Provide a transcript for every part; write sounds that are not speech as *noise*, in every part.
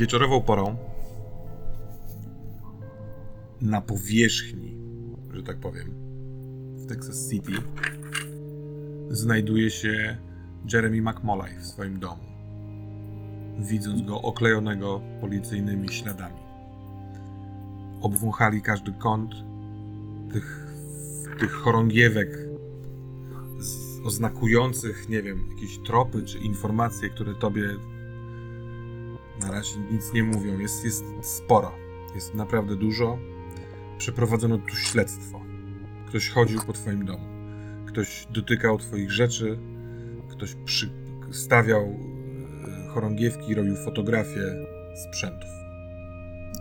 Wieczorową porą na powierzchni, że tak powiem, w Texas City znajduje się Jeremy McMolay w swoim domu. Widząc go oklejonego policyjnymi śladami. Obwąchali każdy kąt tych, tych chorągiewek oznakujących, nie wiem, jakieś tropy czy informacje, które tobie na razie nic nie mówią. Jest, jest sporo. Jest naprawdę dużo. Przeprowadzono tu śledztwo. Ktoś chodził po twoim domu. Ktoś dotykał twoich rzeczy. Ktoś przy, stawiał e, chorągiewki, robił fotografie sprzętów.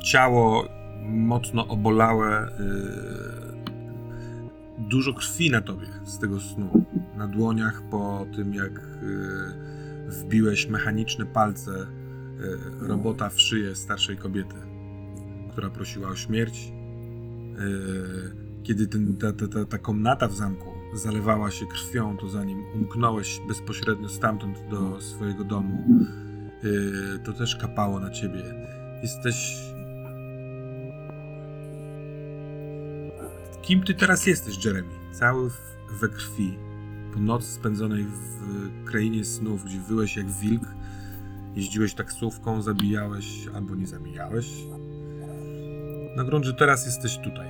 Ciało mocno obolałe. e, Dużo krwi na tobie z tego snu. Na dłoniach po tym, jak e, wbiłeś mechaniczne palce robota w szyję starszej kobiety, która prosiła o śmierć. E, Kiedy ten, ta, ta, ta, ta komnata w zamku zalewała się krwią, to zanim umknąłeś bezpośrednio stamtąd do swojego domu, e, to też kapało na ciebie. Jesteś. Kim ty teraz jesteś, Jeremy? Cały we krwi. Po nocy spędzonej w krainie snów, gdzie wyłeś jak wilk, jeździłeś taksówką, zabijałeś albo nie zabijałeś. Na grunt, że teraz jesteś tutaj.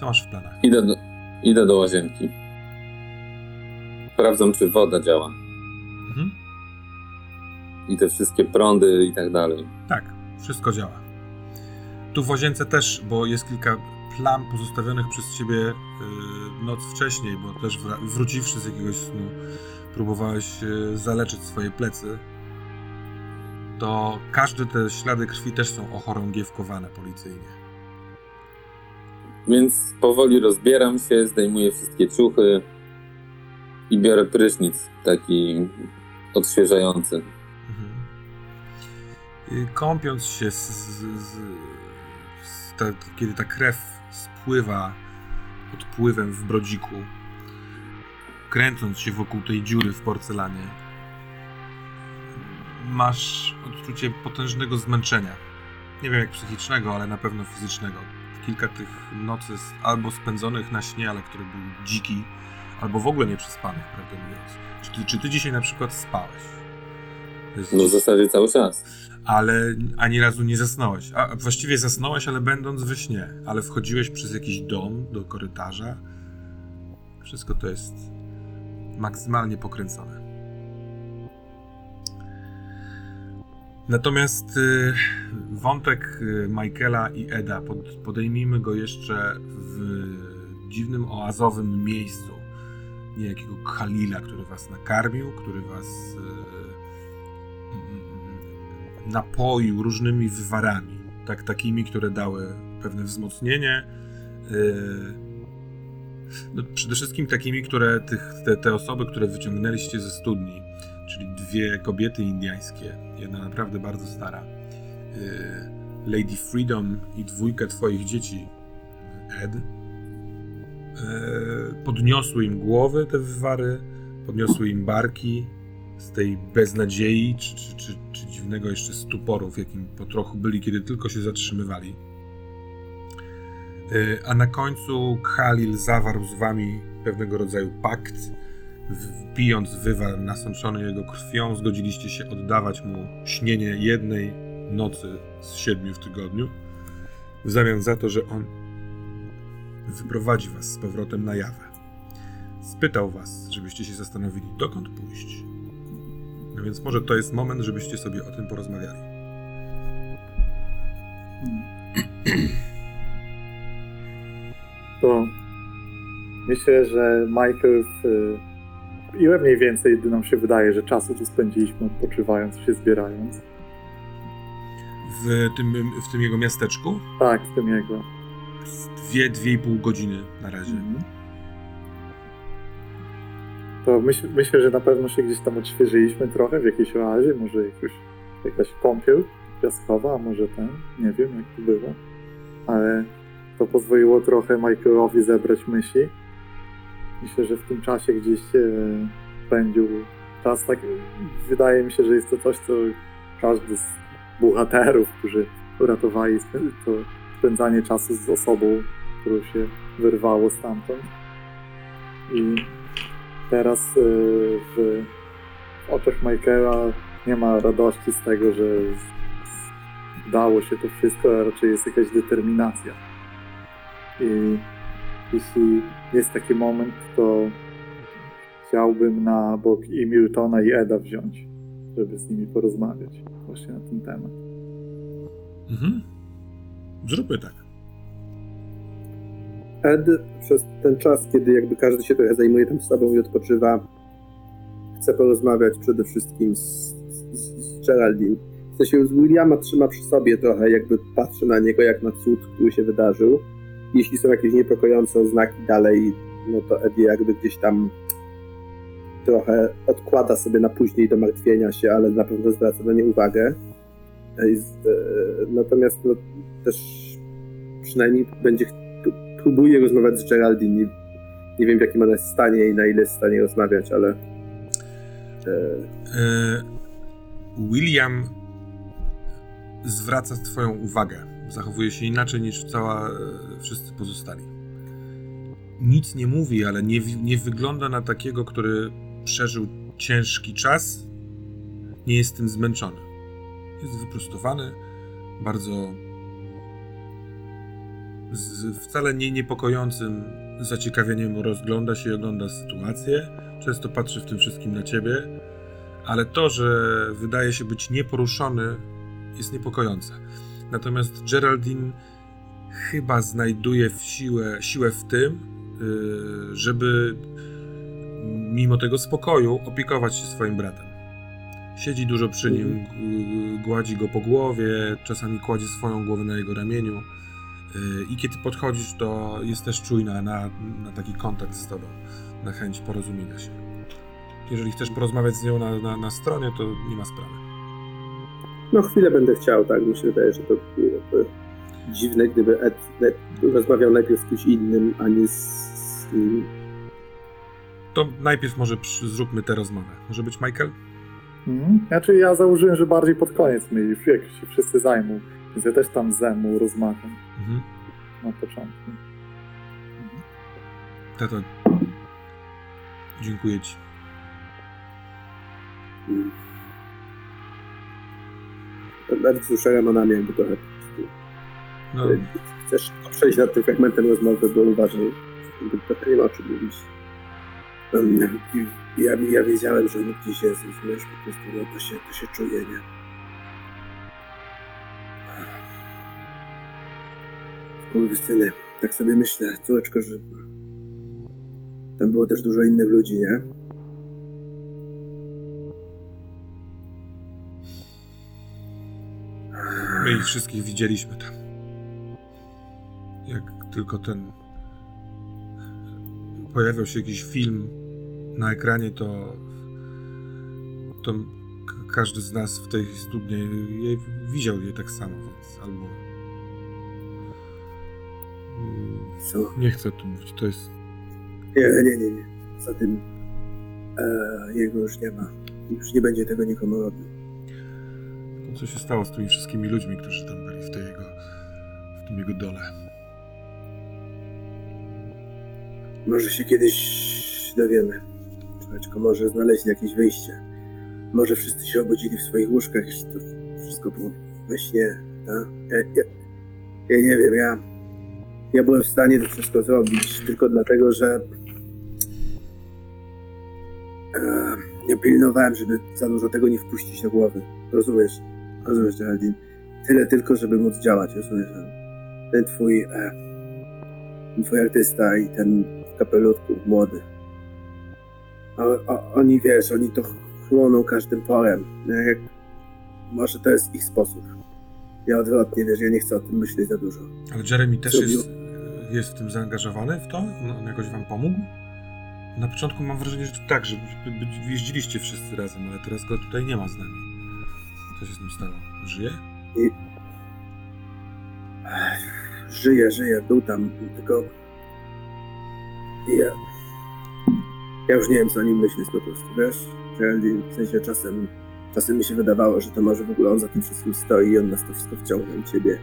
Co masz w planach? Idę do, idę do łazienki. Sprawdzam, czy woda działa. Mhm. I te wszystkie prądy i tak dalej. Tak, wszystko działa. Tu w łazience też, bo jest kilka plam pozostawionych przez ciebie yy, noc wcześniej, bo też wra- wróciwszy z jakiegoś snu, próbowałeś yy, zaleczyć swoje plecy. To każde te ślady krwi też są ochorągiewkowane policyjnie. Więc powoli rozbieram się, zdejmuję wszystkie ciuchy i biorę prysznic taki odświeżający. Mhm. Kąpiąc się, z, z, z ta, kiedy ta krew spływa odpływem w brodziku, kręcąc się wokół tej dziury w porcelanie, masz odczucie potężnego zmęczenia. Nie wiem jak psychicznego, ale na pewno fizycznego. Kilka tych nocy albo spędzonych na śnie, ale który był dziki, albo w ogóle nieprzespanych, prawdę mówiąc. Czy ty, czy ty dzisiaj na przykład spałeś? Jest- No w zasadzie cały czas. ale ani razu nie zasnąłeś. A właściwie zasnąłeś, ale będąc we śnie. Ale wchodziłeś przez jakiś dom do korytarza. Wszystko to jest maksymalnie pokręcone. Natomiast y, wątek y, Michaela i Eda, pod, podejmijmy go jeszcze w dziwnym oazowym miejscu. Niejakiego Khalila, który was nakarmił, który was y, mm, napoił różnymi wywarami, tak, takimi, które dały pewne wzmocnienie. No, przede wszystkim takimi, które tych, te, te osoby, które wyciągnęliście ze studni, czyli dwie kobiety indiańskie, jedna naprawdę bardzo stara, yy, Lady Freedom i dwójkę twoich dzieci, Ed, yy, podniosły im głowy te wywary, podniosły im barki, z tej beznadziei, czy, czy, czy, czy dziwnego jeszcze stuporu, w jakim po trochu byli, kiedy tylko się zatrzymywali. Yy, A na końcu Khalil zawarł z wami pewnego rodzaju pakt. W- Pijąc wywar nasączony jego krwią, zgodziliście się oddawać mu śnienie jednej nocy z siedmiu w tygodniu, w zamian za to, że on wyprowadzi was z powrotem na jawę. Spytał was, żebyście się zastanowili, dokąd pójść. No więc może to jest moment, żebyście sobie o tym porozmawiali. To myślę, że Michael w, ile mniej więcej nam się wydaje, że czasu tu spędziliśmy odpoczywając, się zbierając. W tym, w tym jego miasteczku Tak, w tym jego. dwie, dwie i pół godziny na razie. Mhm. To myśl, myślę, że na pewno się gdzieś tam odświeżyliśmy trochę w jakiejś oazie, może jakoś, jakaś kąpiel piaskowa, a może ten, nie wiem jak to było. Ale to pozwoliło trochę Michaelowi zebrać myśli. Myślę, że w tym czasie gdzieś e, spędził czas tak. Wydaje mi się, że jest to coś, co każdy z bohaterów, którzy uratowali to spędzanie czasu z osobą, którą się wyrwało stamtąd. I teraz y, w, w oczach Michaela nie ma radości z tego, że udało się to wszystko, a raczej jest jakaś determinacja. I jeśli jest taki moment, to chciałbym na bok i Miltona i Eda wziąć, żeby z nimi porozmawiać właśnie na ten temat. Mhm. Zróbmy tak. Ed przez ten czas, kiedy jakby każdy się trochę zajmuje tam sobą i odpoczywa, chce porozmawiać przede wszystkim z, z, z Geraldine. W sensie z Williama trzyma przy sobie trochę, jakby patrzy na niego jak na cud, który się wydarzył. Jeśli są jakieś niepokojące oznaki dalej, no to Ed jakby gdzieś tam trochę odkłada sobie na później do martwienia się, ale na pewno zwraca na nie uwagę. E, natomiast no, też przynajmniej będzie próbuje rozmawiać z Geraldine. Nie, wiem w jakim ona jest stanie i na ile jest w stanie rozmawiać, ale. E... E, William zwraca Twoją uwagę. Zachowuje się inaczej niż cała e, wszyscy pozostali. Nic nie mówi, ale nie, nie wygląda na takiego, który przeżył ciężki czas. Nie jest tym zmęczony. Jest wyprostowany, bardzo z wcale nie niepokojącym zaciekawieniem rozgląda się i ogląda sytuację. Często patrzy w tym wszystkim na ciebie, ale to, że wydaje się być nieporuszony, jest niepokojące. Natomiast Geraldine chyba znajduje w siłę, siłę w tym, y, żeby mimo tego spokoju opiekować się swoim bratem. Siedzi dużo przy nim, mhm. gładzi go po głowie, czasami kładzie swoją głowę na jego ramieniu i kiedy podchodzisz, to jest też czujna na, na taki kontakt z tobą, na chęć porozumienia się. Jeżeli chcesz porozmawiać z nią na, na, na stronie, to nie ma sprawy. No chwilę będę chciał, tak. Mi się wydaje, że to byłoby dziwne, gdyby Ed, Ed rozmawiał najpierw z kimś innym, a nie z nim. To najpierw może przy, zróbmy tę rozmowę. Może być Michael? Mhm. Znaczy ja założyłem, że bardziej pod koniec my już jak się wszyscy zajmą. Więc ja też tam z Emu rozmawiam mhm. na początku. Mhm. Tato, dziękuję ci. Nawet o namie jakby trochę. No. Chcesz przejść nad tym fragmentem rozmowy, bo uważam, że nie ma o czym mówić. Ja, ja wiedziałem, że on gdzieś jest, po prostu no, to, się, to się czuje, nie? Kurwysyny, tak sobie myślę, córeczko, że tam było też dużo innych ludzi, nie? My ich wszystkich widzieliśmy tam. Jak tylko ten pojawiał się jakiś film na ekranie, to, to każdy z nas w tej studni widział je tak samo, więc albo Co? Nie chcę tu mówić, to jest... Nie, nie, nie, nie. Za tym e, jego już nie ma. Już nie będzie tego nikomu robił. Co się stało z tymi wszystkimi ludźmi, którzy tam byli w, tej jego, w tym jego dole? Może się kiedyś dowiemy. Człowieczko może znaleźć jakieś wyjście. Może wszyscy się obudzili w swoich łóżkach, jeśli to wszystko było we śnie. Tak? Ja, ja, ja nie wiem, ja ja byłem w stanie to wszystko zrobić tylko dlatego, że e, ja pilnowałem, żeby za dużo tego nie wpuścić do głowy. Rozumiesz? Rozumiesz, Geraldine? Tyle tylko, żeby móc działać, rozumiesz? Ten twój, e, ten twój artysta i ten kapelutku, młody. A, a, oni, wiesz, oni to chłoną każdym porem. Jak, może to jest ich sposób. Ja odwrotnie, wiesz, ja nie chcę o tym myśleć za dużo. Ale Jeremy też Zrobił... jest jest w tym zaangażowany w to? On, on jakoś wam pomógł? Na początku mam wrażenie, że tak, że jeździliście wszyscy razem, ale teraz go tutaj nie ma z nami. Co się z nim stało? Żyje? I... Żyje, żyje, był tam, tylko ja... Ja już nie wiem, co o nim myśleć po prostu, wiesz? W sensie czasem Czasem mi się wydawało, że to może w ogóle on za tym wszystkim stoi i on nas to wszystko wciągnął ciebie.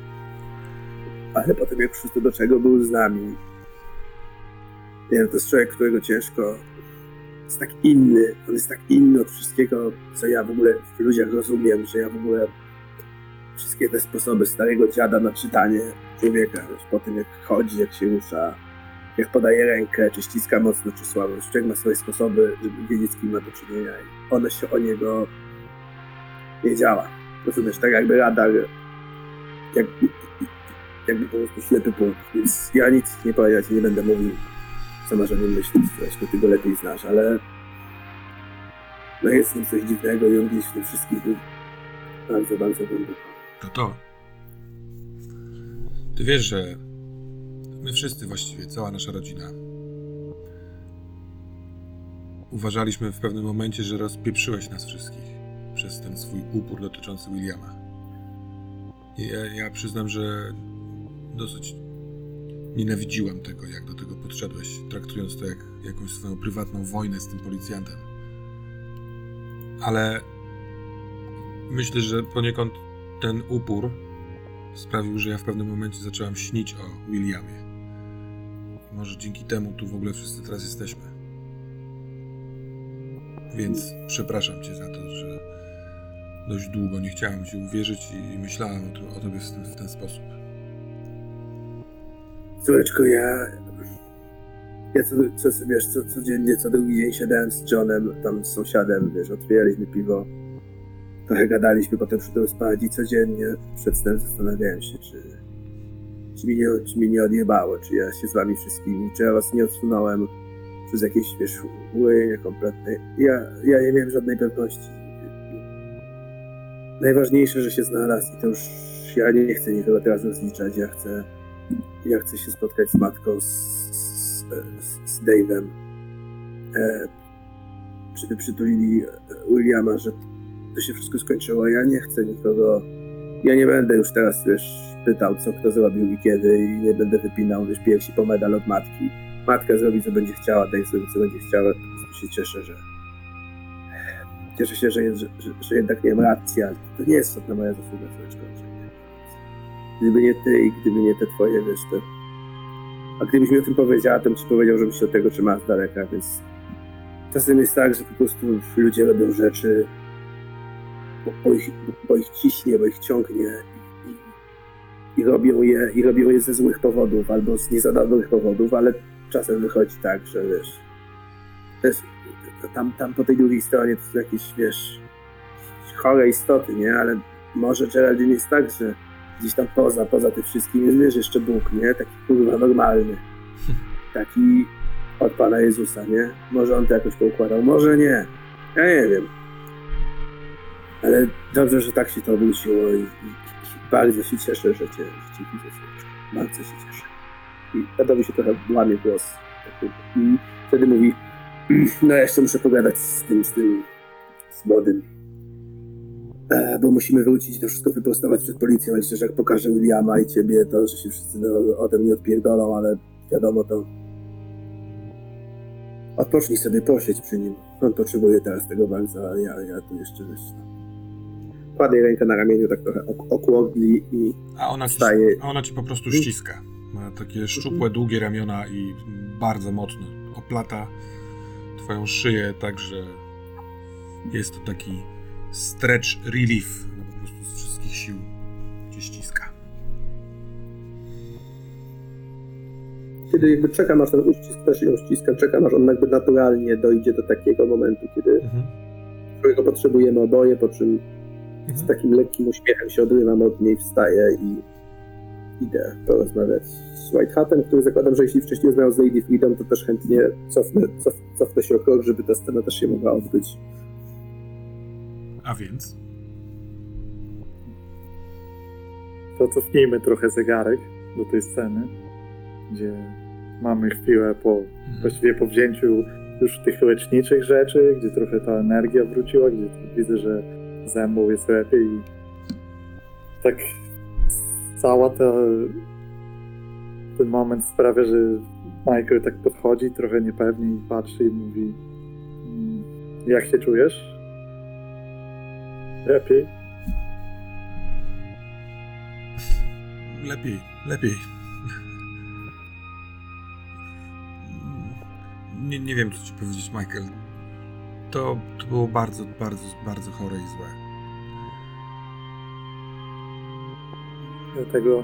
Ale potem jak wszystko do czego był z nami. Nie wiem, to jest człowiek, którego ciężko. Jest tak inny. On jest tak inny od wszystkiego, co ja w ogóle w ludziach rozumiem, że ja w ogóle wszystkie te sposoby starego dziada na czytanie człowieka, po tym jak chodzi, jak się rusza, jak podaje rękę, czy ściska mocno, czy słabo. Człowiek ma swoje sposoby, żeby wiedzieć, z kim ma do czynienia i one się o niego nie działa. Rozumiesz, tak jakby radar, jakby, jakby po prostu ślepy punkt. Więc ja nic nie powiedzieć nie będę mówił, co nim myśleć, zresztą ty go lepiej znasz, ale no jest w nim coś dziwnego i on gdzieś w tym wszystkim był bardzo, bardzo głęboko. To to. Ty wiesz, że my wszyscy właściwie, cała nasza rodzina, uważaliśmy w pewnym momencie, że rozpieprzyłeś nas wszystkich przez ten swój upór dotyczący Williama. Ja, ja przyznam, że dosyć nienawidziłam tego, jak do tego podszedłeś, traktując to jak jakąś swoją prywatną wojnę z tym policjantem. Ale myślę, że poniekąd ten upór sprawił, że ja w pewnym momencie zacząłem śnić o Williamie. Może dzięki temu tu w ogóle wszyscy teraz jesteśmy. Więc przepraszam cię za to, że dość długo nie chciałem ci uwierzyć i myślałem o, to, o tobie w ten sposób. Córeczko, ja. Ja co, co wiesz, co, codziennie, co drugi dzień siadałem z Johnem, tam z sąsiadem, wiesz, otwieraliśmy piwo, trochę gadaliśmy, potem szedłem spać i codziennie przed snem zastanawiałem się, czy, czy, mi nie, czy mi nie odjebało, czy ja się z wami wszystkimi, czy ja was nie odsunąłem przez jakieś, wiesz, urojenie kompletne. Ja, ja nie miałem żadnej pewności. Najważniejsze, że się znalazł i to już ja nie chcę nikogo teraz rozliczać, ja chcę ja chcę się spotkać z matką, z, z, z Dave'em. E, żeby przytulili Williama, że to się wszystko skończyło. Ja nie chcę nikogo. Ja nie będę już teraz wiesz, pytał, co kto zrobił i kiedy, i nie będę wypinał wiesz, piersi po medal od matki. Matka zrobi, co będzie chciała, Dave zrobi, co będzie chciała. Się cieszę, że. Cieszę się, że, że, że, że jednak miałem rację, ale to nie jest żadna moja zasługa, córeczko. Gdyby nie ty i gdyby nie te twoje, wiesz, to... A gdybyś mi o tym powiedziała, to bym ci powiedział, żebyś się od tego trzymała z daleka, więc... Czasem jest tak, że po prostu ludzie robią rzeczy, bo, bo, ich, bo ich ciśnie, bo ich ciągnie i, i, robią je, i robią je ze złych powodów albo z nie za dobrych powodów, ale czasem wychodzi tak, że wiesz... Też, tam, tam po tej drugiej stronie to są jakieś, wiesz, chore istoty, nie? Ale może Geraldine jest tak, że gdzieś tam poza, poza tym wszystkim jest, wiesz, jeszcze Bóg, nie? Taki kurwa normalny. *laughs* Taki od Pana Jezusa, nie? Może On to jakoś poukładał, może nie. Ja nie wiem. Ale dobrze, że tak się to obróciło i, i, i bardzo się cieszę, że Cię, że cię widzę. Bardzo się cieszę. I Tadowi się trochę łamie głos. I wtedy mówi, *clears throat* no ja jeszcze muszę pogadać z tym, z tym, z młodym bo musimy wrócić i to wszystko wyprostować przed policją. Myślę, że jak pokażę Williama i ciebie, to że się wszyscy no, ode mnie odpierdolą, ale wiadomo to. Odpocznij sobie, posiedź przy nim. On potrzebuje teraz tego bardzo, a ja, ja tu jeszcze wiesz. Kładę jej rękę na ramieniu, tak trochę ok okłodli i A ona ci, a ona ci po prostu ściska. Ma takie szczupłe, długie ramiona i bardzo mocno oplata twoją szyję, tak że jest to taki stretch relief. No po prostu z wszystkich sił cię ściska. Kiedy jakby czekam, aż ten uścisk też ją ściska, czekam, aż on jakby naturalnie dojdzie do takiego momentu, kiedy Mhm. którego potrzebujemy oboje, po czym z Mhm. takim lekkim uśmiechem się odrywam od niej, wstaję i idę porozmawiać z White Hatem, który zakładam, że jeśli wcześniej rozmawiał z Lady Freedom, to też chętnie cofnę, cof, cofnę się o krok, żeby ta scena też się mogła odbyć. A więc? To cofnijmy trochę zegarek do tej sceny, gdzie mamy chwilę po, Mhm. właściwie po wzięciu już tych leczniczych rzeczy, gdzie trochę ta energia wróciła, gdzie widzę, że zębą jest lepiej i tak cała ta ten moment sprawia, że Michael tak podchodzi trochę niepewnie i patrzy i mówi "Mm, jak się czujesz? Lepiej. Lepiej, lepiej. Nie, nie wiem, co ci powiedzieć, Michael. To, to było bardzo, bardzo, bardzo chore i złe. Dlatego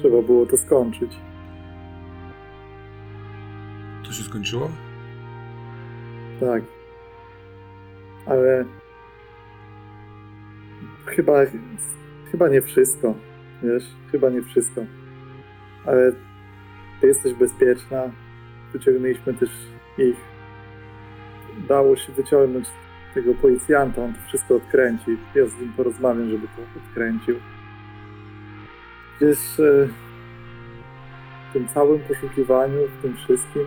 trzeba było to skończyć. To się skończyło? Tak. Ale chyba, chyba nie wszystko. Wiesz, chyba nie wszystko. Ale ty jesteś bezpieczna. Wyciągnęliśmy też ich. Dało się wyciągnąć tego policjanta, on to wszystko odkręci. Ja z nim porozmawiam, żeby to odkręcił. Wiesz, w tym całym poszukiwaniu, w tym wszystkim,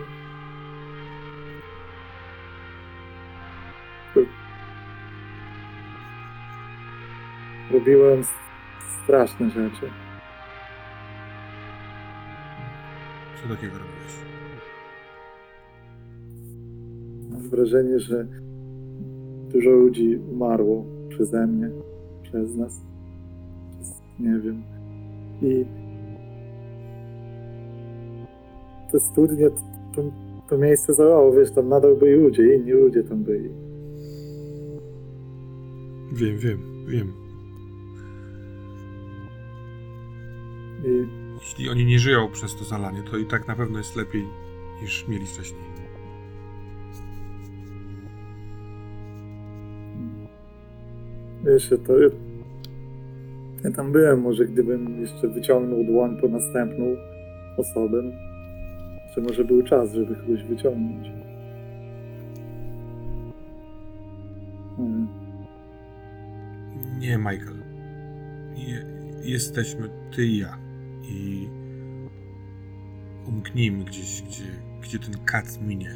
robiłem straszne rzeczy. Co takiego robiłeś? Mam wrażenie, że dużo ludzi umarło przeze mnie, przez nas. Przez, nie wiem. I te studnie, to, to, miejsce załało, wiesz, tam nadal byli ludzie, inni ludzie tam byli. Wiem, wiem, wiem. Jeśli oni nie żyją przez to zalanie, to i tak na pewno jest lepiej niż mieli wcześniej. Wiesz, to ja tam byłem, może gdybym jeszcze wyciągnął dłoń po następną osobę, czy może był czas, żeby kogoś wyciągnąć. Hmm. Nie, Michael. Je, jesteśmy ty i ja. I umknijmy gdzieś, gdzie, gdzie ten kac minie.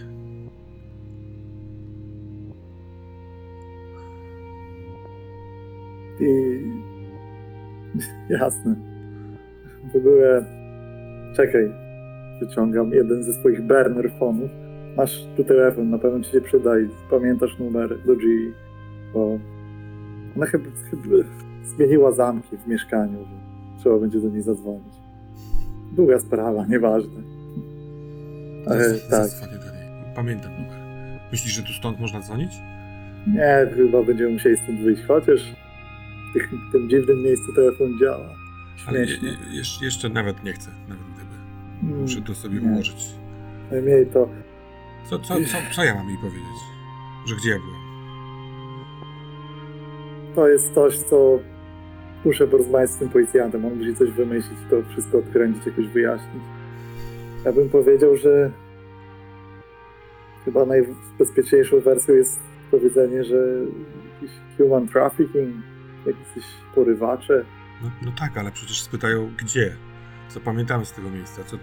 I jasne. W ogóle czekaj. Wyciągam jeden ze swoich burner fonów. Masz tu telefon, na pewno ci się przyda i pamiętasz numer do G, bo ona chyba, chyba zmieniła zamki w mieszkaniu, że trzeba będzie do niej zadzwonić. Długa sprawa, nieważne. Ale tak. Pamiętam numer. Myślisz, że tu stąd można dzwonić? nie, chyba będziemy musieli stąd wyjść, chociaż w tych- w tym dziwnym miejscu telefon działa. Ale je, Śmiesznie. je, jeszcze, nawet nie chcę, nawet gdyby. Mm, Muszę to sobie nie. ułożyć. Najmniej to Co, co, co, co ja mam jej powiedzieć? Że gdzie ja byłem? to jest coś, co muszę porozmawiać z tym policjantem. On musi coś wymyślić, to wszystko odkręcić, jakoś wyjaśnić. Ja bym powiedział, że chyba najbezpieczniejszą wersją jest powiedzenie, że jakiś human trafficking, jakieś porywacze. No, no tak, ale przecież spytają gdzie. Co pamiętamy z tego miejsca? Co,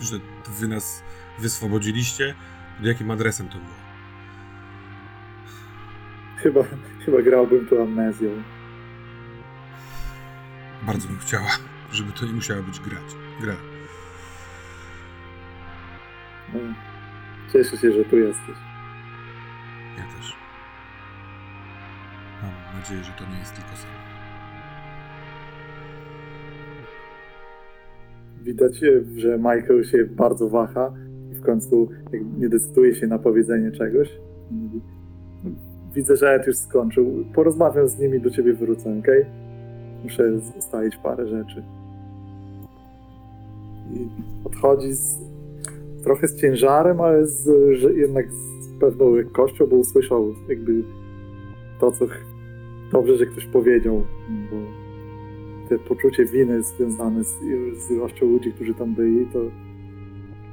że wy nas wyswobodziliście? Pod jakim adresem to było? Chyba, chyba grałbym tu amnezją. Bardzo bym chciała, żeby to nie musiała być grać. Gra. Cieszę się, że tu jesteś. Ja też. Mam nadzieję, że to nie jest tylko sen. Widać, e, że Michael się bardzo waha i w końcu nie decyduje się na powiedzenie czegoś. Widzę, że Ed już skończył. Porozmawiam z nimi, do ciebie wrócę, okej? Muszę ustalić parę rzeczy. I odchodzi z, trochę z ciężarem, ale z, jednak z pewną lekkością, bo usłyszał jakby to, co dobrze, że ktoś powiedział, bo te poczucie winy związane z, z ilością ludzi, którzy tam byli, to,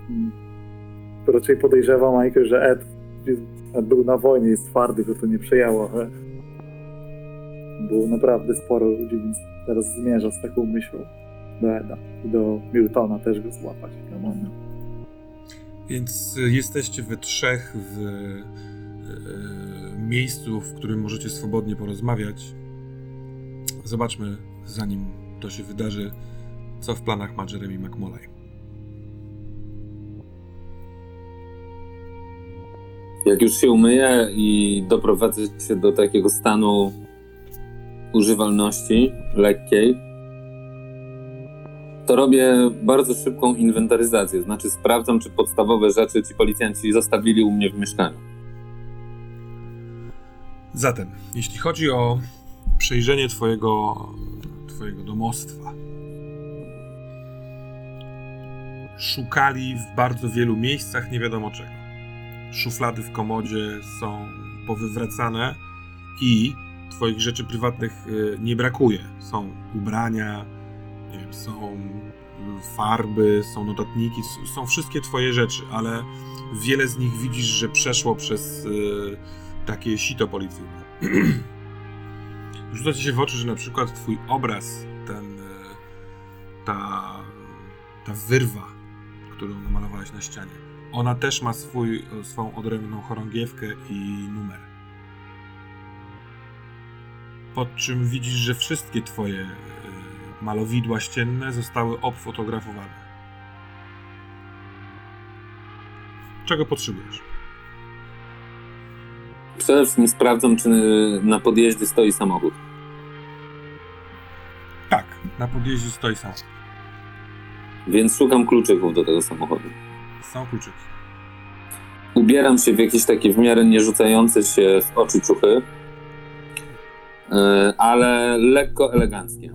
mm, to raczej podejrzewam, Michael, że Ed, Ed był na wojnie, jest twardy, go to nie przejęło, ale było naprawdę sporo ludzi, więc teraz zmierza z taką myślą do Eda i do Miltona też go złapać na moment. Więc y, jesteście we trzech w y, miejscu, w którym możecie swobodnie porozmawiać. Zobaczmy, zanim to się wydarzy, co w planach ma Jeremy McMolay. Jak już się umyję i doprowadzę się do takiego stanu używalności lekkiej, to robię bardzo szybką inwentaryzację. Znaczy sprawdzam, czy podstawowe rzeczy ci policjanci zostawili u mnie w mieszkaniu. Zatem, jeśli chodzi o przejrzenie twojego, twojego domostwa, szukali w bardzo wielu miejscach nie wiadomo czego. Szuflady w komodzie są powywracane i twoich rzeczy prywatnych y, nie brakuje. Są ubrania, wiem, są y, farby, są notatniki, są wszystkie twoje rzeczy, ale wiele z nich widzisz, że przeszło przez y, takie sito policyjne. *clears throat* Rzuca się w oczy, że na przykład twój obraz, ten, y, ta, ta wyrwa, którą namalowałeś na ścianie, ona też ma swój, swoją odrębną chorągiewkę i numer. Po czym widzisz, że wszystkie twoje y, malowidła ścienne zostały obfotografowane. Czego potrzebujesz? Przede wszystkim sprawdzam, czy na podjeździe stoi samochód. Tak, na podjeździe stoi sam. Więc szukam kluczyków do tego samochodu. Są kluczyki. Ubieram się w jakieś takie w miarę nie rzucające się w oczy ciuchy, ale lekko eleganckie.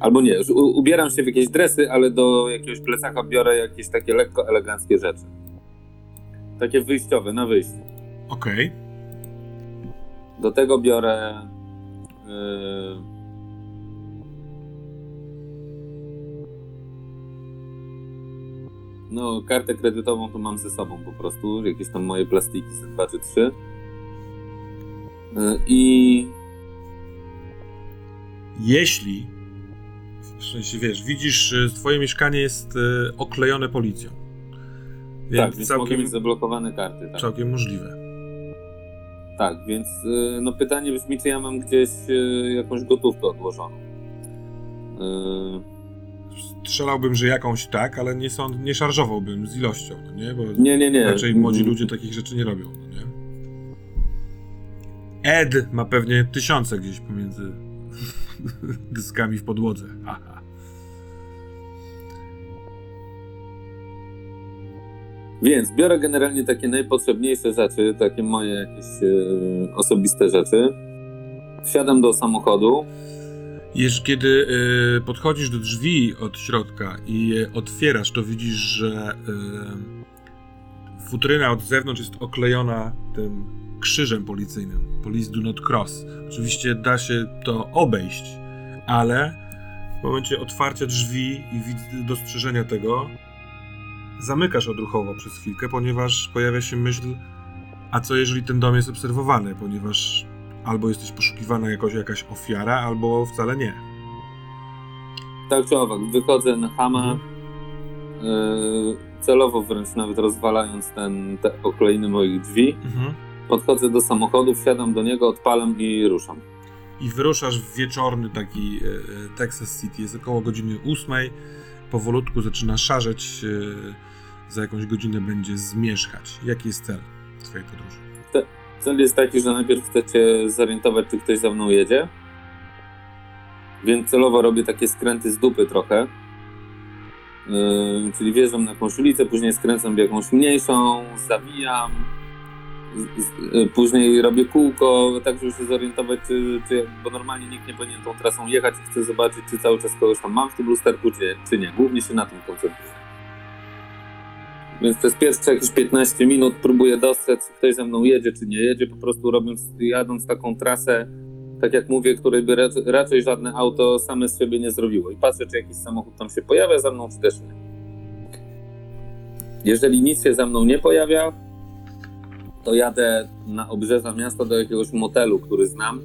Albo nie, ubieram się w jakieś dresy, ale do jakiegoś plecaka biorę jakieś takie lekko eleganckie rzeczy. Takie wyjściowe, na wyjście. Okej. Do tego biorę. Yy... No, kartę kredytową to mam ze sobą po prostu. Jakieś tam moje plastiki, ze dwa czy trzy. Yy, I Jeśli, w sensie wiesz, widzisz, twoje mieszkanie jest e, oklejone policją. Więc tak, więc całkiem, mieć zablokowane karty. Tak, całkiem możliwe. tak więc yy, no pytanie brzmi, czy ja mam gdzieś yy, jakąś gotówkę odłożoną. Yy, Strzelałbym, że jakąś tak, ale nie, sąd, nie szarżowałbym z ilością, no nie? Bo nie, nie, nie. raczej młodzi ludzie takich rzeczy nie robią, no nie? Ed ma pewnie tysiące gdzieś pomiędzy *laughs* dyskami w podłodze. Aha. Więc biorę generalnie takie najpotrzebniejsze rzeczy, takie moje jakieś e, osobiste rzeczy. Wsiadam do samochodu. Jeż, kiedy y, podchodzisz do drzwi od środka i je otwierasz, to widzisz, że y, futryna od zewnątrz jest oklejona tym krzyżem policyjnym. Police do not cross. Oczywiście da się to obejść, ale w momencie otwarcia drzwi i dostrzeżenia tego zamykasz odruchowo przez chwilkę, ponieważ pojawia się myśl, a co jeżeli ten dom jest obserwowany, ponieważ albo jesteś poszukiwana jako jakaś ofiara, albo wcale nie. Tak czy owak, wychodzę na hama, e, celowo wręcz nawet rozwalając ten, te okleiny moich drzwi. Mhm. Podchodzę do samochodu, wsiadam do niego, odpalam i ruszam. I wyruszasz w wieczorny taki e, e, Texas City. Jest około godziny ósmej. Powolutku zaczyna szarzeć. E, za jakąś godzinę będzie zmierzchać. Jaki jest cel twojej podróży? Cel jest taki, że najpierw chcę cię zorientować, czy ktoś za mną jedzie. Więc celowo robię takie skręty z dupy trochę. Yy, czyli wjeżdżam na jakąś ulicę, później skręcam w jakąś mniejszą, zawijam. Z, z, yy, później robię kółko, tak żeby się zorientować, czy, czy, bo normalnie nikt nie powinien tą trasą jechać. Chcę zobaczyć, czy cały czas kogoś tam mam w tym lusterku, czy, czy nie. Głównie się na tym koncentruję. Więc przez pierwsze jakieś 15 minut próbuję dostrzec, czy ktoś ze mną jedzie, czy nie jedzie, po prostu robiąc, jadąc taką trasę, tak jak mówię, której by raczej, raczej żadne auto same z siebie nie zrobiło. I patrzę, czy jakiś samochód tam się pojawia za mną, czy też nie. Jeżeli nic się za mną nie pojawia, to jadę na obrzeża miasta do jakiegoś motelu, który znam,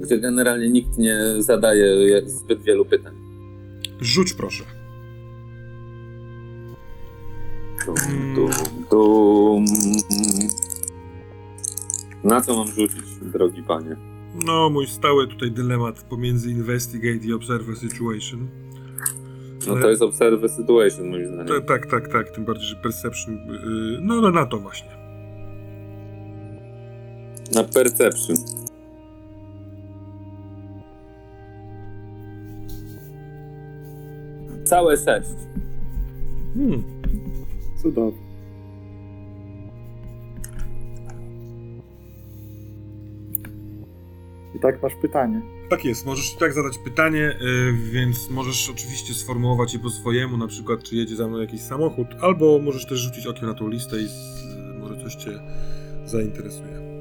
gdzie generalnie nikt nie zadaje zbyt wielu pytań. Rzuć proszę. Dum, dum, dum. Na co mam rzucić, drogi panie? No, mój stały tutaj dylemat pomiędzy investigate i observe situation. No to jest observe situation, moim zdaniem. Ta, tak, tak, tak. Tym bardziej, że perception. y, no, no, na to właśnie. Na perception. Całe sześć. Hmm. Cudownie. I tak masz pytanie. Tak jest, możesz i tak zadać pytanie, y, więc możesz oczywiście sformułować je po swojemu, na przykład czy jedzie za mną jakiś samochód, albo możesz też rzucić okiem na tą listę i z, może coś cię zainteresuje.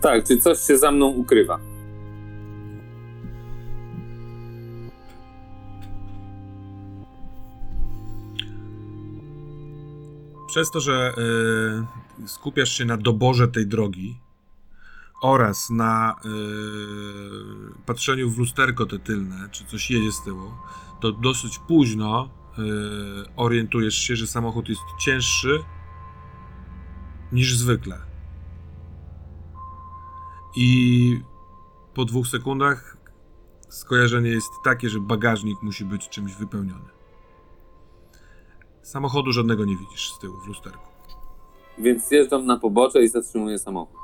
Tak, czy coś się za mną ukrywa? Przez to, że y, skupiasz się na doborze tej drogi oraz na y, patrzeniu w lusterko te tylne, czy coś jedzie z tyłu, to dosyć późno y, orientujesz się, że samochód jest cięższy niż zwykle. I po dwóch sekundach skojarzenie jest takie, że bagażnik musi być czymś wypełniony. Samochodu żadnego nie widzisz z tyłu w lusterku. Więc zjeżdżam na pobocze i zatrzymuję samochód.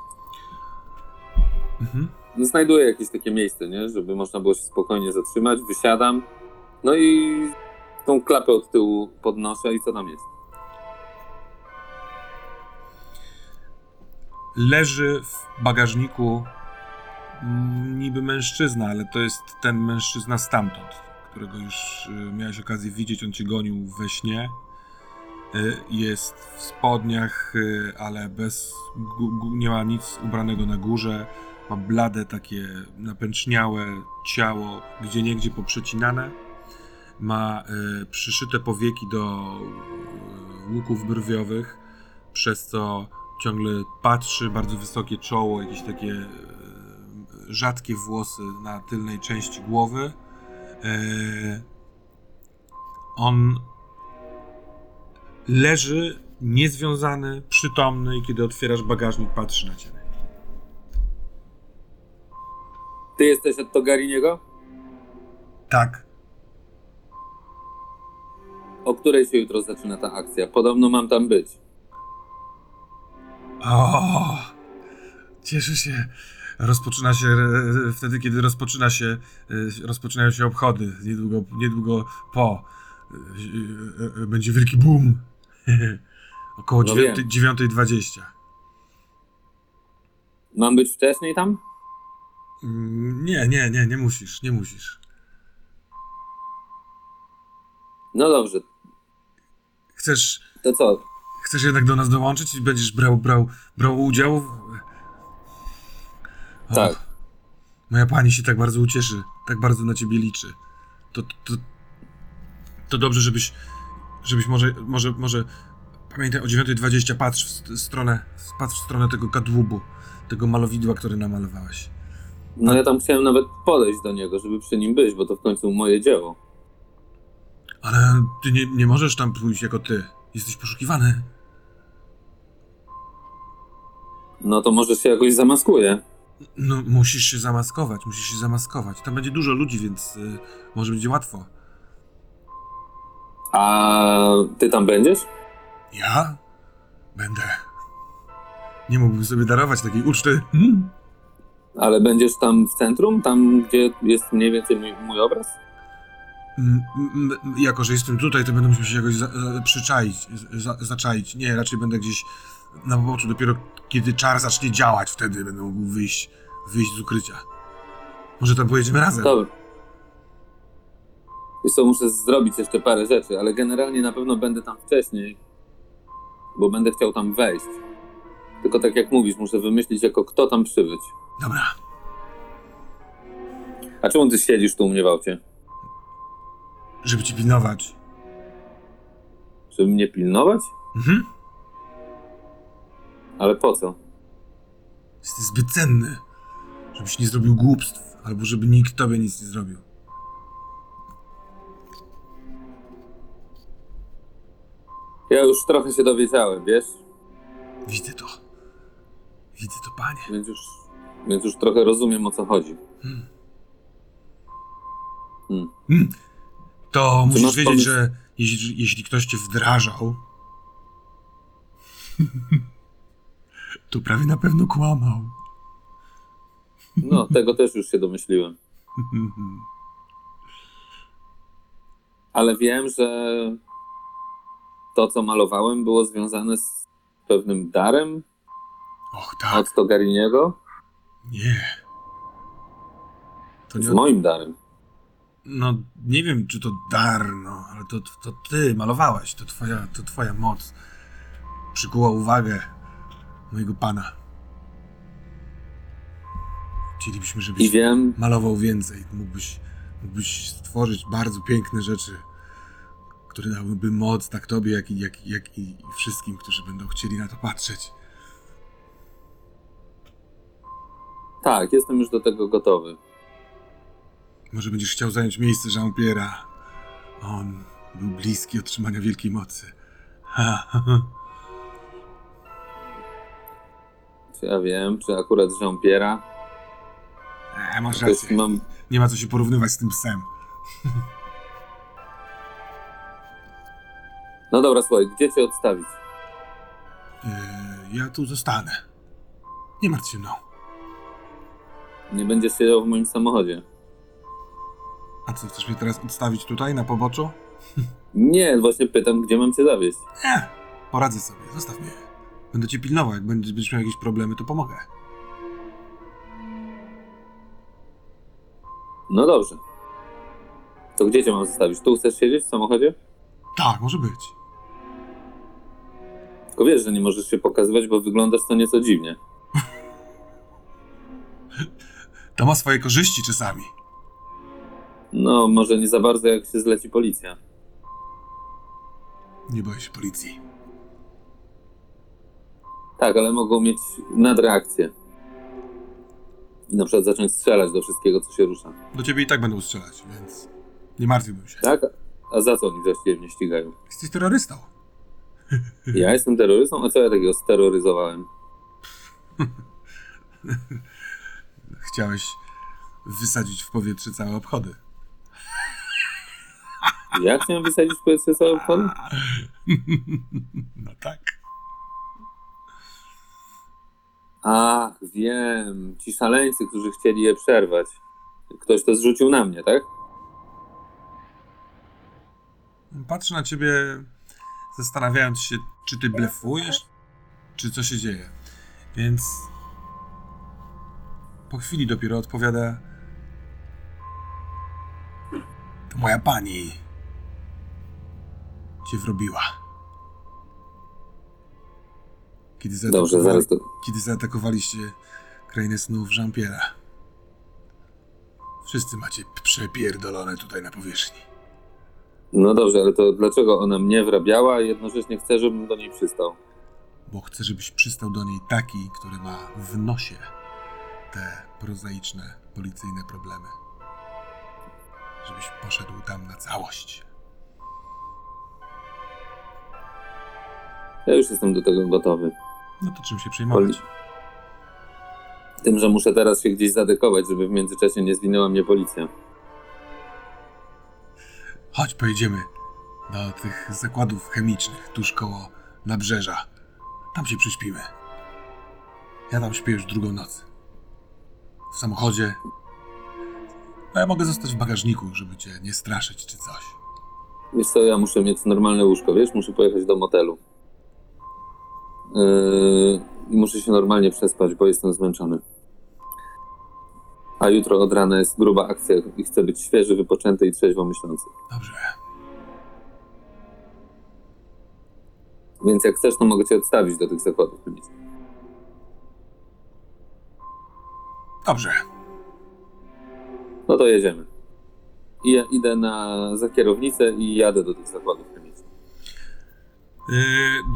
Mhm. Znajduję jakieś takie miejsce, nie? Żeby można było się spokojnie zatrzymać, wysiadam. No i tą klapę od tyłu podnoszę i co tam jest? Leży w bagażniku mm, niby mężczyzna, ale to jest ten mężczyzna stamtąd, którego już y, miałeś okazję widzieć, on cię gonił we śnie. Y, Jest w spodniach, y, ale bez. nie ma nic ubranego na górze. Ma blade, takie napęczniałe ciało, gdzie niegdzie poprzecinane. Ma przyszyte powieki do łuków brwiowych, przez co ciągle patrzy, bardzo wysokie czoło, jakieś takie e, rzadkie włosy na tylnej części głowy. E, on leży niezwiązany, przytomny i kiedy otwierasz bagażnik, patrzy na ciebie. Ty jesteś od Togariniego? Tak. O której się jutro zaczyna ta akcja? Podobno mam tam być. O, cieszę się. Rozpoczyna się e, wtedy, kiedy rozpoczyna się, e, rozpoczynają się obchody. Niedługo, niedługo po. E, Będzie wielki boom. *laughs* Około No dziewiątej- wiem. 9.20. Mam być wcześniej tam? Mm, Nie, nie, nie, nie musisz, nie musisz. No dobrze, Chcesz, to co? Chcesz jednak do nas dołączyć i będziesz brał, brał, brał udział? w- O, Tak. Moja pani się tak bardzo ucieszy, tak bardzo na ciebie liczy. To, to, to dobrze, żebyś, żebyś może, może, może, pamiętaj o 9.20 patrz w st- stronę, patrz w stronę tego kadłubu, tego malowidła, które namalowałeś. No ja tam chciałem nawet podejść do niego, żeby przy nim być, bo to w końcu moje dzieło. Ale ty nie, nie możesz tam pójść jako ty. Jesteś poszukiwany. No to może się jakoś zamaskuję. No, musisz się zamaskować, musisz się zamaskować. Tam będzie dużo ludzi, więc y, może będzie łatwo. A ty tam będziesz? Ja? Będę. Nie mógłbym sobie darować takiej uczty. Hmm? Ale będziesz tam w centrum? Tam, gdzie jest mniej więcej mój, mój obraz? Mm, mm, mm, Jako, że jestem tutaj, to będę musiał się jakoś za, za, przyczaić, za, zaczaić. Nie, raczej będę gdzieś na poboczu. Dopiero kiedy czar zacznie działać, wtedy będę mógł wyjść, wyjść z ukrycia. Może tam pojedziemy razem? Dobra. Wiesz co, muszę zrobić jeszcze parę rzeczy, ale generalnie na pewno będę tam wcześniej, bo będę chciał tam wejść. Tylko tak jak mówisz, muszę wymyślić jako kto tam przybyć. Dobra. A czemu ty siedzisz tu u mnie w aucie? Żeby ci pilnować. Żeby mnie pilnować? Mhm. Ale po co? Jesteś zbyt cenny, żebyś nie zrobił głupstw, albo żeby nikt tobie nic nie zrobił. Ja już trochę się dowiedziałem, wiesz? Widzę to. Widzę to, panie. Więc już, więc już trochę rozumiem o co chodzi. Hmm. Hmm. Hmm. To musisz masz wiedzieć, pomysł? że jeśli, jeśli ktoś cię wdrażał, *laughs* to prawie na pewno kłamał. No, tego też już się domyśliłem. ale wiem, że to, co malowałem, było związane z pewnym darem Och, tak. od Togariniego. Nie. To nie Z moim darem. No, nie wiem, czy to dar, no, ale to, to ty malowałeś, to twoja, to twoja moc przykuła uwagę mojego pana. Chcielibyśmy, I żebyś wiem, malował więcej. Mógłbyś, mógłbyś stworzyć bardzo piękne rzeczy, które dałyby moc tak tobie, jak i, jak, jak i wszystkim, którzy będą chcieli na to patrzeć. tak, jestem już do tego gotowy. Może będziesz chciał zająć miejsce Jean-Pierre'a. On był bliski otrzymania wielkiej mocy. Ha, ha, ha. Czy ja wiem, czy akurat Jean-Pierre'a. E, masz rację. mam Nie ma co się porównywać z tym psem. *laughs* No dobra, słuchaj, gdzie cię odstawić? E, ja tu zostanę. Nie martw się mną. Nie będziesz siedział w moim samochodzie. A co, chcesz mnie teraz odstawić tutaj, na poboczu? *laughs* Nie, właśnie pytam, gdzie mam cię zawieźć. Nie, poradzę sobie, zostaw mnie. Będę cię pilnował, jak będziesz miał jakieś problemy, to pomogę. No dobrze. To gdzie cię mam zostawić? Tu chcesz siedzieć w samochodzie? Tak, może być. Tylko wiesz, że nie możesz się pokazywać, bo wyglądasz to nieco dziwnie. *laughs* To ma swoje korzyści czasami. No, może nie za bardzo, jak się zleci policja. Nie boję się policji. Tak, ale mogą mieć nadreakcję. I na przykład zacząć strzelać do wszystkiego, co się rusza. Do ciebie i tak będą strzelać, więc nie martwiłbym się. Tak? A za co oni właściwie mnie ścigają? Jesteś terrorystą. *laughs* Ja jestem terrorystą? A co ja takiego steroryzowałem? *laughs* Chciałeś wysadzić w powietrze całe obchody. Ja chciałem wysadzić w powietrze cały obchody? *laughs* No tak. Ach, wiem. Ci szaleńcy, którzy chcieli je przerwać. Ktoś to zrzucił na mnie, tak? Patrzę na ciebie, zastanawiając się, czy ty blefujesz, czy co się dzieje. Więc po chwili dopiero odpowiada: To moja pani cię wrobiła. Kiedy Dobrze, zaraz to... kiedy zaatakowaliście krainę snów Jean-Pierre'a. Wszyscy macie przepierdolone tutaj na powierzchni. No dobrze, ale to dlaczego ona mnie wrabiała, a jednocześnie chce, żebym do niej przystał? bo chcę, żebyś przystał do niej taki, który ma w nosie te prozaiczne, policyjne problemy. Żebyś poszedł tam na całość. Ja już jestem do tego gotowy. No to czym się przejmować? Tym, że muszę teraz się gdzieś zadekować, żeby w międzyczasie nie zwinęła mnie policja. Chodź, pojedziemy do tych zakładów chemicznych tuż koło nabrzeża. Tam się przyśpimy. Ja tam śpię już drugą noc. W samochodzie. No ja mogę zostać w bagażniku, żeby cię nie straszyć czy coś. Wiesz co, ja muszę mieć normalne łóżko, wiesz? Muszę pojechać do motelu. Yy, I muszę się normalnie przespać, bo jestem zmęczony. A jutro od rana jest gruba akcja i chcę być świeży, wypoczęty i trzeźwo myślący. Dobrze. Więc jak chcesz, to mogę cię odstawić do tych zakładów. Dobrze. No to jedziemy. I ja idę na, za kierownicę i jadę do tych zakładów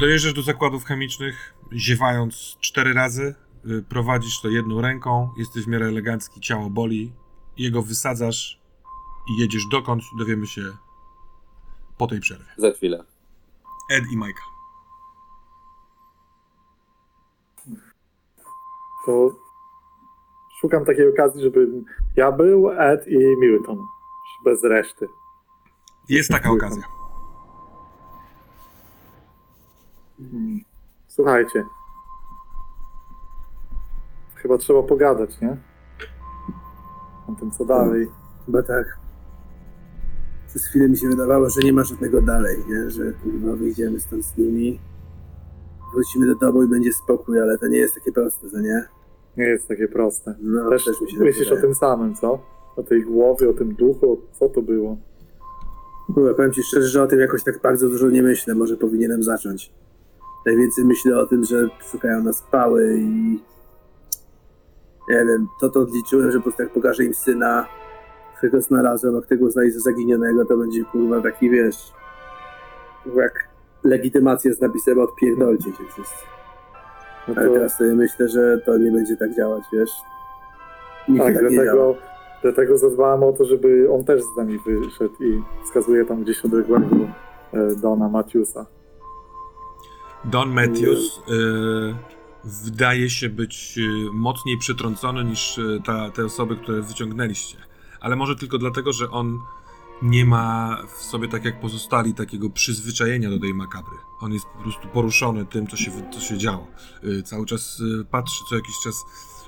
dojeżdżasz do zakładów chemicznych, ziewając cztery razy. Yy, prowadzisz to jedną ręką, jesteś w miarę elegancki, ciało boli. Jego wysadzasz i jedziesz dokąd, dowiemy się po tej przerwie. Za chwilę. Ed i Majka. To szukam takiej okazji, żebym ja był, Ed i Milton. Bez reszty. Jest taka okazja. Słuchajcie. Chyba trzeba pogadać, nie? O tym, co dalej. Chyba tak. Przez chwilę mi się wydawało, że nie ma żadnego dalej, nie? Że kurwa wyjdziemy stąd z nimi, wrócimy do domu i będzie spokój, ale to nie jest takie proste, co nie? Nie jest takie proste. No, Też też mi się tak myślisz o tym samym, co? O tej głowie, o tym duchu, co to było? Kurwa, powiem ci szczerze, że o tym jakoś tak bardzo dużo nie myślę. Może powinienem zacząć. Najwięcej myślę o tym, że szukają nas pały i... Nie wiem, to to odliczyłem, że po prostu jak pokażę im syna, którego znalazłem, a którego uznali za zaginionego, to będzie kurwa taki, wiesz... Jak legitymacja z napisem odpierdolcie się wszyscy. No Ale to, teraz sobie myślę, że to nie będzie tak działać, wiesz? Nikt tak, tak, dlatego, dlatego zadbałem o to, żeby on też z nami wyszedł i wskazuje tam gdzieś odległego Dona Matthewsa. Don Matthews y, wydaje się być y, mocniej przytrącony niż y, ta, te osoby, które wyciągnęliście. Ale może tylko dlatego, że on nie ma w sobie, tak jak pozostali, takiego przyzwyczajenia do tej makabry. On jest po prostu poruszony tym, co się, co się działo. Y, cały czas y, patrzy co jakiś czas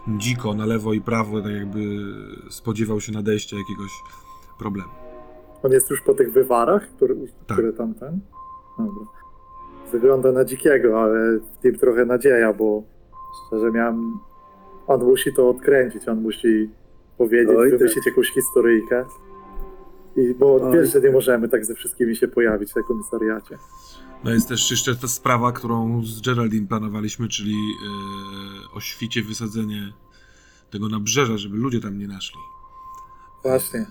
dziko na lewo i prawo, tak jakby spodziewał się nadejścia jakiegoś problemu. On jest już po tych wywarach, które, Tak. które tam ten? Dobra. Wygląda na dzikiego, ale w tym trochę nadzieja, bo szczerze miałem... On musi to odkręcić, on musi powiedzieć, Oj, tak. wymyślić jakąś historyjkę. I bo Oj. wiesz, że nie możemy tak ze wszystkimi się pojawić na komisariacie. No jest też jeszcze ta sprawa, którą z Geraldine planowaliśmy, czyli yy, o świcie wysadzenie tego nabrzeża, żeby ludzie tam nie naszli. Właśnie.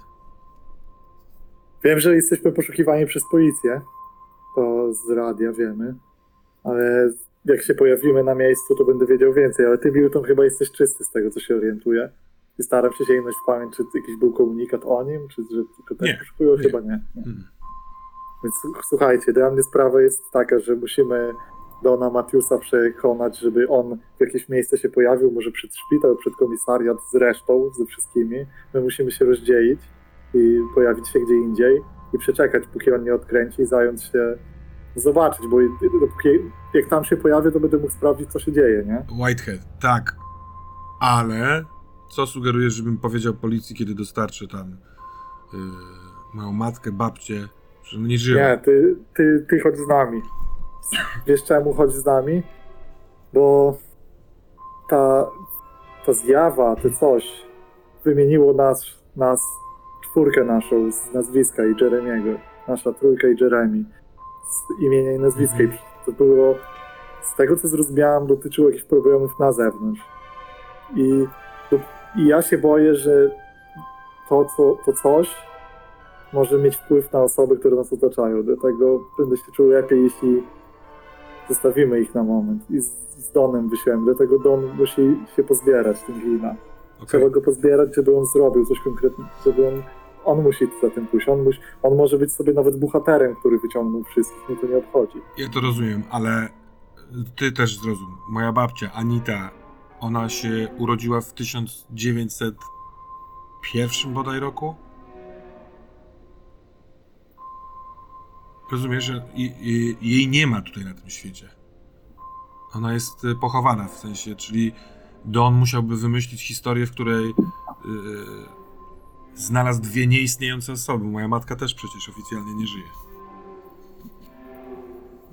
Wiem, że jesteśmy poszukiwani przez policję. To z radia wiemy. Ale jak się pojawimy na miejscu, to będę wiedział więcej. Ale ty, Milton, chyba jesteś czysty z tego, co się orientuję. I staram się sięgnąć w pamięć, czy jakiś był komunikat o nim, czy że tylko tak poszukują? Chyba nie. nie. Mm. Więc słuchajcie, dla mnie sprawa jest taka, że musimy Dona Matiusa przekonać, żeby on w jakieś miejsce się pojawił, może przed szpital, przed komisariat z resztą, ze wszystkimi. My musimy się rozdzielić i pojawić się gdzie indziej i przeczekać, póki on nie odkręci i zająć się, zobaczyć, bo dopóki, jak tam się pojawię, to będę mógł sprawdzić, co się dzieje, nie? Whitehead, tak. Ale co sugerujesz, żebym powiedział policji, kiedy dostarczę tam yy, moją matkę, babcię, że nie żyją? Nie, ty, ty, ty chodź z nami. Wiesz czemu chodź z nami? Bo ta, ta zjawa, to coś wymieniło nas, nas, czwórkę naszą z nazwiska i Jeremiego. Nasza trójka i Jeremy. Z imienia i nazwiska. I to było, z tego co zrozumiałem, dotyczyło jakichś problemów na zewnątrz. I, i ja się boję, że to, co, to coś może mieć wpływ na osoby, które nas otaczają. Dlatego będę się czuł lepiej, jeśli zostawimy ich na moment. I z, z Donem wyślemy. Dlatego Don musi się pozbierać tym wina. Okej. Trzeba go pozbierać, żeby on zrobił coś konkretnego, żeby on, on musi za tym pójść. On, musi, on może być sobie nawet bohaterem, który wyciągnął wszystkich. Mnie to nie obchodzi. Ja to rozumiem, ale ty też zrozum. Moja babcia, Anita, ona się urodziła w 1901 bodaj roku? Rozumiesz, że jej nie ma tutaj na tym świecie. Ona jest y, pochowana w sensie, czyli Don musiałby wymyślić historię, w której yy, znalazł dwie nieistniejące osoby. Moja matka też przecież oficjalnie nie żyje.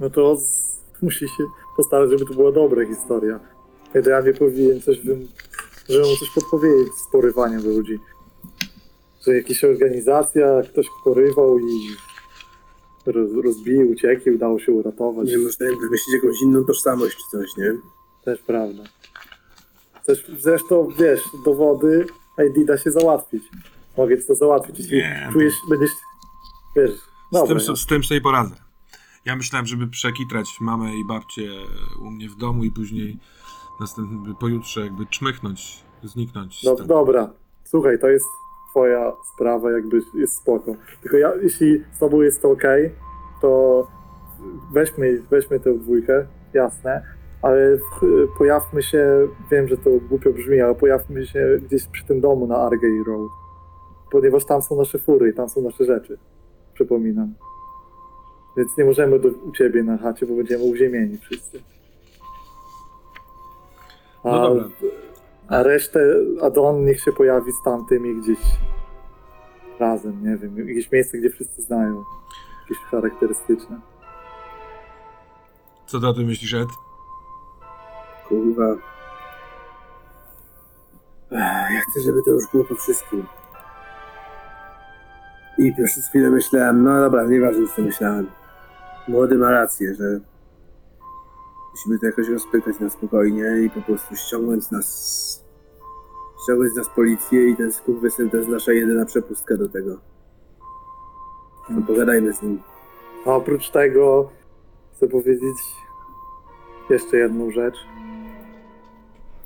No to z, musi się postarać, żeby to była dobra historia. Generalnie powinien coś, wym, żeby mu coś podpowiedzieć z porywaniem ludzi. Że jakaś organizacja, ktoś porywał i roz, rozbił, uciekł, udało się uratować. Nie można im wymyślić jakąś inną tożsamość czy coś, nie? Też prawda. Też, zresztą, wiesz, dowody ID da się załatwić. Mogę ci to załatwić, jeśli Nie, czujesz, będziesz, wiesz, Z tym, z tym sobie poradzę. Ja myślałem, żeby przekitrać mamę i babcię u mnie w domu i później następny, pojutrze jakby czmychnąć, zniknąć. No, dobra, słuchaj, to jest twoja sprawa, jakby jest spoko. Tylko ja, jeśli z tobą jest to ok, to weźmy, weźmy tę dwójkę, jasne, ale pojawmy się, wiem, że to głupio brzmi, ale pojawmy się gdzieś przy tym domu na Argyle Road, ponieważ tam są nasze fury i tam są nasze rzeczy, przypominam. Więc nie możemy do, u ciebie na chacie, bo będziemy uziemieni wszyscy. A, No dobra. a resztę, a Don niech się pojawi z tamtymi gdzieś razem, nie wiem, jakieś miejsce, gdzie wszyscy znają, jakieś charakterystyczne. Co ty o tym myślisz, Ed? Kurwa. Ja chcę, żeby to już było po wszystkim. I przez chwilę myślałem, no dobra, nieważne co myślałem. Młody ma rację, że musimy to jakoś rozpykać na spokojnie i po prostu ściągnąć nas ściągnąć nas policję i ten skurwysyn to jest nasza jedyna przepustka do tego. No pogadajmy z nim. A oprócz tego chcę powiedzieć jeszcze jedną rzecz.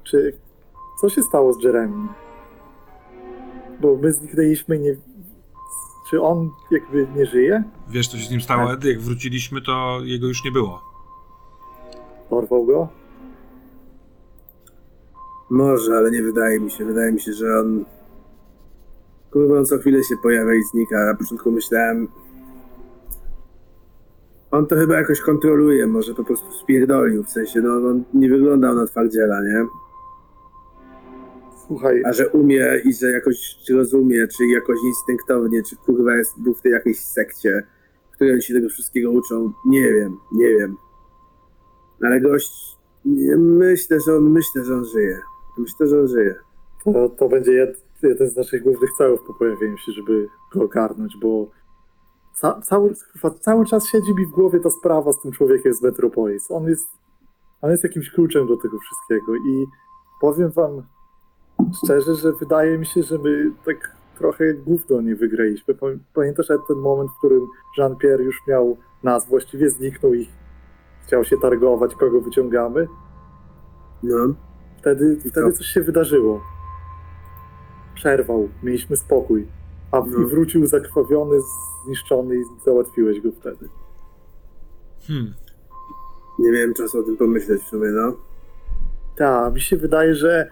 Czy co się stało z Jeremy? Bo my zniknęliśmy, nie... Czy on jakby nie żyje? Wiesz, co się z nim stało, Ed? Jak wróciliśmy, to jego już nie było. Porwał go? Może, ale nie wydaje mi się. Wydaje mi się, że on. Kurwa, on co chwilę się pojawia i znika. Na początku myślałem. On to chyba jakoś kontroluje, może po prostu spierdolił. W sensie, no on nie wyglądał na twardziela, nie? A że umie i że jakoś rozumie, czy jakoś instynktownie, czy kurwa jest, był w tej jakiejś sekcie, w której oni się tego wszystkiego uczą. Nie wiem, nie wiem. Ale gość, nie, myślę, że on, myślę, że on żyje. Myślę, że on żyje. to, to będzie jed, jeden z naszych głównych celów po pojawieniu się, żeby go ogarnąć, bo ca, cały, cały czas siedzi mi w głowie ta sprawa z tym człowiekiem z Metropolis. On jest, on jest jakimś kluczem do tego wszystkiego i powiem wam szczerze, że wydaje mi się, że my tak trochę gówno nie wygraliśmy. Pamię- Pamiętasz ten moment, w którym Jean-Pierre już miał nas, właściwie zniknął i chciał się targować, kogo wyciągamy? No. Wtedy, I wtedy co? coś się wydarzyło. Przerwał, mieliśmy spokój. A No. wrócił zakrwawiony, zniszczony i załatwiłeś go wtedy. Hmm. Nie miałem czasu o tym pomyśleć w sumie, no. Tak, mi się wydaje, że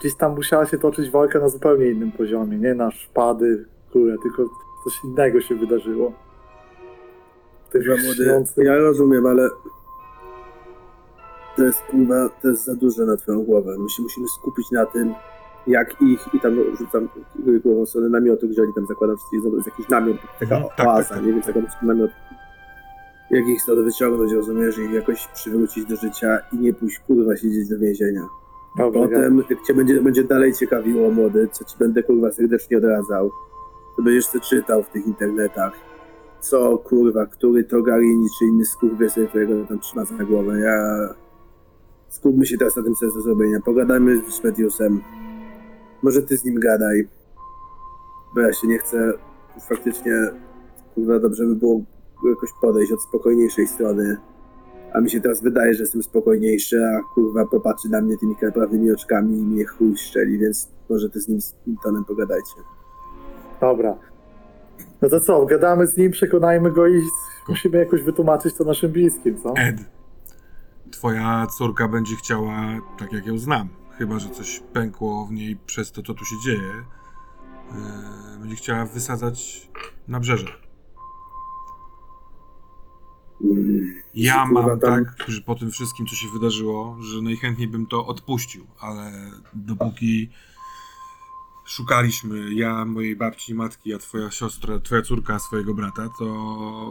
gdzieś tam musiała się toczyć walka na zupełnie innym poziomie. Nie na szpady, kule, tylko coś innego się wydarzyło. Młody, śniący- ja rozumiem, ale to jest kurwa, to jest za duże na twoją głowę. My się musimy skupić na tym, jak ich, i tam rzucam głową w stronę namiotu, gdzie oni tam zakładam, że jest jakiś namiot, taka Mhm, tak, oaza, tak, tak. nie wiem, zakładam namiot. Jak ich stąd wyciągnąć, rozumiesz, i ich jakoś przywrócić do życia i nie pójść kurwa siedzieć do więzienia. Dobrze, ja- Potem, jak cię będzie, będzie dalej ciekawiło, młody, co ci będę kurwa serdecznie odradzał, to będziesz to czytał w tych internetach. Co kurwa, który Togarini czy inny skurwiesy, którego tam trzyma za głowę. Ja... Skupmy się teraz na tym, co jest do zrobienia. Pogadajmy z Mediusem. Może ty z nim gadaj. Bo ja się nie chcę faktycznie, kurwa, dobrze by było jakoś podejść od spokojniejszej strony. A mi się teraz wydaje, że jestem spokojniejszy, a kurwa popatrzy na mnie tymi prawymi oczkami i mnie chuj szczeli, więc może ty z nim z tym tonem pogadajcie. Dobra. No to co, gadamy z nim, przekonajmy go i musimy jakoś wytłumaczyć to naszym bliskim, co? Ed, twoja córka będzie chciała, tak jak ją znam, chyba że coś pękło w niej przez to, co tu się dzieje, yy, będzie chciała wysadzać na brzeże. Ja Kurwa, mam tam- tak, że po tym wszystkim, co się wydarzyło, że najchętniej bym to odpuścił, ale dopóki szukaliśmy, ja, mojej babci, matki, a twoja siostra, twoja córka, swojego brata, to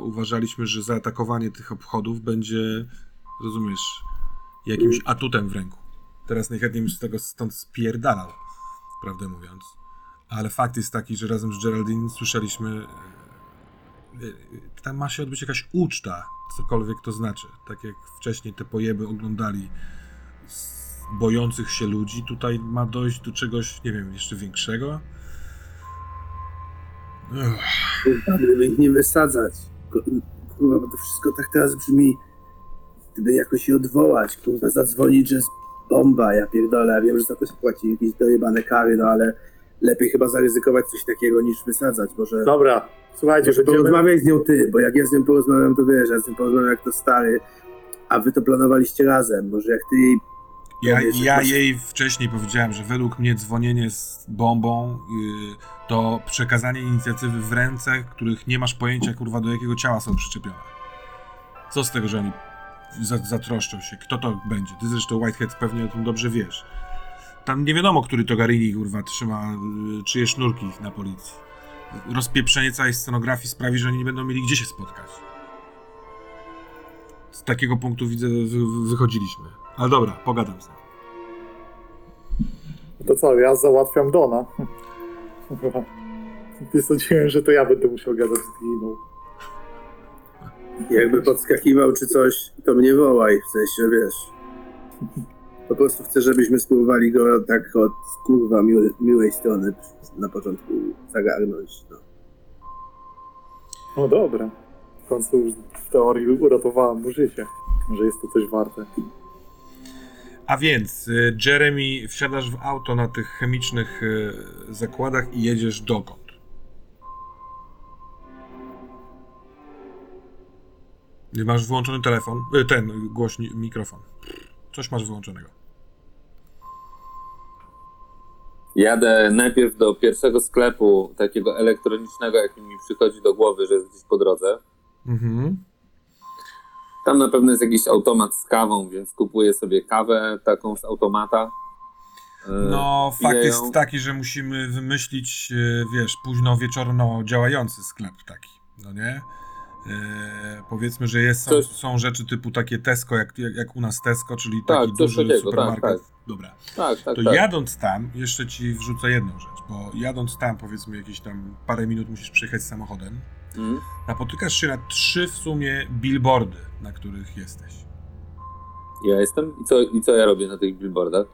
uważaliśmy, że zaatakowanie tych obchodów będzie, rozumiesz, jakimś atutem w ręku. Teraz najchętniej bym się z tego stąd spierdalał, prawdę mówiąc. Ale fakt jest taki, że razem z Geraldine słyszeliśmy tam ma się odbyć jakaś uczta, cokolwiek to znaczy. Tak jak wcześniej te pojeby oglądali bojących się ludzi, tutaj ma dojść do czegoś, nie wiem, jeszcze większego. Gdyby ich nie wysadzać. Kurwa, bo to wszystko tak teraz brzmi. Gdyby jakoś je odwołać, kurwa, zadzwonić, że jest bomba, ja pierdolę, ja wiem, że za to się płaci jakieś dojebane kary, no ale lepiej chyba zaryzykować coś takiego niż wysadzać, może... Dobra, słuchajcie, Może będziemy... porozmawiaj z nią ty, bo jak ja z nią porozmawiam, to wiesz, ja z nią porozmawiam jak to stary, a wy to planowaliście razem. Może jak ty jej Ja, ja jej wcześniej powiedziałem, że według mnie dzwonienie z bombą yy, to przekazanie inicjatywy w ręce, których nie masz pojęcia, kurwa, do jakiego ciała są przyczepione. Co z tego, że oni za- zatroszczą się? Kto to będzie? Ty zresztą, Whitehead, pewnie o tym dobrze wiesz. Tam nie wiadomo, który to Garini, kurwa, trzyma yy, czyje sznurki na policji. rozpieprzenie całej scenografii sprawi, że oni nie będą mieli gdzie się spotkać. Z takiego punktu widzę, wy, wychodziliśmy. Ale dobra, pogadam z nim. To co, ja załatwiam Dona. *laughs* Nie sądziłem, że to ja będę musiał gadać z Giną. Jakby podskakiwał czy coś, to mnie wołaj, w sensie, wiesz. *laughs* Po prostu chcę, żebyśmy spróbowali go tak od kurwa miłe, miłej strony na początku zagarnąć. No. No dobra. W końcu już w teorii uratowałem mu życie. Może jest to coś warte. A więc, y, Jeremy, wsiadasz w auto na tych chemicznych y, zakładach i jedziesz dokąd? Masz wyłączony telefon, y, ten głośnik, mikrofon. Coś masz wyłączonego. Jadę najpierw do pierwszego sklepu, takiego elektronicznego, jaki mi przychodzi do głowy, że jest gdzieś po drodze. Mhm. Tam na pewno jest jakiś automat z kawą, więc kupuję sobie kawę taką z automata. E, No, fakt ją. jest taki, że musimy wymyślić, e, wiesz, późno wieczorno działający sklep taki, no nie? E, powiedzmy, że jest, są, Coś- są rzeczy typu takie Tesco, jak, jak, u nas Tesco, czyli Tak, taki duży takiego, supermarket. tak, Dobra. Tak, tak, To tak. jadąc tam, jeszcze ci wrzucę jedną rzecz, bo jadąc tam, powiedzmy, jakieś tam parę minut musisz przejechać samochodem, Mm. napotykasz się na trzy w sumie billboardy, na których jesteś. Ja jestem? I co, I co ja robię na tych billboardach?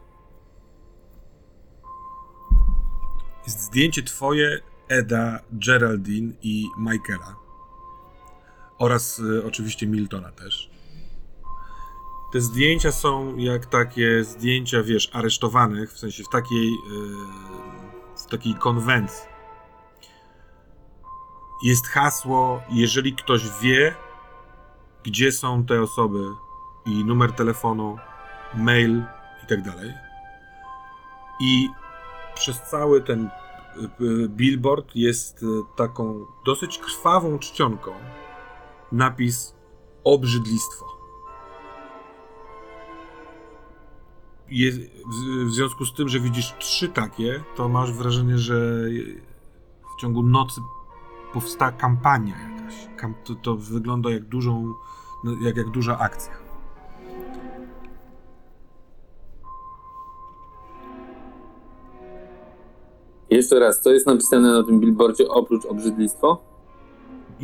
Jest zdjęcie twoje, Eda, Geraldine i Michaela. Oraz y, oczywiście Miltona też. Te zdjęcia są jak takie zdjęcia, wiesz, aresztowanych, w sensie w takiej, y, w takiej konwencji. Jest hasło, jeżeli ktoś wie, gdzie są te osoby i numer telefonu, mail i tak dalej. I przez cały ten y, y, billboard jest y, taką dosyć krwawą czcionką napis obrzydlistwo. Jest, w, związku z tym, że widzisz trzy takie, to masz wrażenie, że w ciągu nocy powstała kampania jakaś. To, to wygląda jak dużą, no, jak, jak duża akcja. Jeszcze raz, co jest napisane na tym billboardzie oprócz obrzydlistwo?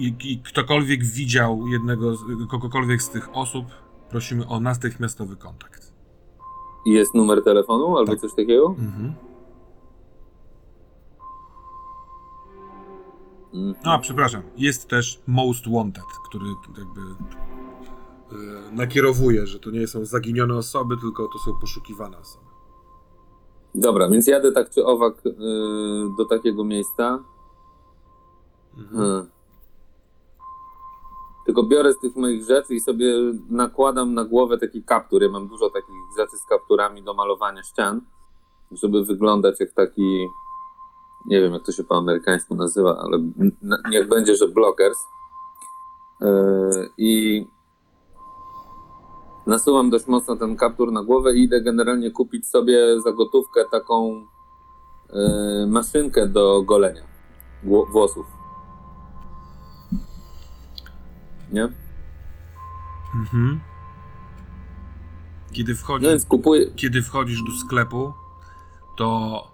I, i ktokolwiek widział jednego, kogokolwiek z tych osób, prosimy o natychmiastowy kontakt. Jest numer telefonu albo Tak. coś takiego? Mhm. Mm. A, przepraszam, jest też Most Wanted, który jakby e, nakierowuje, że to nie są zaginione osoby, tylko to są poszukiwane osoby. Dobra, więc jadę tak czy owak y, do takiego miejsca. Mhm. Hmm. Tylko biorę z tych moich rzeczy i sobie nakładam na głowę taki kaptur. Ja mam dużo takich rzeczy z kapturami do malowania ścian, żeby wyglądać jak taki. Nie wiem, jak to się po amerykańsku nazywa, ale niech będzie, że blockers. Yy, I nasuwam dość mocno ten kaptur na głowę i idę generalnie kupić sobie za gotówkę taką yy, maszynkę do golenia włosów. Nie? Mhm. Kiedy No wchodzisz, kupuję. kiedy wchodzisz do sklepu, to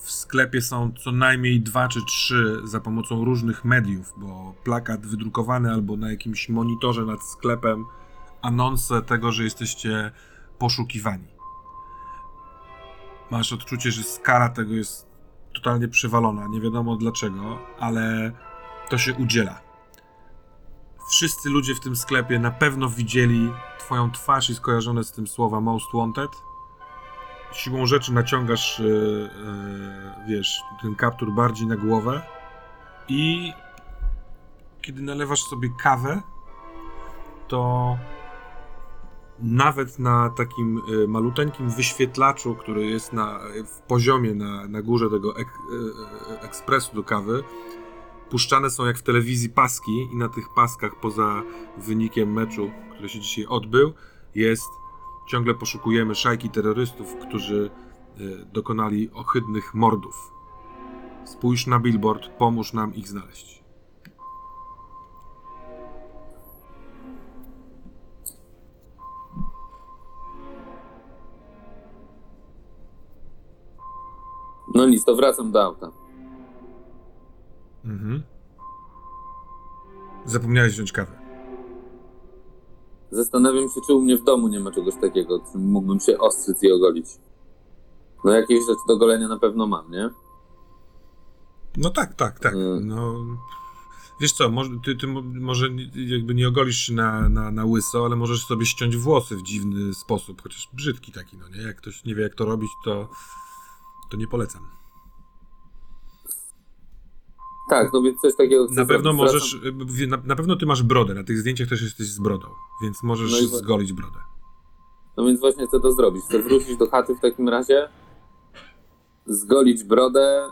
w sklepie są co najmniej dwa czy trzy za pomocą różnych mediów, bo plakat wydrukowany albo na jakimś monitorze nad sklepem, anonse tego, że jesteście poszukiwani. Masz odczucie, że skala tego jest totalnie przewalona, nie wiadomo dlaczego, ale to się udziela. Wszyscy ludzie w tym sklepie na pewno widzieli Twoją twarz i skojarzone z tym słowa Most Wanted. Siłą rzeczy naciągasz, yy, yy, wiesz, ten kaptur bardziej na głowę i kiedy nalewasz sobie kawę, to nawet na takim y, maluteńkim wyświetlaczu, który jest na, w poziomie na, na górze tego ek, ekspresu do kawy, puszczane są jak w telewizji paski i na tych paskach poza wynikiem meczu, który się dzisiaj odbył, jest ciągle poszukujemy szajki terrorystów, którzy y, dokonali ohydnych mordów. Spójrz na billboard, pomóż nam ich znaleźć. No nic, to wracam do auta. Mhm. Zapomniałeś wziąć kawę. Zastanawiam się, czy u mnie w domu nie ma czegoś takiego, czym mógłbym się ostrzyc i ogolić. No jakieś rzeczy do golenia na pewno mam, nie? No tak, tak, tak. Mm. No, wiesz co, może, ty, ty mo- może jakby nie ogolisz się na, na, na łyso, ale możesz sobie ściąć włosy w dziwny sposób, chociaż brzydki taki, no nie? Jak ktoś nie wie, jak to robić, to, to nie polecam. Tak, no więc coś takiego Na pewno zrobić. możesz, y, na, na pewno ty masz brodę, na tych zdjęciach też jesteś z brodą, więc możesz No zgolić brodę. No więc właśnie chcę to zrobić. Chcę wrócić do chaty w takim razie, zgolić brodę,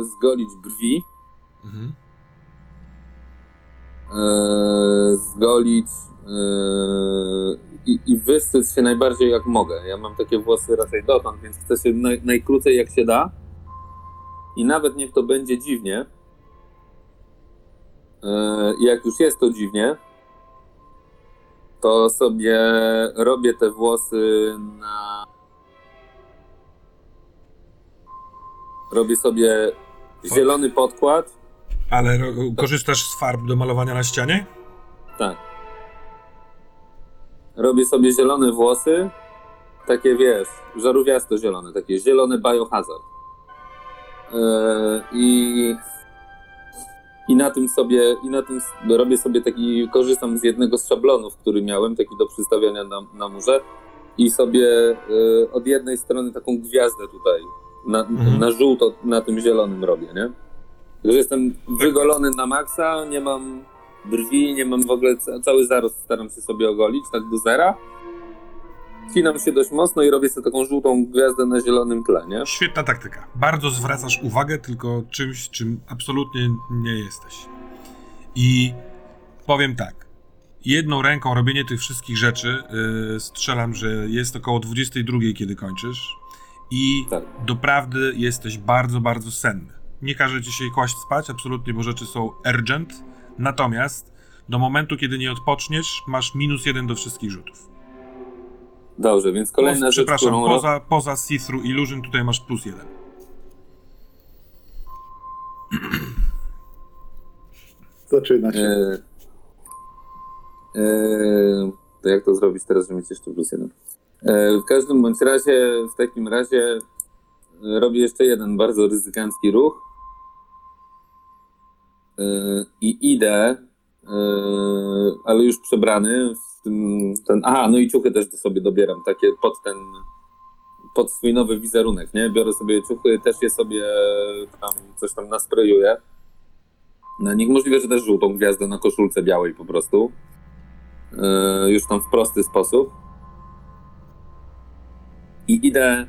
y, zgolić brwi, Mhm. y, zgolić y, i, i wysyć się najbardziej jak mogę. Ja mam takie włosy raczej dotąd, więc chcę się naj, najkrócej jak się da. I nawet niech to będzie dziwnie. I jak już jest to dziwnie, to sobie robię te włosy na. Robię sobie zielony podkład. Ale korzystasz z farb do malowania na ścianie? Tak. Robię sobie zielone włosy. Takie wiesz, żarówiasto zielone, takie zielone biohazard. Yy, I. I na tym sobie, i na tym robię sobie taki, korzystam z jednego z szablonów, który miałem, taki do przystawiania na, na murze i sobie yy, od jednej strony taką gwiazdę tutaj na, Mhm. na żółto na tym zielonym robię, nie? Że jestem wygolony na maksa, nie mam brwi, nie mam w ogóle, ca- cały zarost staram się sobie ogolić, tak do zera. Wcinam się dość mocno i robię sobie taką żółtą gwiazdę na zielonym tle, nie? Świetna taktyka. Bardzo zwracasz uwagę tylko czymś, czym absolutnie nie jesteś. I powiem tak. Jedną ręką robienie tych wszystkich rzeczy yy, strzelam, że jest około 22, kiedy kończysz. I Tak. doprawdy jesteś bardzo, bardzo senny. Nie każę ci się kłaść spać, absolutnie, bo rzeczy są urgent. Natomiast do momentu, kiedy nie odpoczniesz, masz minus jeden do wszystkich rzutów. Dobrze, więc kolejna Poza- rzecz, Przepraszam, którą poza, poza See-Through Illusion tutaj masz plus jeden. *clears throat* Zaczyna się. E, e, to jak to zrobić teraz, żeby mieć jeszcze plus jeden? E, w każdym bądź razie, w takim razie e, robię jeszcze jeden bardzo ryzykancki ruch e, i idę, ale już przebrany w tym, ten, aha, no i ciuchy też sobie dobieram, takie pod ten, pod swój nowy wizerunek, nie? Biorę sobie ciuchy, też je sobie tam, coś tam nasprejuję. Na nich możliwe, że też żółtą gwiazdę na koszulce białej po prostu. Yy, już tam w prosty sposób. I idę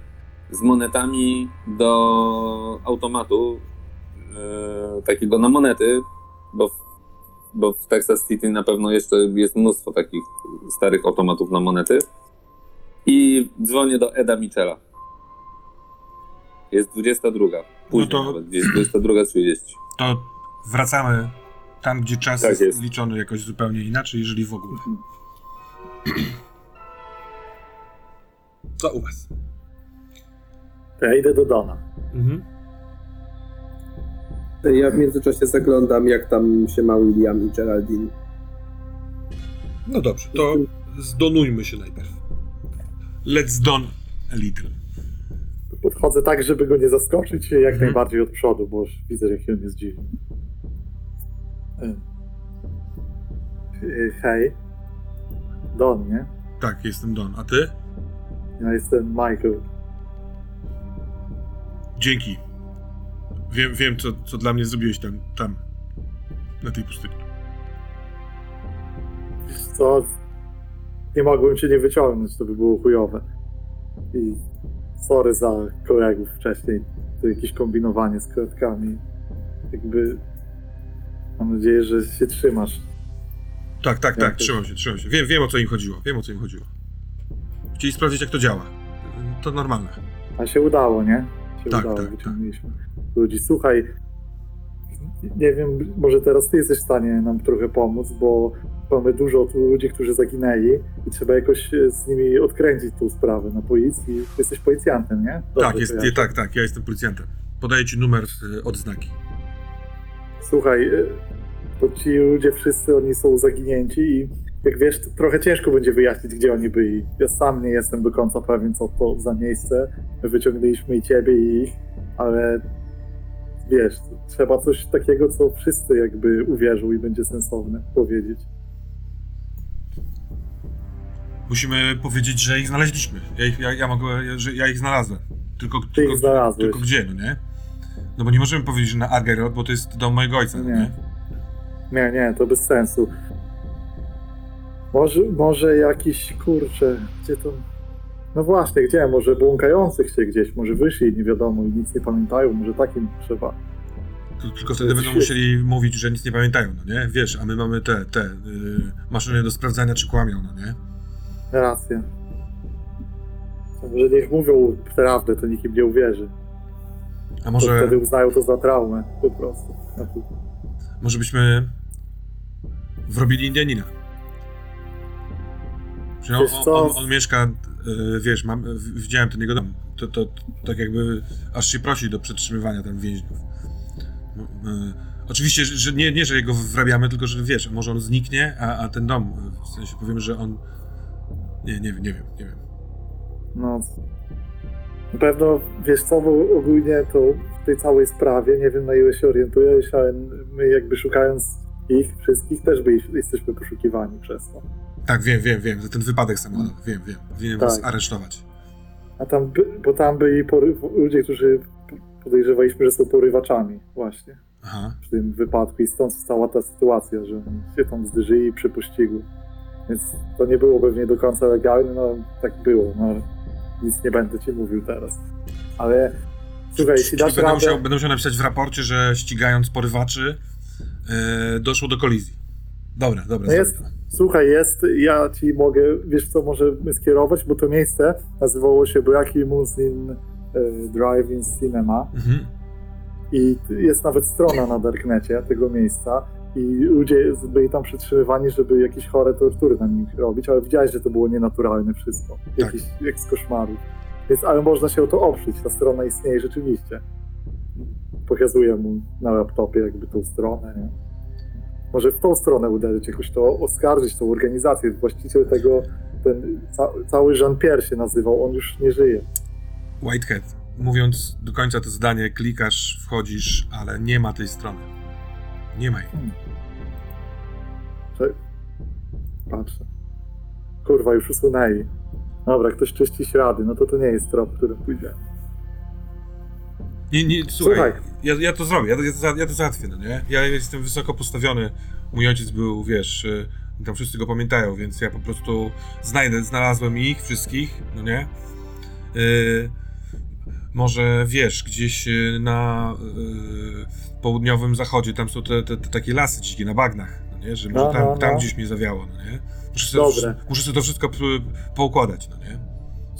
z monetami do automatu yy, takiego na monety, bo bo w Texas City na pewno jeszcze jest mnóstwo takich starych automatów na monety. I dzwonię do Eda Michela. Jest 22. Później to- nawet, gdzieś 22.30. to wracamy tam, gdzie czas Tak jest, jest. liczony jakoś zupełnie inaczej, jeżeli w ogóle. Co u was? To ja idę do Dona. Mhm. Ja w międzyczasie zaglądam, jak tam się ma William i Geraldine. No dobrze, to zdonujmy się najpierw. Let's don a little. Podchodzę tak, żeby go nie zaskoczyć jak Mhm. najbardziej od przodu, bo już widzę, jaki on jest dziwny. Hej. Don, nie? Tak, jestem Don. A ty? Ja jestem Michael. Dzięki. Wiem, wiem co, co dla mnie zrobiłeś tam, tam, na tej pustyni. Wiesz co? Nie mogłem cię nie wyciągnąć, to by było chujowe. I sorry za kolegów wcześniej. To jakieś kombinowanie z kredkami. Jakby... Mam nadzieję, że się trzymasz. Tak, tak, tak, trzymam się, trzymam się. Wiem, wiem o co im chodziło, wiem o co im chodziło. Chcieli sprawdzić jak to działa. To normalne. A się udało, nie? Się Tak, udało, tak, tak. Ludzi. Słuchaj, nie wiem, może teraz ty jesteś w stanie nam trochę pomóc, bo mamy dużo ludzi, którzy zaginęli i trzeba jakoś e, z nimi odkręcić tą sprawę na policji. Jesteś policjantem, nie? Dobrze tak, jest, nie, tak, tak, ja jestem policjantem. Podaję ci numer y, odznaki. Słuchaj, e, to ci ludzie wszyscy, oni są zaginięci i jak wiesz, trochę ciężko będzie wyjaśnić, gdzie oni byli. Ja sam nie jestem do końca pewien, co to za miejsce. My wyciągnęliśmy i ciebie i ich, ale wiesz, trzeba coś takiego, co wszyscy jakby uwierzą i będzie sensowne powiedzieć. Musimy powiedzieć, że ich znaleźliśmy. Ja, ich, ja, ja mogę, że ja ich znalazłem. Tylko, Ty tylko, ich znalazłeś. tylko gdzie, no nie? No bo nie możemy powiedzieć, że na Argerod, bo to jest dom mojego ojca, no Nie. nie? Nie, nie, to bez sensu. Może, może jakiś, kurczę, gdzie to... No właśnie, gdzie? Może błąkających się gdzieś, może wyszli, nie wiadomo, i nic nie pamiętają, może takim trzeba. Ty- Tylko wtedy będą musieli mówić, że nic nie pamiętają, no nie? Wiesz, a my mamy te, te y, maszyny do sprawdzania, czy kłamią, no nie? Racja. To może niech mówią prawdę, to nikt im nie uwierzy. A To może, wtedy uznają to za traumę, po prostu. To- może byśmy wrobili Indianina. On, on, co? on, mieszka, wiesz, mam, widziałem ten jego dom. To, to, tak jakby aż się prosi do przetrzymywania tam więźniów. Y, oczywiście, że nie, nie, że jego wrabiamy, tylko że wiesz, może on zniknie, a, a ten dom, y, w sensie powiemy, że on... Nie, nie nie wiem, nie wiem. No. Na pewno, wiesz co, bo ogólnie to w tej całej sprawie, nie wiem na ile się orientujesz, ale my jakby szukając ich wszystkich też by jesteśmy poszukiwani przez to. Tak, wiem, wiem, wiem, za ten wypadek samochodowy, wiem, wiem. Powinienem Tak. was aresztować. A tam, by, bo tam byli pory, ludzie, którzy podejrzewaliśmy, że są porywaczami właśnie Aha. w tym wypadku i stąd stała ta sytuacja, że się tam zderzyli przy pościgu. Więc to nie było pewnie do końca legalne, no tak było, no nic nie będę ci mówił teraz. Ale słuchaj, jeśli dasz będę, radę... musiał, będę musiał napisać w raporcie, że ścigając porywaczy e, doszło do kolizji. Dobra, dobra. Jest, słuchaj, jest, ja ci mogę, wiesz co, możemy skierować, bo to miejsce nazywało się Black Limousine e, Drive-In Cinema. Mhm. i jest nawet strona na Darknecie tego miejsca i ludzie byli tam przytrzymywani, żeby jakieś chore tortury na nich robić, ale widziałeś, że to było nienaturalne wszystko, jakieś, jak z koszmarów. Więc, ale można się o to oprzeć, ta strona istnieje rzeczywiście. Pokazuję mu na laptopie jakby tą stronę, nie? Może w tą stronę uderzyć, jakoś to oskarżyć, tą organizację. Właściciel tego, ten ca, cały Jean-Pierre się nazywał, on już nie żyje. Whitehead. Mówiąc do końca to zdanie, klikasz, wchodzisz, ale nie ma tej strony. Nie ma jej. Cze- Patrzę. Kurwa, już usunęli. Dobra, ktoś czyści ślady, no to to nie jest trop, którym pójdziemy. Nie, nie, słuchaj, Słuchaj. Ja, ja to zrobię, ja, to- ja, ja to załatwię, no nie? Ja jestem wysoko postawiony. Mój ojciec był, wiesz, y, tam wszyscy go pamiętają, więc ja po prostu znajdę, znalazłem ich wszystkich, no nie? Y, może, wiesz, gdzieś y, na południowym zachodzie, tam są te, te, te takie lasy dzikie na bagnach, no nie? Że może No, tam, no, tam no. gdzieś mnie zawiało, no nie? Muszę sobie, Dobre. muszę sobie to wszystko poukładać, no nie?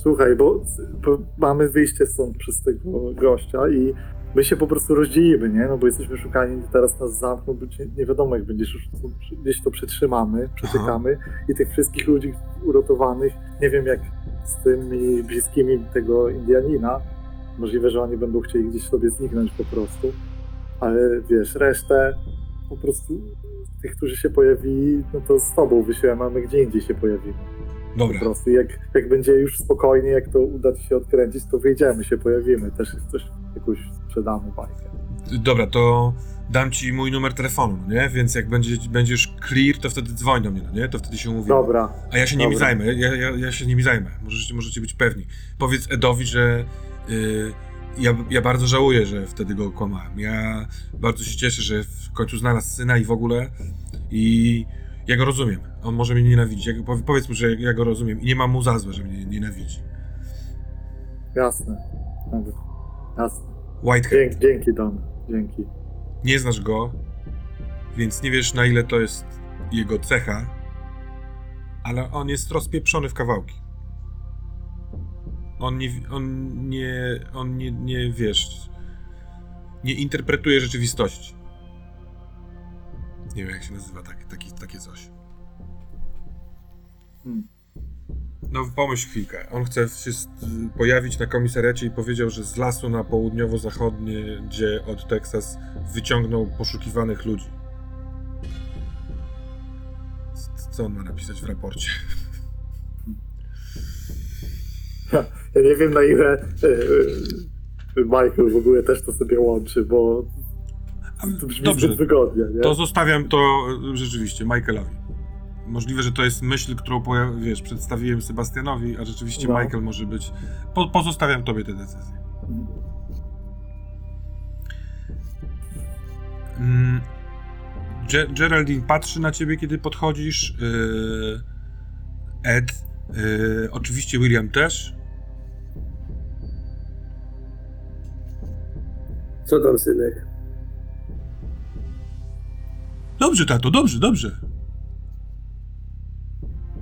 Słuchaj, bo, bo mamy wyjście stąd przez tego gościa i my się po prostu rozdzielimy, nie? No bo jesteśmy szukani, teraz nas zamkną, bo nie wiadomo jak będziesz, już tu- gdzieś to przetrzymamy, przeczekamy i tych wszystkich ludzi uratowanych, nie wiem jak z tymi bliskimi tego Indianina, możliwe, że oni będą chcieli gdzieś sobie zniknąć po prostu, ale wiesz, resztę po prostu tych, którzy się pojawili, no to z tobą wyślemy, a my gdzie indziej się pojawimy. Dobra. Po prostu jak, jak będzie już spokojnie, jak to uda ci się odkręcić, to wyjdziemy, się pojawimy. Też coś, jakąś sprzedamy bajkę. Dobra, to dam ci mój numer telefonu, no nie? Więc jak będzie, będziesz clear, to wtedy dzwoń do mnie, no nie? To wtedy się umówimy. Dobra, A ja się nimi dobra. zajmę, ja, ja, ja się nimi zajmę. Możecie, możecie być pewni. Powiedz Edowi, że y, ja, ja bardzo żałuję, że wtedy go kłamałem. Ja bardzo się cieszę, że w końcu znalazł syna i w ogóle i ja go rozumiem. On może mnie nienawidzić. Ja, powiedz mu, że ja go rozumiem i nie mam mu za złe, że mnie nienawidzi. jasne. Jasne. Whitehead. Dzięki, dzięki Don. Dzięki. nie znasz go, więc nie wiesz na ile to jest jego cecha, ale on jest rozpieprzony w kawałki. On nie, on nie, on nie, nie wiesz, nie interpretuje rzeczywistości. Nie wiem, jak się nazywa tak, taki, takie coś. Hmm. No pomyśl chwilkę. On chce się pojawić na komisariacie i powiedział, że z lasu na południowo-zachodnie, gdzie od Teksas wyciągnął poszukiwanych ludzi. Co on ma napisać w raporcie? Ja nie wiem na ile e, e, Michael w ogóle też to sobie łączy, bo *clears throat* to brzmi Dobrze, zbyt wygodnie, nie? to zostawiam to e, rzeczywiście Michaelowi. Możliwe, że to jest myśl, którą wiesz, przedstawiłem Sebastianowi, a rzeczywiście No. Michael może być. Po, pozostawiam tobie tę decyzję. Mm, Ge- Geraldine patrzy na ciebie, kiedy podchodzisz. Yy, Ed. Yy, oczywiście William też. Co tam, synek? Dobrze, tato, dobrze, dobrze.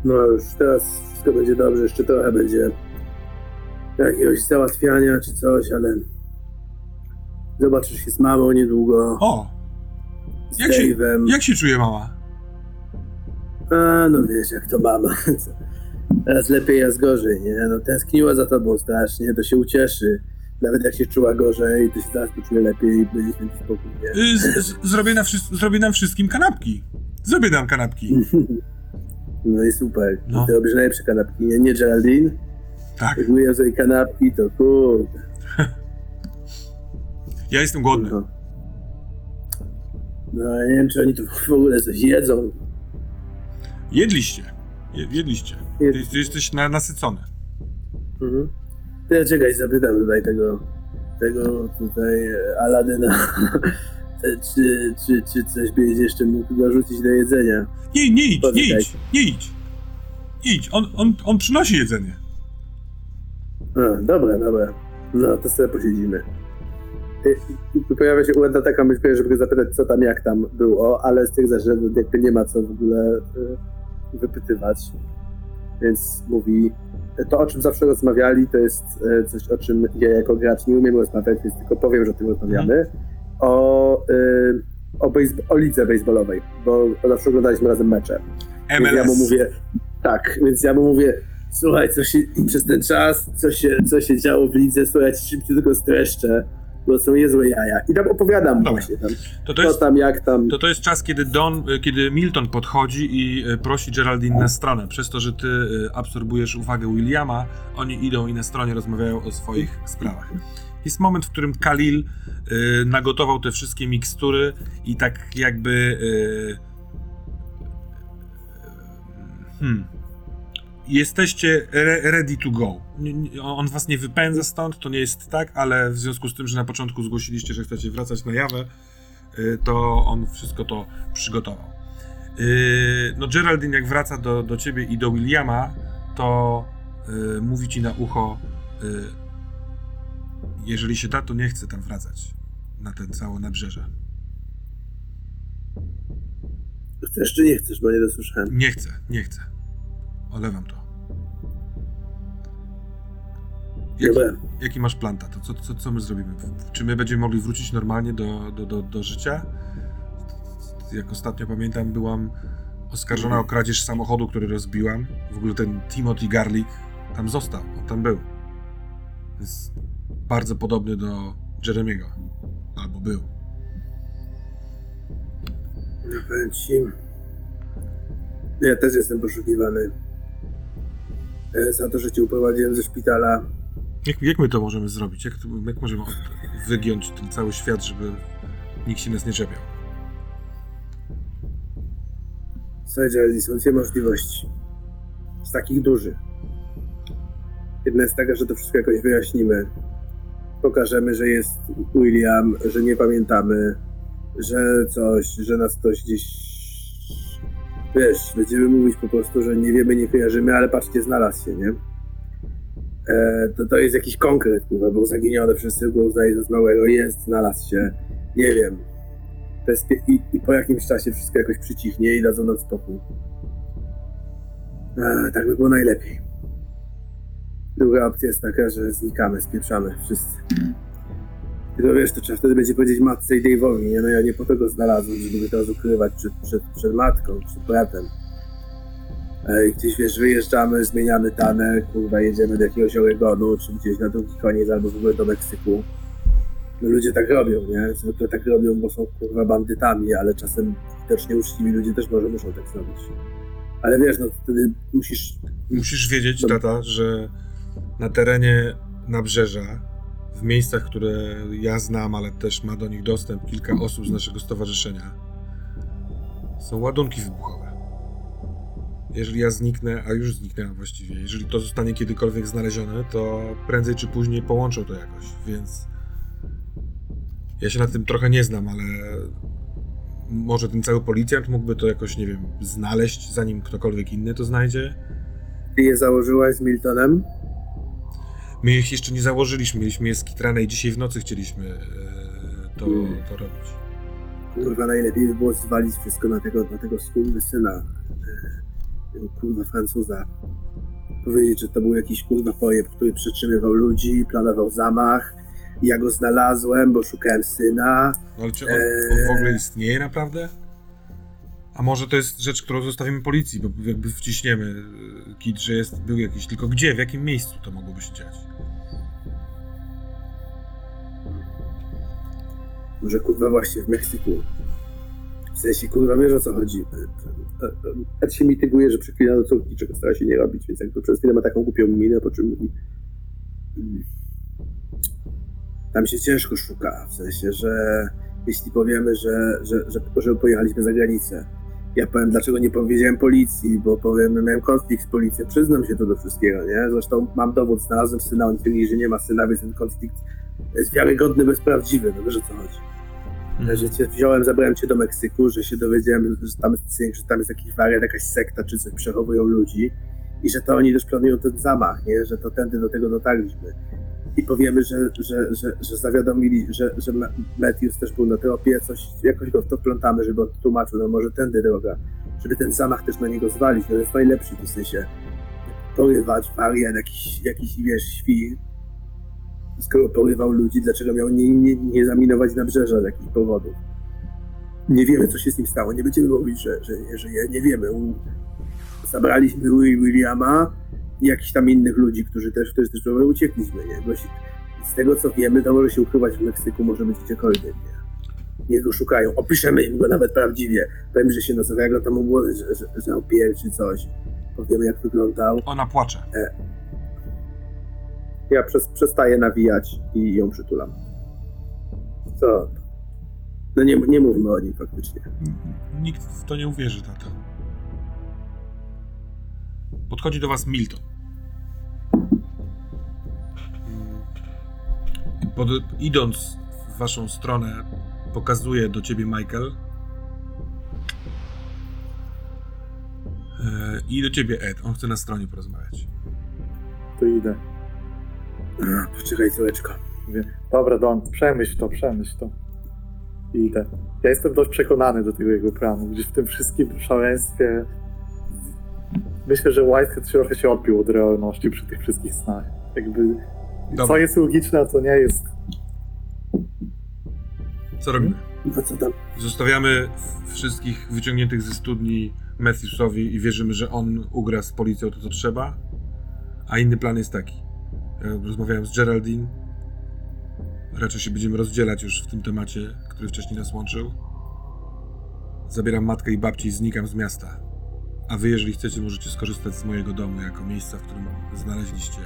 No już teraz wszystko będzie dobrze, jeszcze trochę będzie jakiegoś załatwiania czy coś, ale zobaczysz się z mamą niedługo, O, z jak się- Dave'em. jak się czuje mama? A, no wiesz, jak to mama. *laughs* Raz lepiej, raz gorzej, nie? No tęskniła za tobą strasznie, to się ucieszy. Nawet jak się czuła gorzej, to się zaraz poczuje lepiej i będzie święty spokój, nie? Y, z, z, zrobię, na wszy- zrobię nam wszystkim kanapki. Zrobię nam kanapki. *laughs* No i super. No. I ty robisz najlepsze kanapki, nie? Nie Geraldine? Tak, Jak mówię sobie kanapki, to kurde. *laughs* ja jestem głodny. No. no ja nie wiem, czy oni tu w ogóle coś jedzą. Jedliście. Je, jedliście. Jed- Ty, ty jesteś na, nasycony. Mhm. Ja czekaj, zapytam tutaj tego, tego tutaj e, Aladyna, *laughs* czy, czy, czy coś byś jeszcze mógł dorzucić do jedzenia. Nie, nie idź, nie idź, nie idź. Idź, on, on, on przynosi jedzenie. A, dobra, dobra. No, to sobie posiedzimy. Y, Pojawia się u Eda taka myśl, żeby go zapytać, co tam, jak tam było, ale stwierdza, że jakby nie ma co w ogóle y, wypytywać. Więc mówi, to o czym zawsze rozmawiali, to jest y, coś, o czym ja jako gracz nie umiem rozmawiać, więc tylko powiem, że o tym rozmawiamy. O, y, o, bejsb- o lidze baseballowej, bo zawsze oglądaliśmy razem mecze. Więc ja mu MLS. mówię, tak, więc ja mu mówię, słuchaj, co się przez ten czas, co się, co się działo w lidze, słuchaj, ja ci szybciej tylko streszczę, bo są niezłe jaja. I tam opowiadam Dobra. właśnie tam, To, to, co jest, tam, jak tam. to, to jest czas, kiedy Don, y, kiedy Milton podchodzi i y, prosi Geraldine na stronę. Przez to, że ty y, absorbujesz uwagę Williama, oni idą i na stronie rozmawiają o swoich sprawach. Jest moment, w którym Khalil nagotował te wszystkie mikstury i tak jakby. Hmm, jesteście re, ready to go. On was nie wypędza stąd, to nie jest tak, ale w związku z tym, że na początku zgłosiliście, że chcecie wracać na Jawę, y, to on wszystko to przygotował. Y, No Geraldine jak wraca do, do ciebie i do Williama, to y, mówi ci na ucho jeżeli się da, to nie chcę tam wracać na ten całe nabrzeże. Chcesz czy nie chcesz, bo nie dosłyszałem. Nie chcę, nie chcę. Olewam to. Jaki, jaki masz plan, tato? Co, co, co my zrobimy? Czy my będziemy mogli wrócić normalnie do, do, do, do życia? Jak ostatnio pamiętam, byłam oskarżona o kradzież samochodu, który rozbiłam. W ogóle ten Timothy Garlic tam został, on tam był. Jest bardzo podobny do Jeremiego. Albo był. Ja powiem ci, ja też jestem poszukiwany. E, Za to, że cię uprowadziłem ze szpitala. Jak, jak my to możemy zrobić? Jak, to, jak możemy wygiąć ten cały świat, żeby nikt się nas nie czepiał? Słuchaj, Geraldine, są dwie możliwości. Z takich dużych. Jedna jest taka, że to wszystko jakoś wyjaśnimy. Pokażemy, że jest William, że nie pamiętamy, że coś, że nas ktoś gdzieś. Wiesz, będziemy mówić po prostu, że nie wiemy, nie kojarzymy, ale patrzcie, znalazł się, nie? E, to, to jest jakiś konkret, kurwa, był zaginiony, wszyscy go uznali za zmarłego, jest, znalazł się, nie wiem. I, I po jakimś czasie wszystko jakoś przycichnie i dadzą nam spokój. E, tak by było najlepiej. Druga opcja jest taka, że znikamy, spieprzamy wszyscy. I to wiesz, to trzeba wtedy będzie powiedzieć matce i Dave'owi, nie? No ja nie po to go znalazłem, żeby teraz ukrywać przed, przed, przed matką, przed bratem. Ej, gdzieś wiesz, wyjeżdżamy, zmieniamy tanę, kurwa, jedziemy do jakiegoś Oregonu, czy gdzieś na drugi koniec, albo w ogóle do Meksyku. No ludzie tak robią, nie? Zwykle tak robią, bo są kurwa bandytami, ale czasem widocznie uczciwi ludzie też może muszą tak zrobić. Ale wiesz, no wtedy musisz Musisz wiedzieć, Dobra. tata, że na terenie nabrzeża, w miejscach, które ja znam, ale też ma do nich dostęp kilka osób z naszego stowarzyszenia, są ładunki wybuchowe. Jeżeli ja zniknę, a już zniknęłam właściwie, jeżeli to zostanie kiedykolwiek znalezione, to prędzej czy później połączą to jakoś, więc ja się na tym trochę nie znam, ale może ten cały policjant mógłby to jakoś, nie wiem, znaleźć, zanim ktokolwiek inny to znajdzie. Ty je założyłaś z Miltonem? My ich jeszcze nie założyliśmy, mieliśmy je skitrane i dzisiaj w nocy chcieliśmy e, to, Mm. to robić. Kurwa, najlepiej by było zwalić wszystko na tego, na tego syna, e, tego kurwa Francuza. Powiedzieć, że to był jakiś kurwa pojeb, który przytrzymywał ludzi, planował zamach. Ja go znalazłem, bo szukałem syna. No, ale czy on, on w ogóle istnieje naprawdę? A może to jest rzecz, którą zostawimy policji, bo jakby wciśniemy e, kit, że jest, był jakiś, tylko gdzie, w jakim miejscu to mogłoby się dziać? Może kurwa właśnie w Meksyku. W sensie kurwa wiesz o co chodzi. E, e, e, Ed się mityguje, że przeklina do córki, czego stara się nie robić, więc jakby przez chwilę ma taką głupią minę, po czym mówi "Mm, tam się ciężko szuka, w sensie, że jeśli powiemy, że, że, że, że pojechaliśmy za granicę, ja powiem, dlaczego nie powiedziałem policji, bo powiem, miałem konflikt z policją, przyznam się to do wszystkiego, nie? Zresztą mam dowód, znalazłem syna, on twierdzi, że nie ma syna, więc ten konflikt jest wiarygodny, bez prawdziwy, no wiesz o co chodzi. Że cię wziąłem, zabrałem cię do Meksyku, że się dowiedziałem, że tam jest, że tam jest jakiś wariat, jakaś sekta czy coś, przechowują ludzi i że to oni też planują ten zamach, nie? Że to tędy do tego dotarliśmy. I powiemy, że, że, że, że zawiadomili, że, że Ma- Matthews też był na tropie, coś, jakoś go w to wplątamy, żeby on tłumaczył, no może tędy droga, żeby ten zamach też na niego zwalić, no to jest najlepszy w sensie porywacz, wariat, jakiś, jakiś wiesz, świr, skoro porywał ludzi, dlaczego miał nie, nie, nie zaminować nabrzeża z jakichś powodów. Nie wiemy, co się z nim stało. Nie będziemy mówić, że, że nie żyje. Nie wiemy. Zabraliśmy Will- Williama i jakichś tam innych ludzi, którzy też, którzy też próbowali uciekliśmy. Nie? Bo się- z tego, co wiemy, to może się ukrywać w Meksyku, może być gdziekolwiek. Nie? Niech go szukają. Opiszemy im go nawet prawdziwie. Powiem, że się nazywa, jak go tam było, że, że, że opier czy coś. Powiemy, jak wyglądał. Ona płacze. Ja przez, przestaję nawijać i ją przytulam. Co? No nie, nie mówmy o nim faktycznie. Nikt w to nie uwierzy, tata. Podchodzi do was Milton. Pod, idąc w waszą stronę, pokazuje do ciebie Michael. E, I do ciebie Ed. On chce na stronie porozmawiać. To idę. A, poczekaj chwileczkę. Dobra, Don, przemyśl to, przemyśl to. I idę. Ja jestem dość przekonany do tego jego planu. Gdzieś w tym wszystkim szaleństwie myślę, że Whitehead trochę się odbił od realności przy tych wszystkich snach. Jakby Dobra. co jest logiczne, a co nie jest. Co robimy? No? Zostawiamy wszystkich wyciągniętych ze studni Matthewsowi i wierzymy, że on ugra z policją to, co trzeba. A inny plan jest taki. Ja rozmawiałem z Geraldine. Raczej się będziemy rozdzielać już w tym temacie, który wcześniej nas łączył. Zabieram matkę i babci i znikam z miasta. A wy, jeżeli chcecie, możecie skorzystać z mojego domu jako miejsca, w którym znaleźliście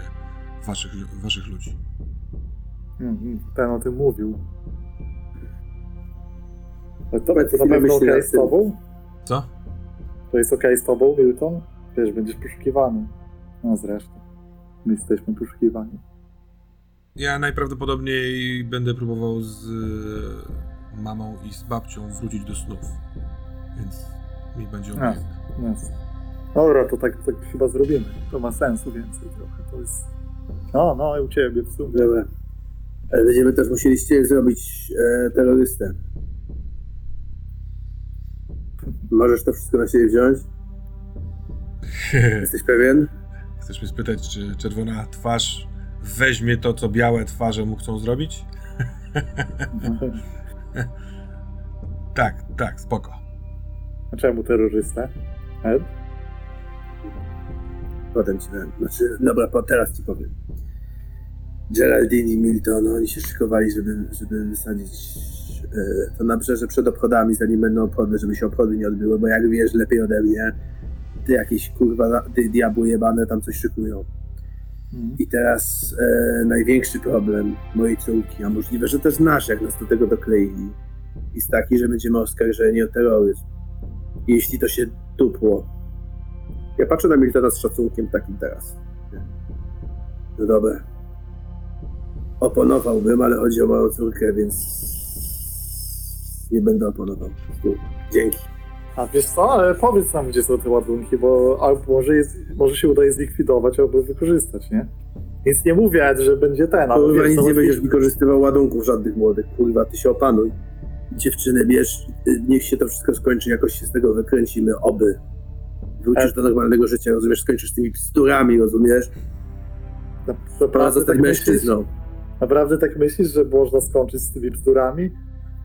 waszych, waszych ludzi. Mhm, Ten o tym mówił. Ale to, to na pewno okej nad z tobą? Co? To jest okej z tobą, Milton? Wiesz, będziesz poszukiwany. No zresztą. My jesteśmy poszukiwani. Ja najprawdopodobniej będę próbował z e, mamą i z babcią wrócić do snów. Więc mi będzie A. obojętne. Jasne. Dobra, to tak, tak chyba zrobimy. To ma sensu więcej trochę. To jest... No, no, i u ciebie w sumie. Dobra. Ale będziemy też musieli z ciebie zrobić e, terrorystę. Możesz to wszystko na siebie wziąć? *laughs* Jesteś pewien? Chcesz mnie spytać, czy czerwona twarz weźmie to, co białe twarze mu chcą zrobić? *laughs* Tak, tak, spoko. A czemu terrorysta? Ed? Potem ci powiem. Znaczy, dobra, po, teraz ci powiem. Geraldine i Milton, oni się szykowali, żeby, żeby wysadzić e, to nabrzeże przed obchodami, zanim będą obchody, żeby się obchody nie odbyły, bo jak wiesz lepiej ode mnie, ty jakieś kurwa, ty diabły jebane tam coś szykują. Mhm. I teraz e, największy problem mojej córki, a możliwe, że też nasz, jak nas do tego dokleili, jest taki, że będziemy oskarżeni o terroryzm. Jeśli to się tupło. Ja patrzę na Miltona z szacunkiem takim teraz. No dobra. Oponowałbym, ale chodzi o moją córkę, więc nie będę oponował. Dzięki. A wiesz co, ale powiedz nam, gdzie są te ładunki, bo albo może, jest, może się uda je zlikwidować, albo wykorzystać, nie? Nic nie mówię, że będzie ten, ale Kurwa, nic nie będziesz wykorzystywał ładunków żadnych młodych. Kurwa, ty się opanuj. Dziewczynę bierz, y, niech się to wszystko skończy, jakoś się z tego wykręcimy, oby. Wrócisz E- do normalnego życia, rozumiesz? Skończysz z tymi bzdurami, rozumiesz? Na- Pora Naprawdę zostać tak, myślisz, mężczyzną. Naprawdę tak myślisz, że można skończyć z tymi bzdurami?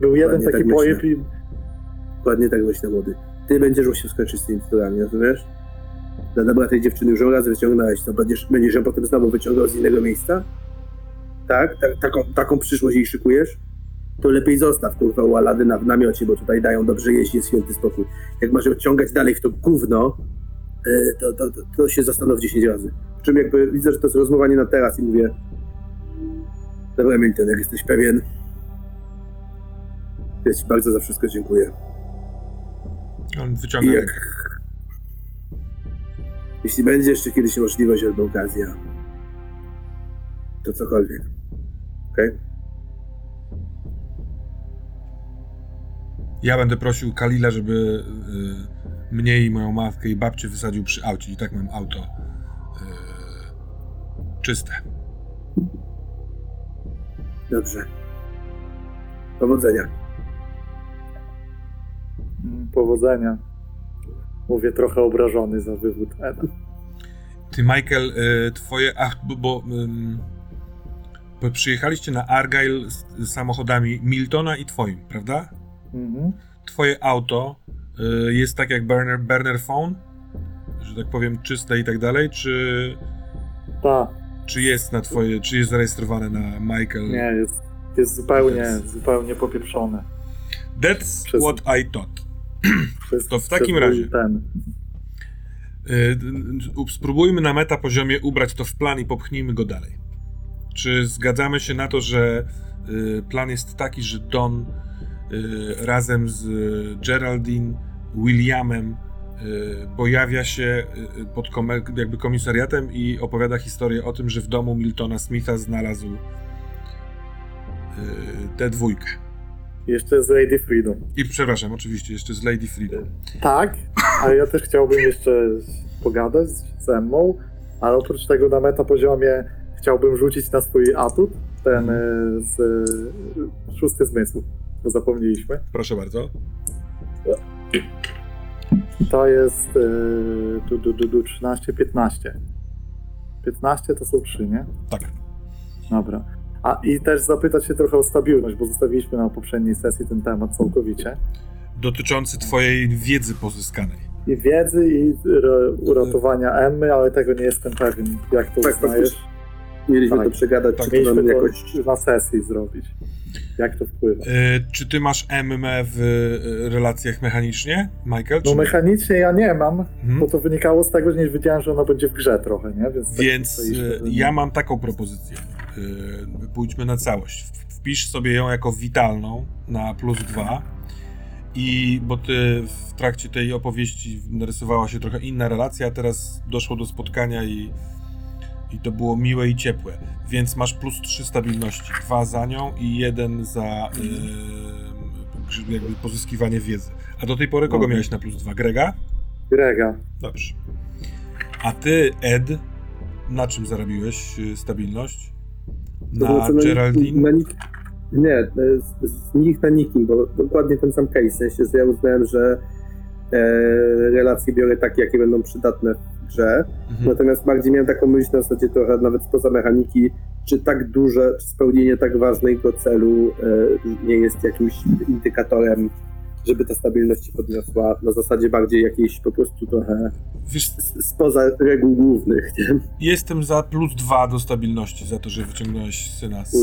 Był jeden Dokładnie taki tak pojeb i... Dokładnie tak myślę, młody. Ty będziesz musiał skończyć z tymi bzdurami, rozumiesz? Dla dobra tej dziewczyny już raz wyciągnąłeś, to będziesz, będziesz ją potem znowu wyciągał z innego miejsca? Tak? tak taką, taką przyszłość jej szykujesz? To lepiej zostaw, kurwa, u Aladyna w namiocie, bo tutaj dają dobrze jeść, jest święty spokój. Jak masz ją ciągać dalej w to gówno, y, to, to, to, to się zastanów 10 razy. Przy czym jakby widzę, że to jest rozmowa nie na teraz i mówię Dobra, Milton, jak jesteś pewien, ja ci bardzo za wszystko dziękuję. On wyciąga jak... Jeśli będzie jeszcze kiedyś możliwość albo okazja, to cokolwiek. Okej? Ja będę prosił Kalila, żeby y, mnie i moją matkę i babcię wysadził przy aucie. I tak mam auto y, czyste. Dobrze. Powodzenia. Mm, Powodzenia. Mówię trochę obrażony za wywód Eda. Ty, Michael, y, twoje. Ach, bo. bo, przyjechaliście na Argyle z, z samochodami Miltona i twoim, prawda? Mhm. Twoje auto y, jest tak jak burner, burner phone? Że tak powiem, czyste i tak dalej? Czy, Tak, czy jest na twoje. Czy jest zarejestrowane na Michael? nie, jest, jest zupełnie, Jest. zupełnie popieprzone. That's Przez- what I thought. Przez, To w takim razie. Ten. Y, Spróbujmy na meta poziomie ubrać to w plan i popchnijmy go dalej. Czy zgadzamy się na to, że y, plan jest taki, że Don y, razem z Geraldine, Williamem pojawia się y, pod kome- jakby komisariatem i opowiada historię o tym, że w domu Miltona Smitha znalazł y, tę dwójkę. Jeszcze z Lady Freedom. I przepraszam, oczywiście, jeszcze z Lady Freedom. Tak, ale ja też chciałbym jeszcze pogadać ze mną, ale oprócz tego na meta poziomie chciałbym rzucić na swój atut, ten e, z e, szósty zmysł, bo zapomnieliśmy. Proszę bardzo. To jest e, du, du, du, du, 13, 15. 15 to są 3, nie? Tak. Dobra. A i też zapytać się trochę o stabilność, bo zostawiliśmy na poprzedniej sesji ten temat całkowicie. Dotyczący twojej wiedzy pozyskanej. I wiedzy, i re- uratowania Emmy, ale tego nie jestem pewien, jak to Tak, uznajesz. Mieliśmy Tak. to przegadać, Tak, czy to Mieliśmy nam to jakoś... na sesji zrobić. Jak to wpływa? E, czy ty masz MME w e, relacjach mechanicznie, Michael? No mechanicznie ja nie mam, Mhm. bo to wynikało z tego, że nie wiedziałem, że ona będzie w grze trochę, nie? Więc, tak Więc że nie. ja mam taką propozycję. E, Pójdźmy na całość. Wpisz sobie ją jako witalną na plus dwa. I bo ty w trakcie tej opowieści narysowała się trochę inna relacja, a teraz doszło do spotkania i, i to było miłe i ciepłe. Więc masz plus trzy stabilności. Dwa za nią i jeden za e, jakby pozyskiwanie wiedzy. A do tej pory kogo miałeś na plus dwa? Grega? Grega. Dobrze. A ty, Ed, na czym zarobiłeś y, stabilność? Na co Geraldine? Na nik... Nie, z, z nich na nikim, bo dokładnie ten sam case, w sensie, że ja uznałem, że e, relacje biorę takie, jakie będą przydatne grze, Mhm. natomiast bardziej miałem taką myśl na zasadzie trochę nawet spoza mechaniki, czy tak duże, czy spełnienie tak ważnego celu e, nie jest jakimś indykatorem, żeby ta stabilność się podniosła na zasadzie bardziej jakiejś po prostu trochę Wiesz, spoza reguł głównych, nie? jestem za plus dwa do stabilności, za to, że wyciągnąłeś syna. Z,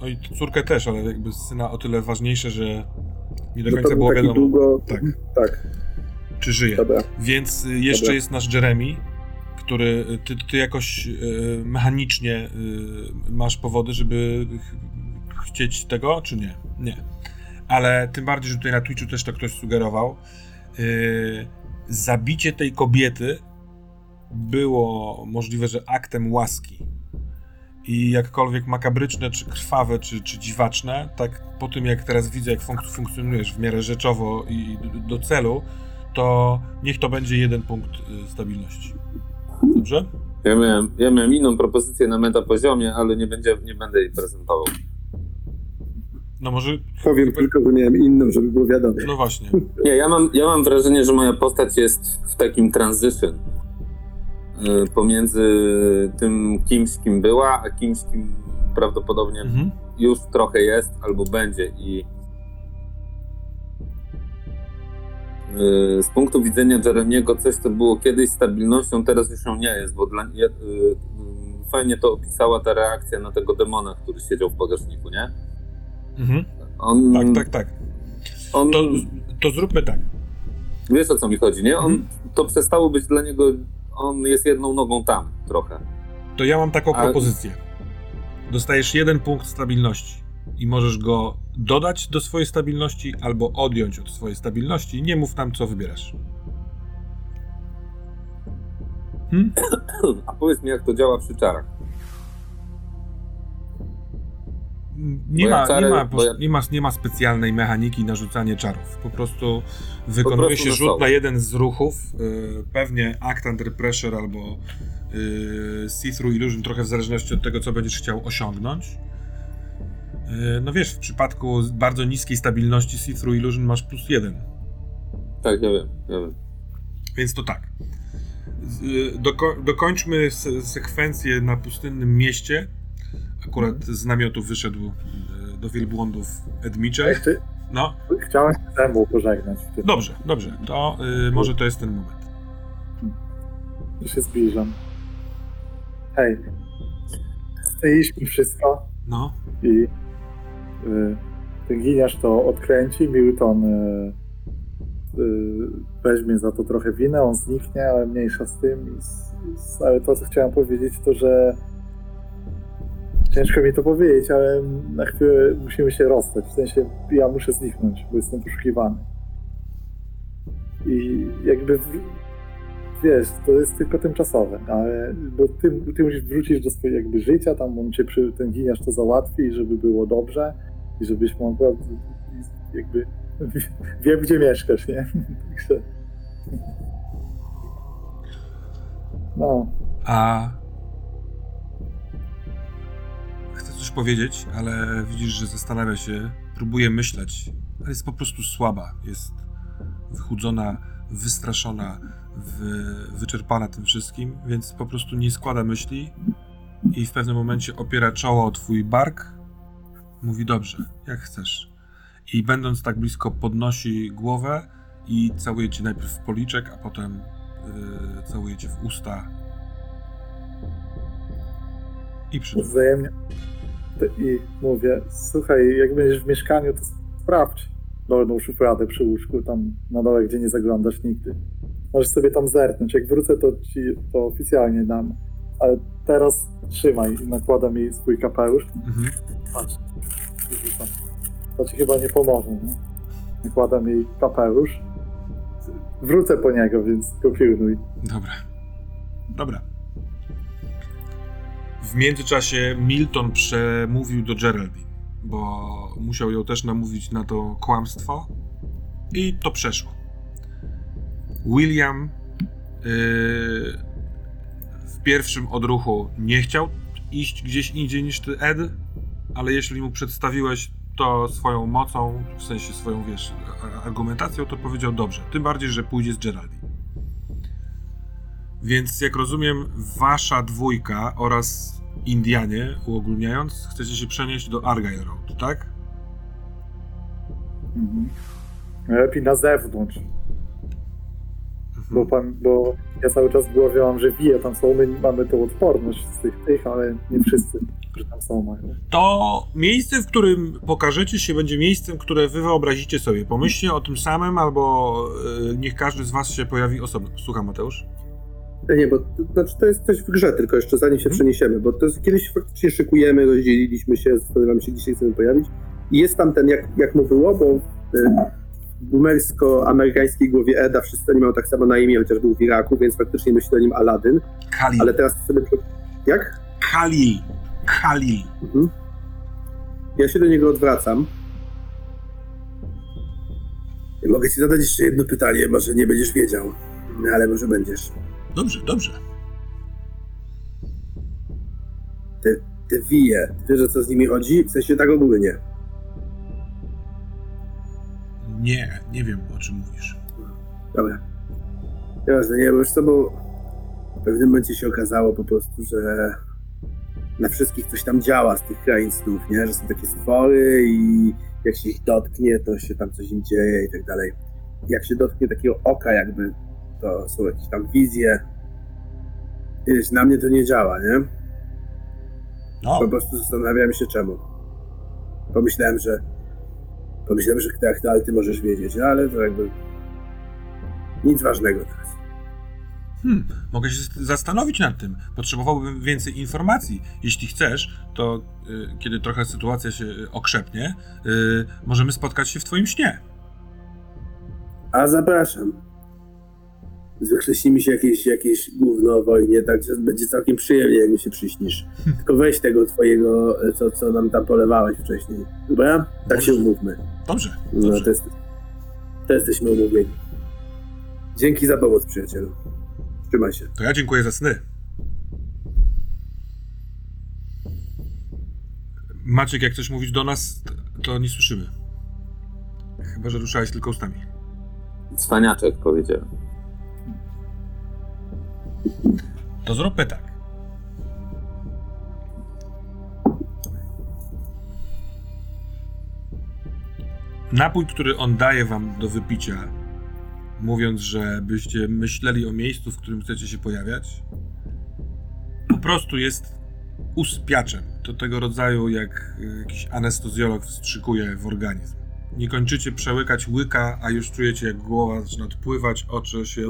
no i córkę też, ale jakby syna o tyle ważniejsze, że nie do No końca to było był taki wiadomo, długo... Tak. Tak, czy żyje. dobra. Więc y, jeszcze Dobra. jest nasz Jeremy, który y, ty, ty jakoś y, mechanicznie y, masz powody, żeby ch- chcieć tego, czy nie? Nie. Ale tym bardziej, że tutaj na Twitchu też to ktoś sugerował. y, zabicie tej kobiety było możliwe, że aktem łaski. I jakkolwiek makabryczne, czy krwawe, czy, czy dziwaczne, tak po tym jak teraz widzę, jak funk- funkcjonujesz w miarę rzeczowo i do, do celu, to niech to będzie jeden punkt y, stabilności. Dobrze? Ja miałem, ja miałem inną propozycję na metapoziomie, ale nie, będzie, nie będę jej prezentował. No może, Powiem tylko, że miałem inną, żeby było wiadomo. no właśnie. *laughs* Nie, ja mam, ja mam wrażenie, że moja postać jest w takim transition y, pomiędzy tym kimś, kim była, a kimś, kim prawdopodobnie Mhm. już trochę jest albo będzie i z punktu widzenia Jeremiego coś, co było kiedyś stabilnością, teraz już ją nie jest, bo dla, ja, y, y, fajnie to opisała ta reakcja na tego demona, który siedział w bagażniku, nie? Mhm. On, Tak, tak, tak. On, To, to zróbmy tak. Wiesz o co mi chodzi, nie? On, Mhm. To przestało być dla niego, on jest jedną nogą tam trochę. To ja mam taką A- propozycję. Dostajesz jeden punkt stabilności i możesz go dodać do swojej stabilności albo odjąć od swojej stabilności. Nie mów nam, co wybierasz. Hmm? A powiedz mi, jak to działa przy czarach. Nie ma, czary- nie, ma, ja- nie, ma, nie ma specjalnej mechaniki narzucanie czarów. Po prostu wykonuje prostu się na rzut na jeden z ruchów. y, pewnie Act Under Pressure albo y, See-Through Illusion, trochę w zależności od tego, co będziesz chciał osiągnąć. Y, no wiesz, w przypadku bardzo niskiej stabilności See-Through Illusion masz plus jeden. Tak, ja wiem, ja wiem. Więc to tak. Y, Doko dokończmy se sekwencję na pustynnym mieście. Akurat z namiotu wyszedł y, do wielbłądów Edmicze. Jeszcze No, chciałem się temu pożegnać. dobrze, dobrze. To y, może to jest ten moment. Już się zbliżam. Hej. Stoiliśmy wszystko No, i ten giniarz to odkręci, Milton y, y, weźmie za to trochę winę, on zniknie, ale mniejsza z tym. Ale to, co chciałem powiedzieć, to że ciężko mi to powiedzieć, ale na chwilę musimy się rozstać. W sensie ja muszę zniknąć, bo jestem poszukiwany. I jakby wiesz, to jest tylko tymczasowe, ale bo ty, ty musisz wrócić do swojego jakby życia, tam on cię przy, ten giniarz to załatwi, żeby było dobrze i żebyś mogła jakby *laughs* wiem, gdzie mieszkasz, nie? *laughs* No, a chcę coś powiedzieć, ale widzisz, że zastanawia się, próbuje myśleć, ale jest po prostu słaba. Jest wychudzona, wystraszona, wy, wyczerpana tym wszystkim, więc po prostu nie składa myśli i w pewnym momencie opiera czoło o twój bark. Mówi dobrze, jak chcesz. I będąc tak blisko, podnosi głowę i całuje cię najpierw w policzek, a potem yy, całuje cię w usta. I przy wzajemnie. I mówię, słuchaj, jak będziesz w mieszkaniu, to sprawdź dolną szufladę przy łóżku, tam na dole, gdzie nie zaglądasz nigdy. Możesz sobie tam zerknąć. Jak wrócę, to ci to oficjalnie dam. Ale teraz trzymaj. Nakładam jej swój kapelusz. Mhm. Patrz. To ci chyba nie pomoże, nie? Nakładam jej kapelusz. Wrócę po niego, więc go pilnuj. Dobra. Dobra. W międzyczasie Milton przemówił do Geraldine, bo musiał ją też namówić na to kłamstwo i to przeszło. William yy, w pierwszym odruchu nie chciał iść gdzieś indziej niż ty, Ed, ale jeśli mu przedstawiłeś to swoją mocą, w sensie swoją, wiesz, argumentacją, to powiedział dobrze. Tym bardziej, że pójdzie z Geraldine. Więc jak rozumiem, wasza dwójka oraz Indianie, uogólniając, chcecie się przenieść do Argyle Road, tak? Mhm. Lepiej na zewnątrz, bo, Mhm. pan, bo ja cały czas w głowie mam, że wije tam są, my mamy tą odporność z tych, tych, ale nie wszyscy, że tam są mają. To miejsce, w którym pokażecie się, będzie miejscem, które wy wyobrazicie sobie. Pomyślcie o tym samym, albo y, niech każdy z was się pojawi osobno. Słucham, Mateusz? E, Nie, bo to, znaczy to jest coś w grze, tylko jeszcze zanim się Mhm. przeniesiemy, bo to jest, kiedyś faktycznie szykujemy, rozdzieliliśmy się, zastanawiamy się, gdzie się chcemy pojawić. I jest tam ten, jak, jak mu było, bo y, w boomersko-amerykańskiej głowie Eda wszyscy oni mają tak samo na imię, chociaż był w Iraku, więc faktycznie myślę o nim Aladdin, Khalil. ale teraz sobie... Jak? Khalil. Khalil. Mhm. Ja się do niego odwracam. Mogę ci zadać jeszcze jedno pytanie, może nie będziesz wiedział, ale może będziesz. Dobrze, dobrze. Te wije, wiesz o co z nimi chodzi? W sensie tak ogólnie. Nie, nie wiem o czym mówisz. Dobra. Jasne, nie, bo już co, bo w pewnym momencie się okazało po prostu, że na wszystkich coś tam działa z tych krain snów, nie? Że są takie stwory i jak się ich dotknie, to się tam coś im dzieje i tak dalej. Jak się dotknie takiego oka jakby, to są jakieś tam wizje. Wiesz, na mnie to nie działa, nie? No, Po prostu zastanawiałem się czemu. Pomyślałem, że pomyślałem, że tak, ale ty możesz wiedzieć, no ale to jakby nic ważnego teraz. hmm, mogę się zastanowić nad tym. Potrzebowałbym więcej informacji. Jeśli chcesz, to y, kiedy trochę sytuacja się okrzepnie, y, możemy spotkać się w twoim śnie. A zapraszam. Zwykle śni mi się jakieś, jakieś gówno o wojnie, także będzie całkiem przyjemnie, jak mi się przyśnisz. Tylko weź tego twojego, co, co nam tam polewałeś wcześniej. Dobra? Tak się Dobrze. umówmy. Dobrze, No, dobrze. to, jest, to jesteśmy umówieni. Dzięki za pomoc, przyjacielu. Trzymaj się. To ja dziękuję za sny. Maciek, jak chcesz mówić do nas, to nie słyszymy. Chyba, że ruszałeś tylko ustami. Cwaniaczek powiedziałem. To zróbmy tak. Napój, który on daje wam do wypicia, mówiąc, że byście myśleli o miejscu, w którym chcecie się pojawiać, po prostu jest uspiaczem. To tego rodzaju, jak jakiś anestezjolog wstrzykuje w organizm. Nie kończycie przełykać łyka, a już czujecie, jak głowa zaczyna odpływać, oczy się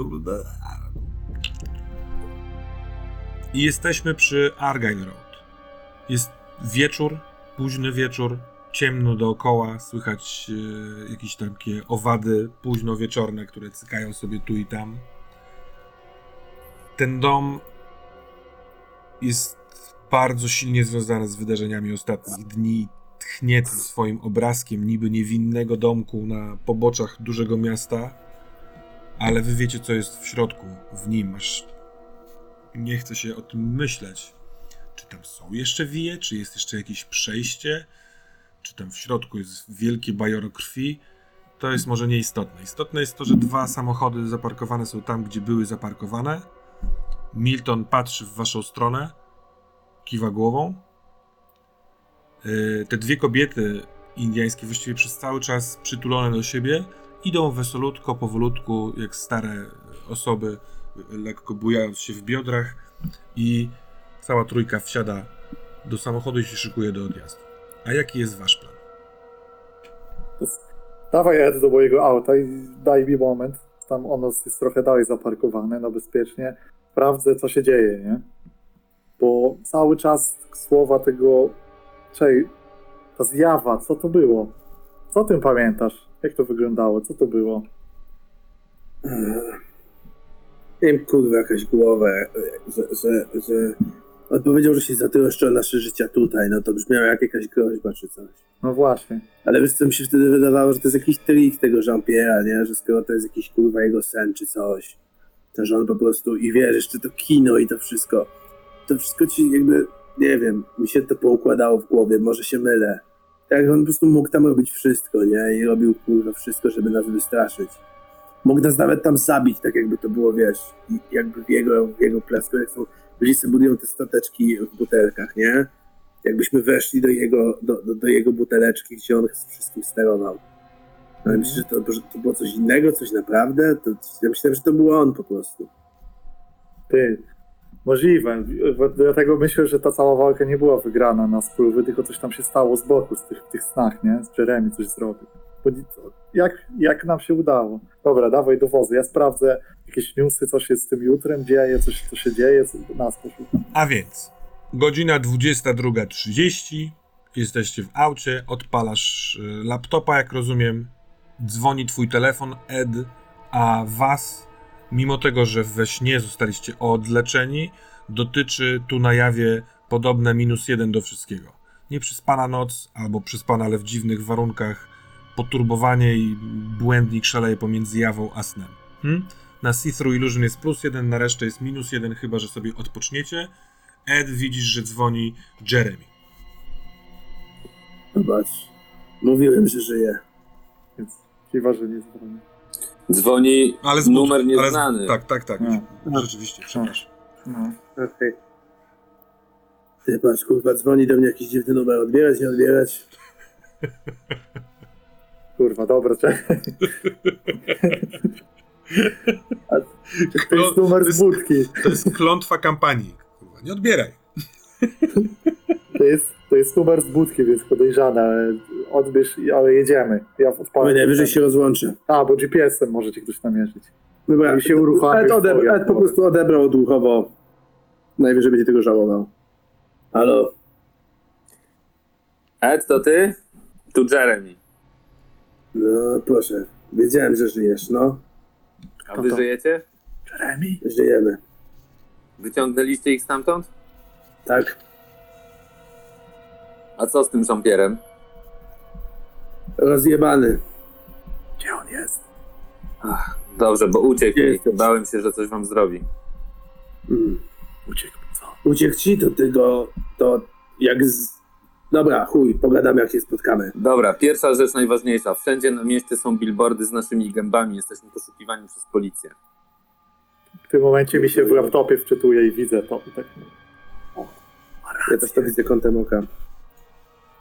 i jesteśmy przy Argyle Road. Jest wieczór, późny wieczór, ciemno dookoła, słychać e, jakieś takie owady późno wieczorne, które cykają sobie tu i tam. Ten dom jest bardzo silnie związany z wydarzeniami ostatnich dni. Tchnie tym swoim obrazkiem niby niewinnego domku na poboczach dużego miasta, ale wy wiecie, co jest w środku, w nim. Aż nie chce się o tym myśleć. Czy tam są jeszcze wije, czy jest jeszcze jakieś przejście, czy tam w środku jest wielkie bajoro krwi. To jest może nieistotne. Istotne jest to, że dwa samochody zaparkowane są tam, gdzie były zaparkowane. Milton patrzy w waszą stronę, kiwa głową. Yy, Te dwie kobiety indiańskie właściwie przez cały czas przytulone do siebie idą wesolutko, powolutku, jak stare osoby, lekko bujając się w biodrach i cała trójka wsiada do samochodu i się szykuje do odjazdu. A jaki jest wasz plan? Dawaj Ed do mojego auta i daj mi moment. Tam ono jest trochę dalej zaparkowane, no bezpiecznie. Sprawdzę, co się dzieje, nie? Bo cały czas słowa tego... Czej, ta zjawa, co to było? Co o tym pamiętasz? Jak to wyglądało? Co to było? Miałem kurwa jakaś głowę, że, że, że on powiedział, że się zatroszczy o nasze życia tutaj, no to brzmiało jak jakaś groźba czy coś. No właśnie. Ale wiesz co mi się wtedy wydawało, że to jest jakiś trik tego Jean-Pierre'a, nie? Że skoro to jest jakiś kurwa jego sen czy coś, to że on po prostu i wiesz, jeszcze to kino i to wszystko, to wszystko ci jakby, nie wiem, mi się to poukładało w głowie, może się mylę. Tak, on po prostu mógł tam robić wszystko, nie? I robił kurwa wszystko, żeby nas wystraszyć. Mógł nas nawet tam zabić, tak jakby to było, wiesz, jakby w jego, w jego plasku, jak są, sobie budują te stateczki w butelkach, nie? Jakbyśmy weszli do jego, do, do, do jego buteleczki, gdzie on z wszystkim sterował. Ale myślę, że to, że to było coś innego, coś naprawdę? To, ja myślałem, że to był on po prostu. Ty, możliwe. Dlatego myślę, że ta cała walka nie była wygrana na spróby, tylko coś tam się stało z boku, z tych, tych snach, nie? Z Jeremy coś zrobił. Jak, jak nam się udało? Dobra, dawaj do wozu. Ja sprawdzę jakieś newsy, co się z tym jutrem dzieje, coś, co się dzieje, nas poszukam. A więc, godzina 22.30, jesteście w aucie, odpalasz y, laptopa, jak rozumiem, dzwoni twój telefon, Ed, a was, mimo tego, że we śnie zostaliście odleczeni, dotyczy tu na jawie podobne minus jeden do wszystkiego. Nieprzespana noc, albo przespana, ale w dziwnych warunkach, poturbowanie i błędnik szaleje pomiędzy jawą a snem. Hmm? Na See-Through Illusion jest plus jeden, na resztę jest minus jeden, chyba że sobie odpoczniecie. Ed, widzisz, że dzwoni Jeremy. Zobacz. Mówiłem, że żyje. Więc kiwa, że nie dzwoni. Dzwoni Ale z numer butu- ale z- nieznany. tak, tak, tak. No. Rzeczywiście, przepraszam. No. Okej. Ty patrz, kurwa, dzwoni do mnie jakiś dziwny numer. Odbierać, nie odbierać? *laughs* Kurwa, dobra, czekaj. *laughs* A, to jest numer z budki. To jest klątwa kampanii. Kurwa, nie odbieraj. To jest, to jest numer z budki, więc podejrzane. Odbierz, i- ale jedziemy. Ja odpalam. Oj, najwyżej się rozłączę. A, bo GPS-em możecie ktoś namierzyć. Dobra, I się uruchomi Ed, odeb- twoja Ed po prostu odebrał odruchowo. Najwyżej będzie tego żałował. Halo? Ed, to ty? Tu Jeremy. No, proszę. Wiedziałem, że żyjesz, no. A wy to? żyjecie? Jeremy? Żyjemy. Wyciągnęliście ich stamtąd? Tak? A co z tym szampierem? Rozjebany. Gdzie on jest? Ach, dobrze, bo uciekł Gdzie i bałem się, że coś wam zrobi. Mm. Uciekł. Co? Uciekł ci, to ty go... To jak z... Dobra, chuj, pogadamy jak się spotkamy. Dobra, pierwsza rzecz najważniejsza. Wszędzie na mieście są billboardy z naszymi gębami. Jesteśmy poszukiwani przez policję. W tym momencie mi się w laptopie wczytuje i widzę to. I tak, Ja też to widzę kątem oka.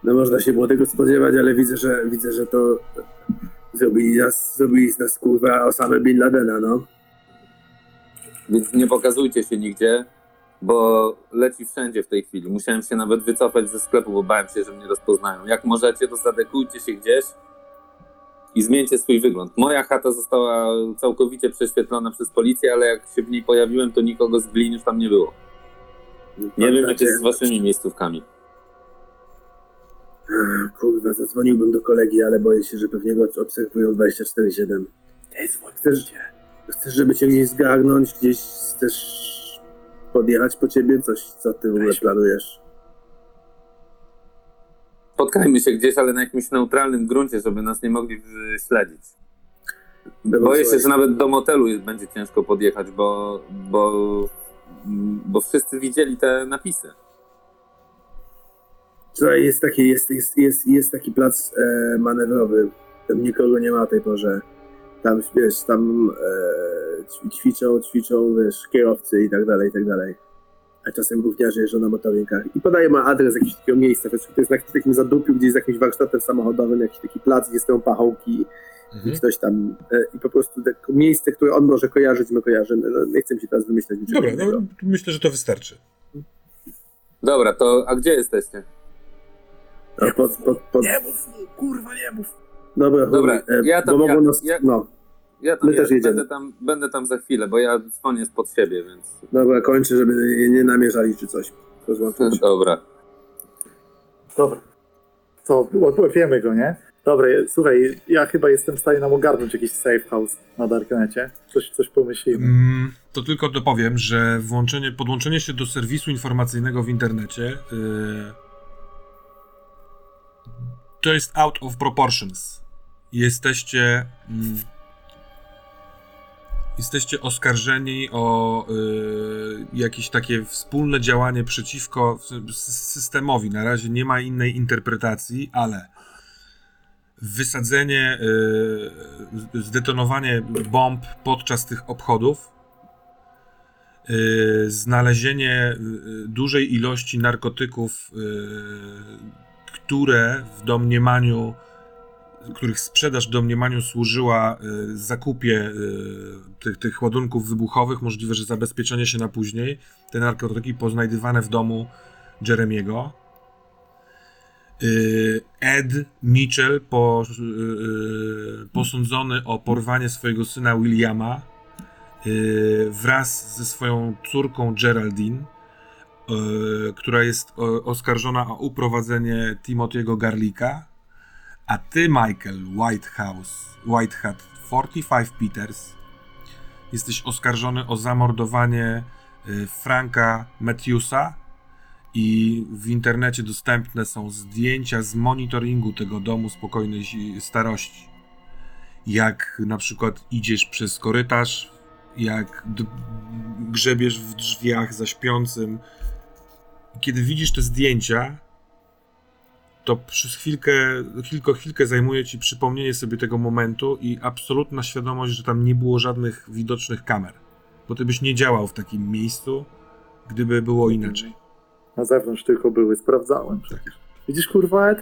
No można się było tego spodziewać, ale widzę, że widzę, że to zrobili nas, zrobili z nas kurwa Osamę Bin Ladena, no. Więc nie pokazujcie się nigdzie, bo leci wszędzie w tej chwili. Musiałem się nawet wycofać ze sklepu, bo bałem się, że mnie rozpoznają. Jak możecie, to zadekujcie się gdzieś i zmieńcie swój wygląd. Moja chata została całkowicie prześwietlona przez policję, ale jak się w niej pojawiłem, to nikogo z glin już tam nie było. Nie wiem, jak jest z waszymi miejscówkami. Kurwa, zadzwoniłbym do kolegi, ale boję się, że pewnie go obserwują 24-7. Chcesz, chcesz, żeby cię gdzieś zgarnąć, gdzieś chcesz podjechać po ciebie? Coś, co ty w ogóle planujesz? Spotkajmy się gdzieś, ale na jakimś neutralnym gruncie, żeby nas nie mogli śledzić. Dobra, Boję się, że nawet do motelu jest, będzie ciężko podjechać, bo, bo, bo wszyscy widzieli te napisy. Słuchaj, jest taki, jest, jest, jest, jest taki plac e, manewrowy. Tam nikogo nie ma o tej porze. Tam, wiesz, tam e, ćwi- ćwiczą, ćwiczą, wiesz, kierowcy i tak dalej, i tak dalej. A czasem gówniarze jeżdżą na motorynkach. I podaję ma adres jakiegoś takiego miejsca, wiesz, to jest na takim zadupiu, gdzieś z jakimś warsztatem samochodowym, jakiś taki plac, gdzie stoją pachołki i ktoś tam, e, i po prostu tak, miejsce, które on może kojarzyć, my kojarzymy. No, nie chcę ci teraz wymyślać niczego Dobra, innego. no, myślę, że to wystarczy. Dobra, to a gdzie jesteście? No, pod, pod, pod... Nie mów kurwa, nie mów. Dobra, Dobra, chuj, e, ja tam- bo mogą ja- nas, ja- no. Ja tam My też jedziemy. będę, tam, będę tam za chwilę, bo ja dzwonię spod siebie, więc. Dobra, kończę, żeby nie, nie namierzali czy coś. Rozłączam się. Dobra. Dobra. Co, wiemy go, nie? Dobra, słuchaj, ja chyba jestem w stanie nam ogarnąć jakiś safe house na Darknecie. Coś, coś pomyślimy. Mm, to tylko dopowiem, że włączenie, podłączenie się do serwisu informacyjnego w internecie yy, to jest out of proportions. Jesteście mm, jesteście oskarżeni o yy, jakieś takie wspólne działanie przeciwko systemowi. Na razie nie ma innej interpretacji, ale wysadzenie, y, zdetonowanie bomb podczas tych obchodów, y, znalezienie y, dużej ilości narkotyków, które w domniemaniu, których sprzedaż w domniemaniu służyła zakupie tych, tych ładunków wybuchowych, możliwe, że zabezpieczenie się na później, te narkotyki poznajdywane w domu Jeremiego. Y, Ed Mitchell, po, posądzony o porwanie swojego syna Williama wraz ze swoją córką Geraldine, która jest oskarżona o uprowadzenie Timothy'ego Garlika, a ty, Michael Whitehouse, Whitehat 45 Peters, jesteś oskarżony o zamordowanie Franka Matthewsa, i w internecie dostępne są zdjęcia z monitoringu tego domu spokojnej starości. Jak na przykład idziesz przez korytarz, jak grzebiesz w drzwiach za śpiącym. Kiedy widzisz te zdjęcia, to przez chwilkę, chwilkę, chwilkę zajmuje ci przypomnienie sobie tego momentu i absolutna świadomość, że tam nie było żadnych widocznych kamer. Bo ty byś nie działał w takim miejscu, gdyby było inaczej. Na zewnątrz tylko były, sprawdzałem przecież. Widzisz, kurwa, Ed?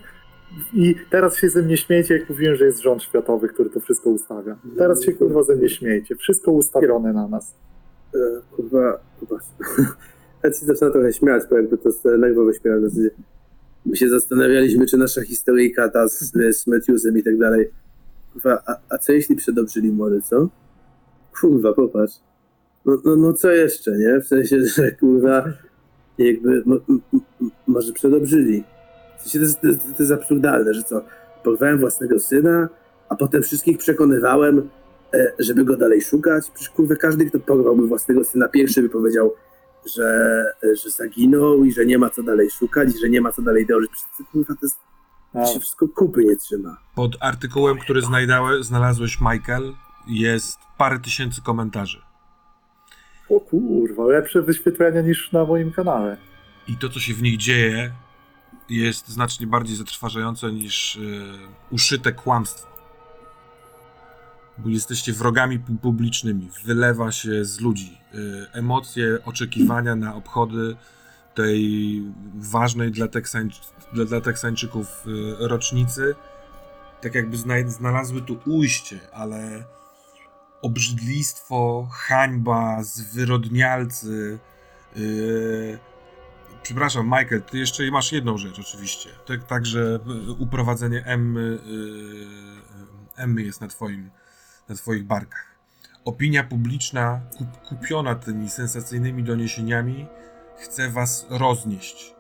I teraz się ze mnie śmiejecie, jak mówiłem, że jest rząd światowy, który to wszystko ustawia. Teraz się, kurwa, ze mnie śmiejecie. Wszystko ustawione na nas. E, kurwa, kurwa. Ja ci zaczyna trochę śmiać, bo jakby to jest nerwowe śmiech. My się zastanawialiśmy, czy nasza historyjka ta z, z Matthewsem i tak dalej. Kurwa, a, a co jeśli przedobrzyli mory, co? Kurwa, popatrz. No, no, no co jeszcze, nie? W sensie, *laughs* że kurwa jakby może przedobrzyli. W sensie to, to, to jest absurdalne, że co, porwałem własnego syna, a potem wszystkich przekonywałem, e, żeby go dalej szukać. Przecież kurwa każdy, kto porwałby własnego syna, pierwszy by powiedział, że, że zaginął i że nie ma co dalej szukać i że nie ma co dalej dążyć. Przecież kurwa to, jest, to się wszystko kupy nie trzyma. Pod artykułem, który znalazłeś, Michael, jest parę tysięcy komentarzy. O kurwa, lepsze wyświetlenia niż na moim kanale. I to, co się w nich dzieje, jest znacznie bardziej zatrważające niż yy, uszyte kłamstwo. Bo jesteście wrogami publicznymi, wylewa się z ludzi yy, emocje, oczekiwania na obchody tej ważnej dla, Teksańczy, dla, dla Teksańczyków yy, rocznicy, tak jakby znalazły tu ujście, ale obrzydlistwo, hańba, zwyrodnialcy. Yy... Przepraszam, Michael, ty jeszcze masz jedną rzecz oczywiście. Tak, także uprowadzenie Emmy, yy... Emmy jest na, twoim, na twoich barkach. Opinia publiczna kup, kupiona tymi sensacyjnymi doniesieniami chce was roznieść.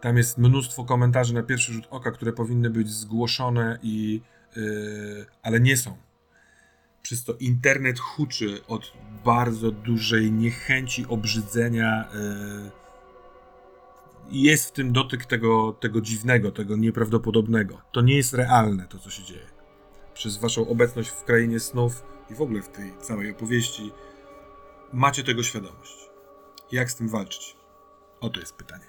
Tam jest mnóstwo komentarzy na pierwszy rzut oka, które powinny być zgłoszone i yy, ale nie są przez to internet huczy od bardzo dużej niechęci, obrzydzenia. E, jest w tym dotyk tego, tego dziwnego, tego nieprawdopodobnego. To nie jest realne, to co się dzieje. Przez waszą obecność w krainie snów i w ogóle w tej całej opowieści macie tego świadomość. Jak z tym walczyć? Oto jest pytanie.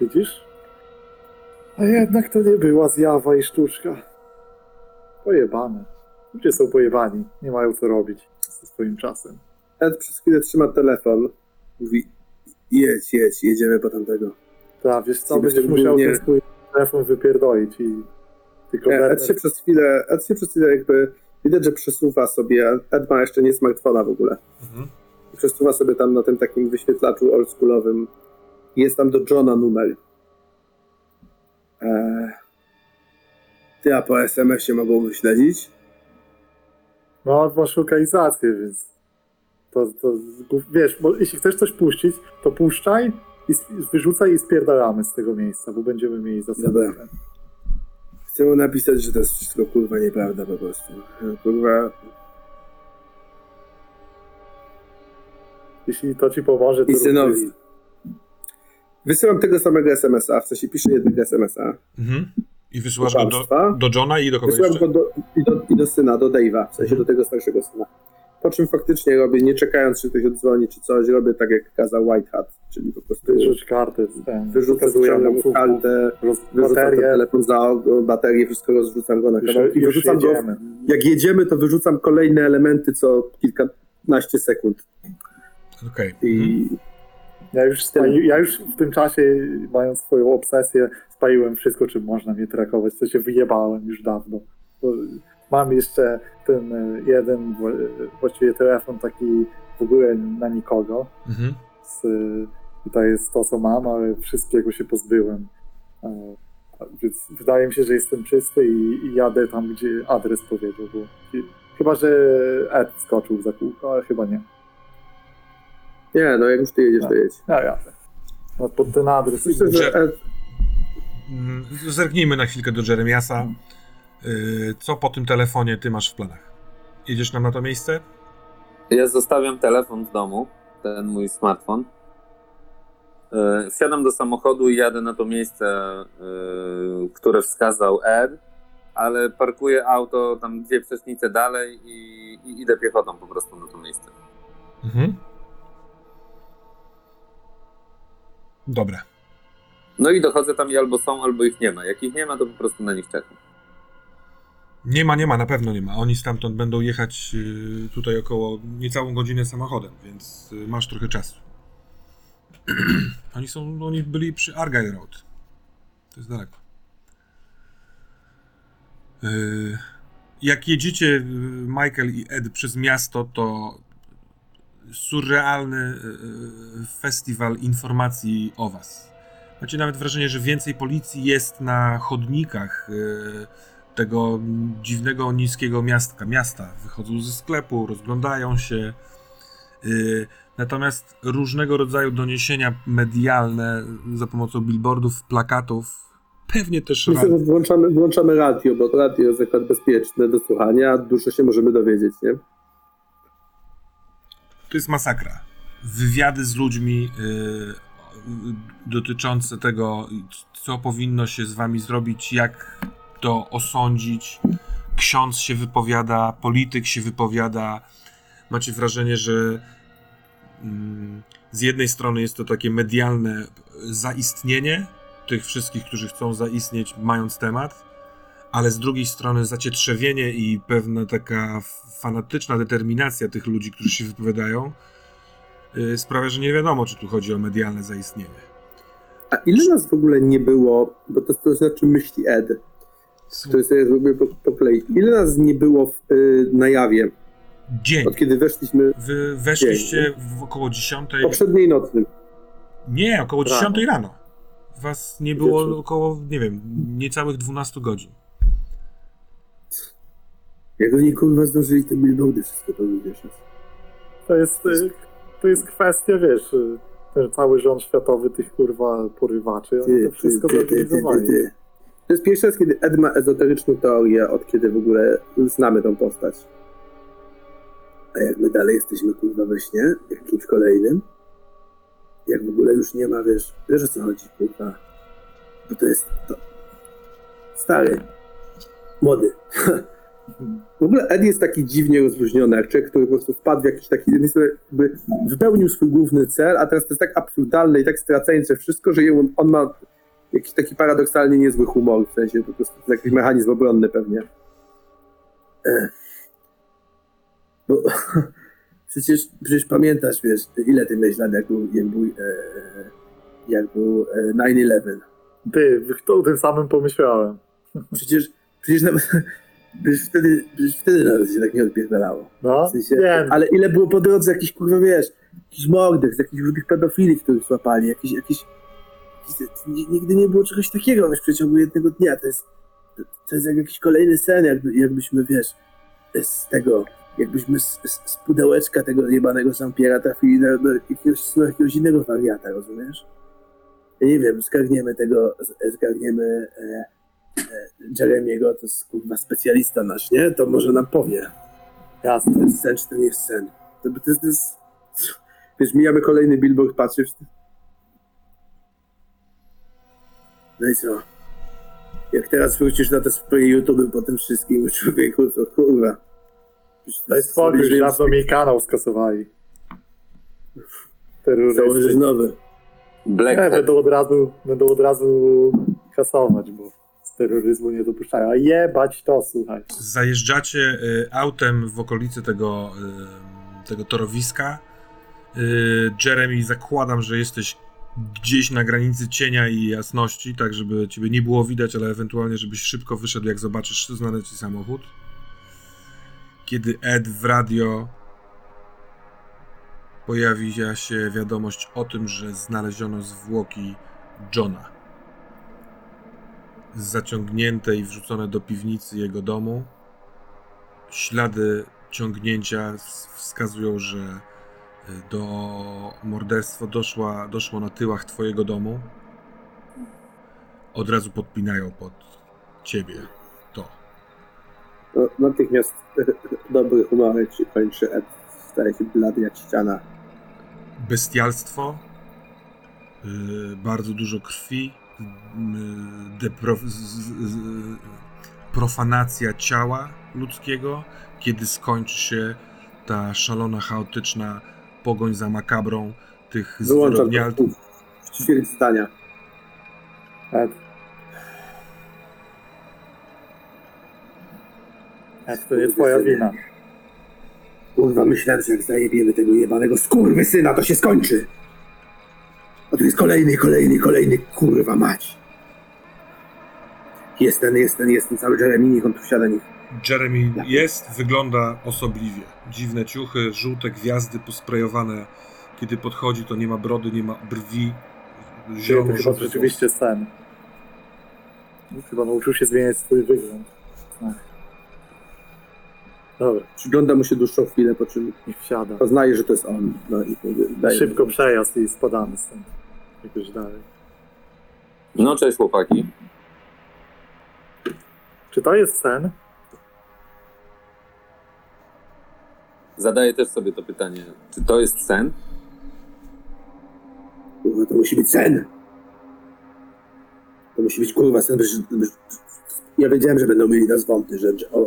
Widzisz? A jednak to nie była zjawa i sztuczka. Pojebane. Ludzie są pojebani, nie mają co robić ze swoim czasem. Ed przez chwilę trzyma telefon, mówi jedź, jedź, jedziemy po tamtego. Tak, wiesz co, będziesz musiał ten swój telefon wypierdolić i tylko... Nie, Ed się przez chwilę, Ed się przez chwilę jakby, widać, że przesuwa sobie, Ed ma jeszcze nie smartfona w ogóle. Mhm. Przesuwa sobie tam na tym takim wyświetlaczu oldschoolowym. Jest tam do Johna numer. Eee, ty, a po SMS-ie mogą wyśledzić? No, masz lokalizację, więc to, to wiesz, bo jeśli chcesz coś puścić, to puszczaj i wyrzucaj i spierdalamy z tego miejsca, bo będziemy mieli zasobę. Chcę mu napisać, że to jest wszystko kurwa nieprawda po prostu. Kurwa. Jeśli to ci pomoże, to. I synowi. Wysyłam tego samego SMS-a, w sensie piszę jednego SMS-a. Mhm. I wysyłasz go do, do Johna i do kogoś Wysyłam go do, i, do, i do syna, do Dave'a, w sensie do tego starszego syna. Po czym faktycznie robię, nie czekając, czy ktoś odzwoni, czy coś, robię tak jak kazał White Hat, czyli po prostu Wyrzuć kartę z ten. wyrzucę, mu kartę, wyrzucam telefon za baterię, wszystko rozrzucam go na kawałki, już wyrzucam go, jak jedziemy, to wyrzucam kolejne elementy co kilkanaście sekund Okej. Mhm. i Ja już, spali, ja już w tym czasie, mając swoją obsesję, spaliłem wszystko, czym można mnie trakować, co się wyjebałem już dawno. Mam jeszcze ten e, jeden wła- właściwie telefon taki w ogóle na nikogo. Mhm. Z, I to jest to, co mam, ale wszystkiego się pozbyłem. E, Więc wydaje mi się, że jestem czysty i, i jadę tam, gdzie adres powiedział. Bo, i, chyba, że Ed wskoczył za kółko, ale chyba nie. nie, no jak już ty jedziesz, to jedź. Ja jadę. No, pod ten adres. Myślę, że Ed, Mm, Zerknijmy na chwilkę do Jeremiasa. Y, Co po tym telefonie ty masz w planach? Jedziesz nam na to miejsce? Ja zostawiam telefon w domu, ten mój smartfon. Yy, Wsiadam do samochodu i jadę na to miejsce, yy, które wskazał Ed, ale parkuję auto tam dwie przecznice dalej i, i idę piechotą po prostu na to miejsce. Mhm. Dobra. No i dochodzę tam i albo są, albo ich nie ma. Jak ich nie ma, to po prostu na nich czekam. Nie ma, nie ma, na pewno nie ma. Oni stamtąd będą jechać y, tutaj około niecałą godzinę samochodem, więc y, masz trochę czasu. *clears throat* oni są, oni byli przy Argyle Road. To jest daleko. Y, jak jedziecie, Michael i Ed, przez miasto, to surrealny festiwal informacji o was. Macie nawet wrażenie, że więcej policji jest na chodnikach tego dziwnego, niskiego miastka, miasta. Wychodzą ze sklepu, rozglądają się. Y, Natomiast różnego rodzaju doniesienia medialne za pomocą billboardów, plakatów, pewnie też myślę, włączamy, włączamy radio, bo radio jest akurat bezpieczne do słuchania, a dużo się możemy dowiedzieć, nie? To jest masakra. Wywiady z ludźmi y, dotyczące tego, co powinno się z wami zrobić, jak to osądzić. Ksiądz się wypowiada, polityk się wypowiada. Macie wrażenie, że mm, z jednej strony jest to takie medialne zaistnienie tych wszystkich, którzy chcą zaistnieć, mając temat, ale z drugiej strony zacietrzewienie i pewna taka fanatyczna determinacja tych ludzi, którzy się wypowiadają, yy, sprawia, że nie wiadomo, czy tu chodzi o medialne zaistnienie. A ile nas w ogóle nie było, bo to, to znaczy myśli Ed, to jest w ogóle po, po kolei, ile nas nie było w, y, na jawie, Dzień. od kiedy weszliśmy Wy weszliście w około 10. poprzedniej nocy? Nie, około Rano. 10 rano. Was nie było Wieczór. około, nie wiem, niecałych 12 godzin. Jak oni kurwa zdążyli te billboardy wszystko to wywieszać. To jest, y, to jest kwestia, wiesz, y, ten cały rząd światowy tych kurwa porywaczy, oni to wszystko zorganizowali. To jest pierwszy raz, kiedy Ed ma ezoteryczną teorię, od kiedy w ogóle znamy tą postać. A jak my dalej jesteśmy kurwa we śnie, jakimś kolejnym, jak w ogóle już nie ma, wiesz, wiesz o co chodzi, kurwa. Bo to jest to. Stary. Młody. *laughs* W ogóle Ed jest taki dziwnie rozluźniony, jak człowiek, który po prostu wpadł w jakiś taki, jakby wypełnił swój główny cel, a teraz to jest tak absurdalne i tak stracające wszystko, że on, on ma jakiś taki paradoksalnie niezły humor, w sensie po prostu jakiś mechanizm obronny pewnie. Bo *laughs* przecież, przecież pamiętasz, wiesz, ile ty miałeś lat, jak był, jak był, e, jak był e, 9-11. Ty, to o tym samym pomyślałem. *laughs* Przecież, przecież nawet, przecież wtedy, przecież wtedy nawet się tak nie odpierdalało. No, W sensie, wiem, ale ile było po drodze jakichś, kurwa, wiesz, jakichś mordek, jakichś różnych pedofili, których złapali, jakiś, jakiś nigdy nie było czegoś takiego, wiesz, w przeciągu jednego dnia, to jest, to, jest jak jakiś kolejny sen, jakby, jakbyśmy, wiesz, z tego, jakbyśmy z, z, z pudełeczka tego jebanego Zampiera trafili do, do jakiegoś, do jakiegoś innego wariata, rozumiesz? Ja nie wiem, zgarniemy tego, zgarniemy e, e, Jeremiego, to jest kurwa specjalista nasz, nie? To może nam powie. jasne. To jest sen, czy to nie jest sen? To, to, to jest... Wiesz, mijamy kolejny billboard, patrzysz. No i co? Jak teraz wrócisz na te swoje YouTube po tym wszystkim, człowieku, to kurwa. Daj spokój, już dawno mi kanał skasowali. Założyć Terrorysty. nowy. Nie, Blackhead. będą od razu, będą od razu kasować, bo z terroryzmu nie dopuszczają. A jebać to, słuchaj. Zajeżdżacie y, autem w okolicy tego, y, tego torowiska. Y, Jeremy, zakładam, że jesteś gdzieś na granicy cienia i jasności, tak żeby ciebie nie było widać, ale ewentualnie żebyś szybko wyszedł, jak zobaczysz znany ci samochód. Kiedy Ed w radio pojawi się wiadomość o tym, że znaleziono zwłoki Johna zaciągnięte i wrzucone do piwnicy jego domu. Ślady ciągnięcia wskazują, że do morderstwa doszła, doszło na tyłach twojego domu. Od razu podpinają pod ciebie to. No, natychmiast *laughs* dobry humorek się kończy, Ed staje się blady jak ściana. Bestialstwo, y, bardzo dużo krwi, y, depro, z, z, z, profanacja ciała ludzkiego, kiedy skończy się ta szalona, chaotyczna pogoń za makabrą tych zwyrodnialców. ćwierć zdania. Ed. Ed, to nie twoja wina. Kurwa, myślałem, że jak zajebiemy tego jebanego skurwysyna, to się skończy. A tu jest kolejny, kolejny, kolejny, kurwa mać. Jest ten, jest ten, jest ten cały Jeremy, niech on tu wsiada, niech... Jeremy jest, wygląda osobliwie. Dziwne ciuchy, żółte gwiazdy posprejowane. Kiedy podchodzi, to nie ma brody, nie ma brwi. Czyli to Zielono chyba rzeczywiście sen. Chyba nauczył się zmieniać swój wygląd. Ach. Dobra, Przygląda mu się dłuższą chwilę, po czym niech wsiada. poznaje, że to jest on. No i daje Szybko przejazd i spadamy stąd. Jakoś dalej. No cześć chłopaki. Czy to jest sen? Zadaję też sobie to pytanie. Czy to jest sen? Kurwa, to musi być sen. To musi być kurwa sen. że- Ja wiedziałem, że będą mieli nas wąty, że, że o,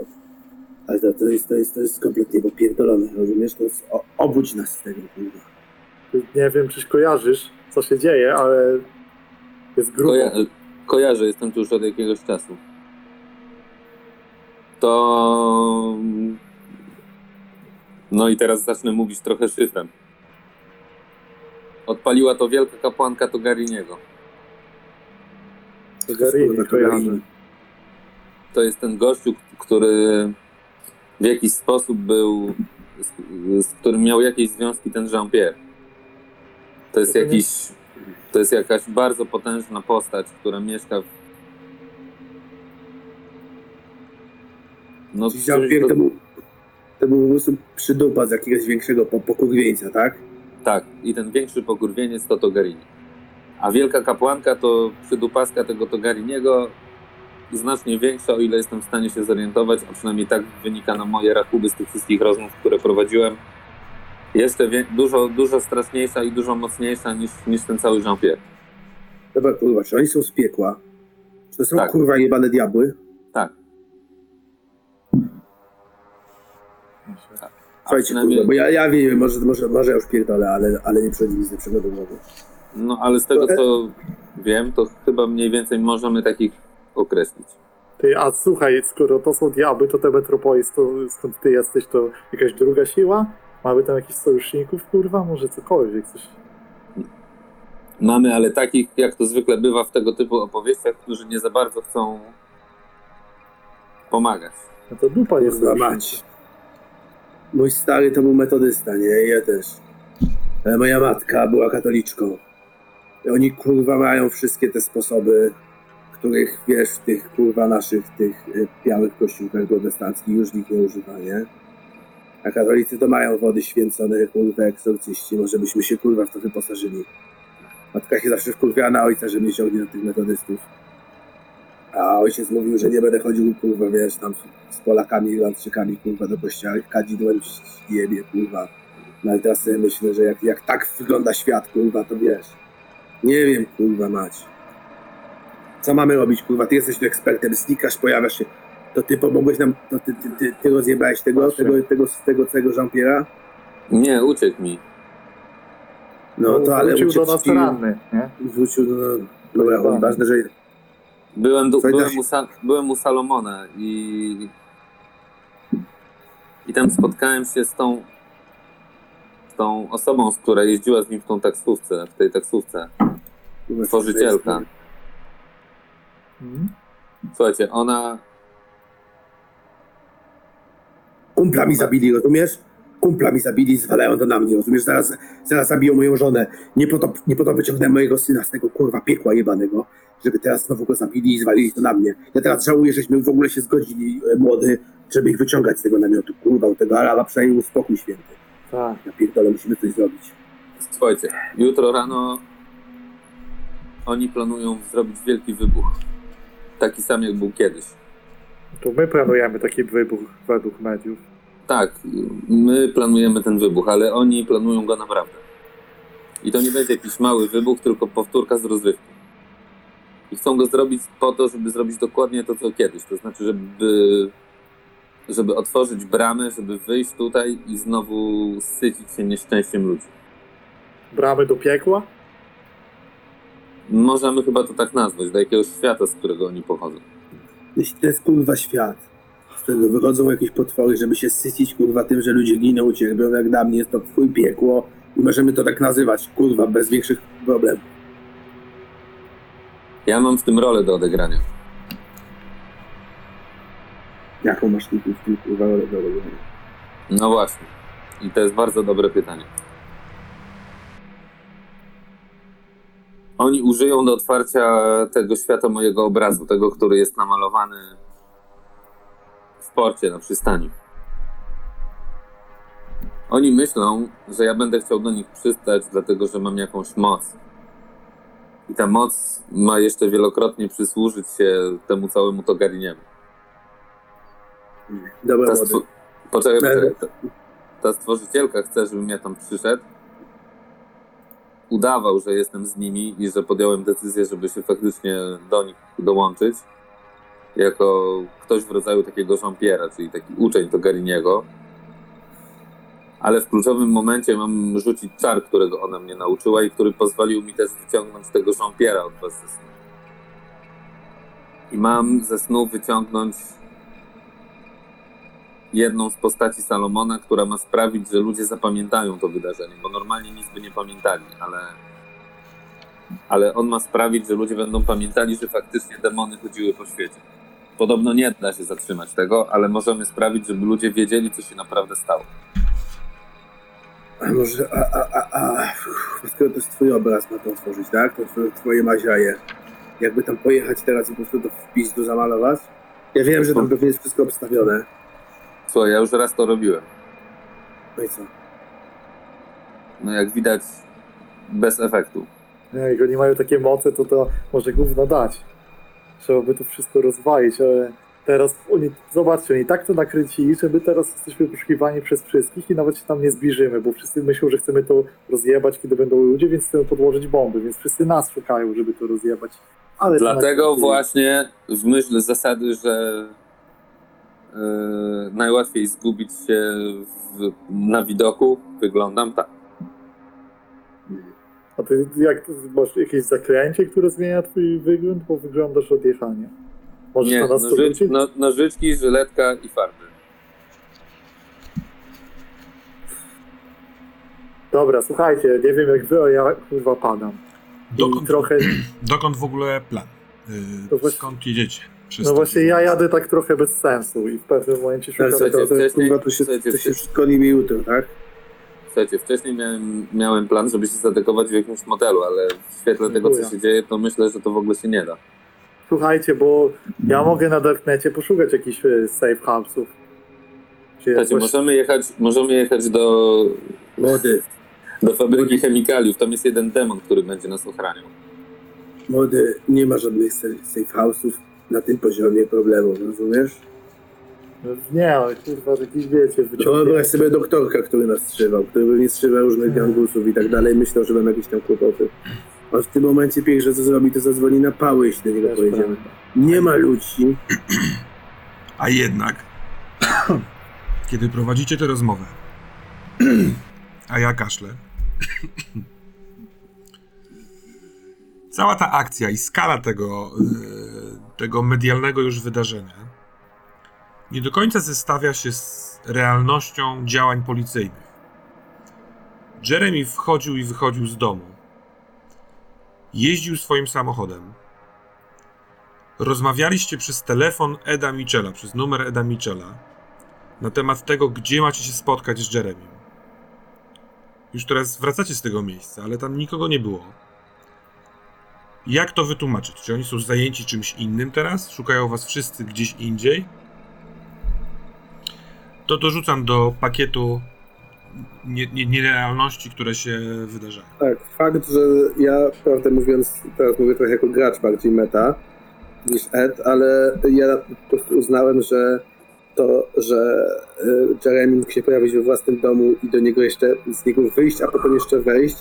ale to, to, jest, to, jest, to jest kompletnie popierdolone, rozumiesz? To jest, o, obudź nas z tego, kurwa. Nie wiem, czyś kojarzysz, co się dzieje, ale jest grubo. Koja kojarzę, jestem tu już od jakiegoś czasu. To... No i teraz zacznę mówić trochę szyfrem. Odpaliła to wielka kapłanka Togariniego. Garini Kurwa, kojarzę. Garini. To jest ten gościu, który w jakiś sposób był, z, z którym miał jakieś związki ten Jean-Pierre. To jest jakiś, to jest jakaś bardzo potężna postać, która mieszka w... No, Jean-Pierre to to był po prostu przydupa z jakiegoś większego po- pokurwieńca, tak? Tak, i ten większy pokurwieniec to Togarini. A wielka kapłanka to przydupaska tego Togariniego znacznie większa, o ile jestem w stanie się zorientować, a przynajmniej tak wynika na moje rachuby z tych wszystkich rozmów, które prowadziłem. Jeszcze dużo, dużo straszniejsza i dużo mocniejsza niż, niż ten cały Jean-Pierre. Dobra, kurwa, czy oni są z piekła? Czy to są Tak. kurwa jebane diabły? Słuchajcie, przynajmniej, kurwa, bo ja, ja wiem, może, może, może ja już pierdolę, ale, ale nie przychodzi mi z lepszego do głowy. no ale z tego co wiem, to chyba mniej więcej możemy takich określić. Ty, a słuchaj, skoro to są diabły, to te Metropolis, to skąd ty jesteś, to jakaś druga siła? Mamy tam jakichś sojuszników, kurwa? Może cokolwiek, coś. Mamy, ale takich, jak to zwykle bywa w tego typu opowieściach, którzy nie za bardzo chcą pomagać. No to dupa jest Kurwa mać. Mój stary to był metodysta, nie? Ja też. Ale moja matka była katoliczką. I oni kurwa mają wszystkie te sposoby, których wiesz w tych kurwa naszych tych y, białych kościółkach protestanckich już nikt nie używa, nie? A katolicy to mają wody święcone, kurwa egzorcyści, może byśmy się kurwa w to wyposażyli. Matka się zawsze wkurwiała na ojca, że mnie ciągnie do tych metodystów. A ojciec mówił, że nie będę chodził, kurwa, wiesz, tam z Polakami, Irlandczykami, kurwa, do kościoła, kadzidłem jebie, kurwa. No ale teraz sobie myślę, że jak, jak tak wygląda świat, kurwa, to wiesz. Nie wiem, kurwa, mać. Co mamy robić, kurwa? Ty jesteś tu ekspertem, znikasz, pojawiasz się. To ty pomogłeś nam, to ty, ty, ty, ty rozjebałeś tego, Właśnie. tego, tego, tego, tego Jean-Pierre'a? Nie, uciekł mi. No to ale wrócił do nas ranny, nie? Wrócił do... Dobra, Pojebany. ważne, że... Byłem, byłem, u Sa- byłem u Salomona i... I tam spotkałem się z tą z tą osobą, z która jeździła z nim w tą taksówce, w tej taksówce. Tworzycielka. Mhm. Słuchajcie, ona Kumpla mi zabili, rozumiesz? Kumpla mi zabili, zwalają to na mnie, rozumiesz? Zaraz, zaraz zabiją moją żonę. Nie po, to, nie po to wyciągnąłem mojego syna z tego kurwa piekła jebanego, żeby teraz znowu go zabili i zwalili to na mnie. Ja teraz żałuję, żeśmy w ogóle się zgodzili, e, młody, żeby ich wyciągać z tego namiotu. Kurwa, u tego Araba przynajmniej uspokój święty. Tak. Ja pierdolę, musimy coś zrobić. Słuchajcie, jutro rano oni planują zrobić wielki wybuch. Taki sam jak był kiedyś. To my planujemy taki wybuch według mediów. Tak, my planujemy ten wybuch, ale oni planują go naprawdę. I to nie będzie jakiś mały wybuch, tylko powtórka z rozrywki. I chcą go zrobić po to, żeby zrobić dokładnie to, co kiedyś. To znaczy, żeby, żeby otworzyć bramę, żeby wyjść tutaj i znowu sycić się nieszczęściem ludzi. Bramy do piekła? Możemy chyba to tak nazwać, do jakiegoś świata, z którego oni pochodzą. Jeśli to jest kurwa świat, z którego wychodzą jakieś potwory, żeby się sycić kurwa tym, że ludzie giną, cierpią, jak dla mnie jest to chuj piekło i możemy to tak nazywać, kurwa, bez większych problemów. Ja mam w tym rolę do odegrania. Jaką masz tu w tym rolę do robienia? No właśnie. I to jest bardzo dobre pytanie. Oni użyją do otwarcia tego świata mojego obrazu, tego, który jest namalowany w porcie na przystani. Oni myślą, że ja będę chciał do nich przystać, dlatego że mam jakąś moc. I ta moc ma jeszcze wielokrotnie przysłużyć się temu całemu Togariniemu. Dobra, Ta Poczekaj, Ale- poczekaj. Ta, ta stworzycielka chce, żebym ja tam przyszedł, udawał, że jestem z nimi i że podjąłem decyzję, żeby się faktycznie do nich dołączyć. Jako ktoś w rodzaju takiego Jean-Pierre'a, czyli taki uczeń Togariniego. Ale w kluczowym momencie mam rzucić czar, którego ona mnie nauczyła i który pozwolił mi też wyciągnąć tego Jean-Pierre'a od was ze snu. I mam ze snu wyciągnąć jedną z postaci Salomona, która ma sprawić, że ludzie zapamiętają to wydarzenie, bo normalnie nic by nie pamiętali, ale, ale on ma sprawić, że ludzie będą pamiętali, że faktycznie demony chodziły po świecie. Podobno nie da się zatrzymać tego, ale możemy sprawić, żeby ludzie wiedzieli, co się naprawdę stało. A może, a, a, a, a, skoro to jest twój obraz ma to stworzyć, tak? To twoje, twoje maziaje. Jakby tam pojechać teraz i po prostu to w pizdu zamalować? Ja wiem, że tam pewnie jest wszystko obstawione. Słuchaj, ja już raz to robiłem. No i co? No jak widać, bez efektu. Nie, jak oni mają takie moce, to to może gówno dać. Trzeba by to wszystko rozwalić, ale teraz oni, zobaczcie, oni tak to nakręcili, że my teraz jesteśmy poszukiwani przez wszystkich i nawet się tam nie zbliżymy, bo wszyscy myślą, że chcemy to rozjebać, kiedy będą ludzie, więc chcemy podłożyć bomby, więc wszyscy nas szukają, żeby to rozjebać. Ale to Dlatego nakręcili. właśnie w myśl zasady, że yy, najłatwiej zgubić się w, na widoku, wyglądam tak. A ty jak masz jakieś zaklęcie, które zmienia twój wygląd, bo wyglądasz odjechanie? Możesz Nie, to nas dorzucić? no, nożyczki, żyletka i farby. Dobra, słuchajcie, nie wiem jak wy, ale ja kurwa padam. I Dokąd, trochę, *clears throat* dokąd w ogóle plan? Yy, właśnie- skąd jedziecie? Przez no właśnie ja jadę tak trochę bez sensu i w pewnym momencie szukam... Co, to, to, kurwa, to się, to się wszystko niby jutro, tak? Słuchajcie, wcześniej miałem, miałem plan, żeby się zadekować w jakimś modelu, ale w świetle tego, co Dziękuję. się dzieje, to myślę, że to w ogóle się nie da. Słuchajcie, bo ja mogę na Darknecie poszukać jakichś e, safe house'ów. Czy Słuchajcie, jakoś- możemy jechać, możemy jechać do, Młody, do fabryki chemikaliów. Tam jest jeden demon, który będzie nas ochraniał. młody, nie ma żadnych sa- safe house'ów na tym poziomie problemu, rozumiesz? Nie, ale kurwa, jakiś wiecie, wyciągnie... Wyobraź sobie doktorka, który nas strzymał, który pewnie strzywa różnych gangusów i tak dalej, myślał, że będą jakieś tam kłopoty. On w tym momencie pierwsze co zrobi, to zadzwoni na pały, jeśli do niego Też pojedziemy. prawda. Nie ma ludzi, A jednak, *clears throat* kiedy prowadzicie tę rozmowę, *clears throat* a ja kaszlę, *clears throat* cała ta akcja i skala tego, e, tego medialnego już wydarzenia nie do końca zestawia się z realnością działań policyjnych. Jeremy wchodził i wychodził z domu. Jeździł swoim samochodem. Rozmawialiście przez telefon Eda Michela, przez numer Eda Michela na temat tego, gdzie macie się spotkać z Jeremim. Już teraz wracacie z tego miejsca, ale tam nikogo nie było. Jak to wytłumaczyć? Czy oni są zajęci czymś innym teraz? Szukają was wszyscy gdzieś indziej? To dorzucam do pakietu nierealności, które się wydarzają. Tak, fakt, że ja, prawdę mówiąc, teraz mówię trochę jako gracz bardziej meta niż Ed, ale ja po prostu uznałem, że to, że y, Jeremy mógł się pojawić we własnym domu i do niego jeszcze, z niego wyjść, a potem jeszcze wejść,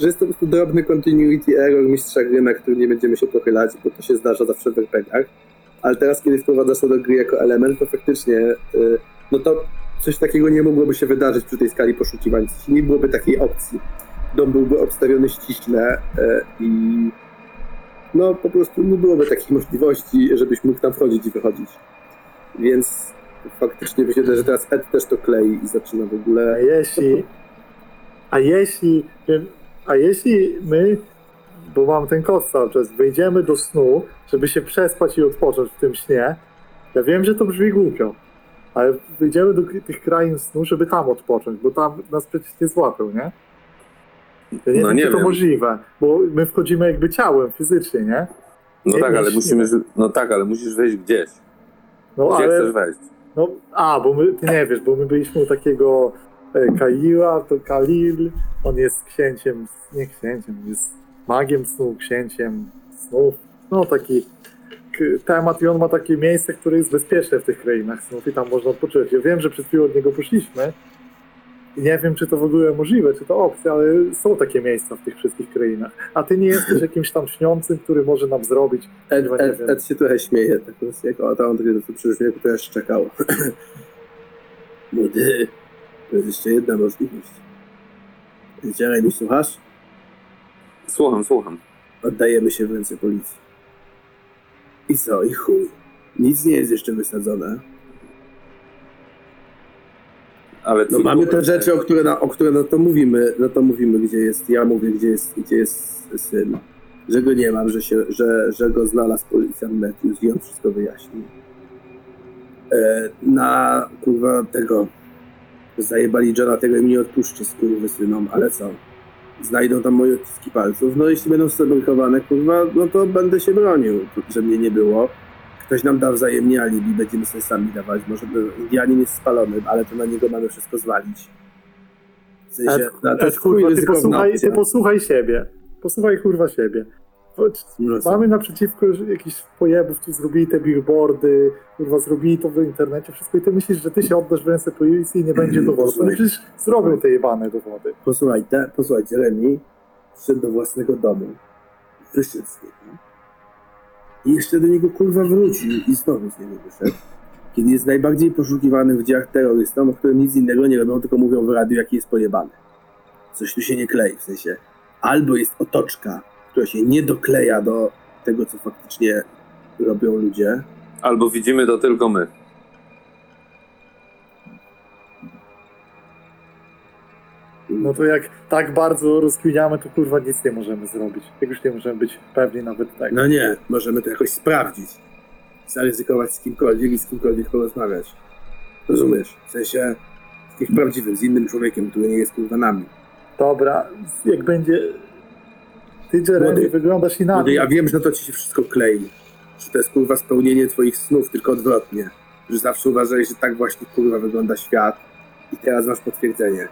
że jest to po prostu drobny continuity error mistrza gry, na który nie będziemy się pochylać, bo to się zdarza zawsze w RPGach. Ale teraz, kiedy wprowadzasz to do gry jako element, to faktycznie, y, no to coś takiego nie mogłoby się wydarzyć przy tej skali poszukiwań. Nie byłoby takiej opcji dom byłby obstawiony ściśle e, i no po prostu nie byłoby takich możliwości, żebyś mógł tam wchodzić i wychodzić. Więc faktycznie myślę, że teraz Ed też to klei i zaczyna w A ogóle... jeśli, a jeśli, a jeśli my, bo mam ten kod cały czas, wejdziemy do snu, żeby się przespać i odpocząć w tym śnie, ja wiem, że to brzmi głupio, ale wyjdziemy do tych krain snu, żeby tam odpocząć, bo tam nas przecież nie złapią, nie? Ja nie No wiem, nie czy to wiem. możliwe, bo my wchodzimy jakby ciałem, fizycznie, nie? No Nie tak, ale musimy, no tak, ale musisz wejść gdzieś. No Gdzie ale... chcesz wejść? No, a, bo my, ty nie wiesz, bo my byliśmy u takiego e, Kaila, to Kalil, on jest księciem, nie księciem, jest magiem snu, księciem snów, no taki temat i on ma takie miejsce, które jest bezpieczne w tych krainach snów i tam można odpoczywać. Ja wiem, że przed chwilą od niego poszliśmy i nie wiem, czy to w ogóle możliwe, czy to opcja, ale są takie miejsca w tych wszystkich krainach. A ty nie jesteś *laughs* jakimś tam śniącym, który może nam zrobić. Ed, Chyba Ed. Ed się trochę śmieje, tak jest jak o, to on takie to przecież mnie też czekał. *clears throat* Młody, to jest jeszcze jedna możliwość. Jeremy, słuchasz? Słucham, słucham. Oddajemy się w ręce policji. I co? I chuj. Nic nie jest jeszcze wysadzone. Ale No mamy te rzeczy, o które, na, o które no to mówimy, no to mówimy, gdzie jest, ja mówię, gdzie jest, gdzie jest syn. Że go nie mam, że, się, że, że go znalazł policjant Matthews i on wszystko wyjaśnił. E, na, kurwa, tego, zajebali Johna, tego im nie odpuszczę, synom, ale co? Znajdą tam moje odciski palców, no jeśli będą sfabrykowane, kurwa, no to będę się bronił, że mnie nie było. Ktoś nam da wzajemnie alibi, będziemy sobie sami dawać. Może Indianin jest spalony, ale to na niego mamy wszystko zwalić. W sensie, Ed, no, to jest kurwa, ty posłuchaj, opcja. ty posłuchaj siebie. Posłuchaj kurwa siebie. Mamy naprzeciwko jakichś pojebów, tu zrobili te billboardy, kurwa, zrobili to w internecie, wszystko i ty myślisz, że ty się oddasz w ręce policji i nie będzie *clears throat* dowodów. No przecież zrobią te jebane dowody. Posłuchaj, te, posłuchaj, Jeremy wszedł do własnego domu, wyszedł z niego i jeszcze do niego kurwa wrócił i znowu z niego wyszedł. Kiedy jest najbardziej poszukiwany w dziełach terrorystą, o którym nic innego nie robią, tylko mówią w radiu, jaki jest pojebany. Coś tu się nie klei, w sensie albo jest otoczka, która się nie dokleja do tego, co faktycznie robią ludzie, Albo widzimy to tylko my. No to jak tak bardzo rozkminiamy, to kurwa nic nie możemy zrobić. Jak już nie możemy być pewni nawet tego. No nie, możemy to jakoś sprawdzić. Zaryzykować z kimkolwiek i z kimkolwiek porozmawiać. Rozumiesz? W sensie z kimś prawdziwym, z innym człowiekiem, który nie jest kurwa nami. Dobra, jak będzie... Ty, Jeremy, Młody- wyglądasz No inaczej. ja wiem, że to ci się wszystko klei. Że to jest kurwa spełnienie twoich snów, tylko odwrotnie. Że zawsze uważałeś, że tak właśnie kurwa wygląda świat i teraz masz potwierdzenie.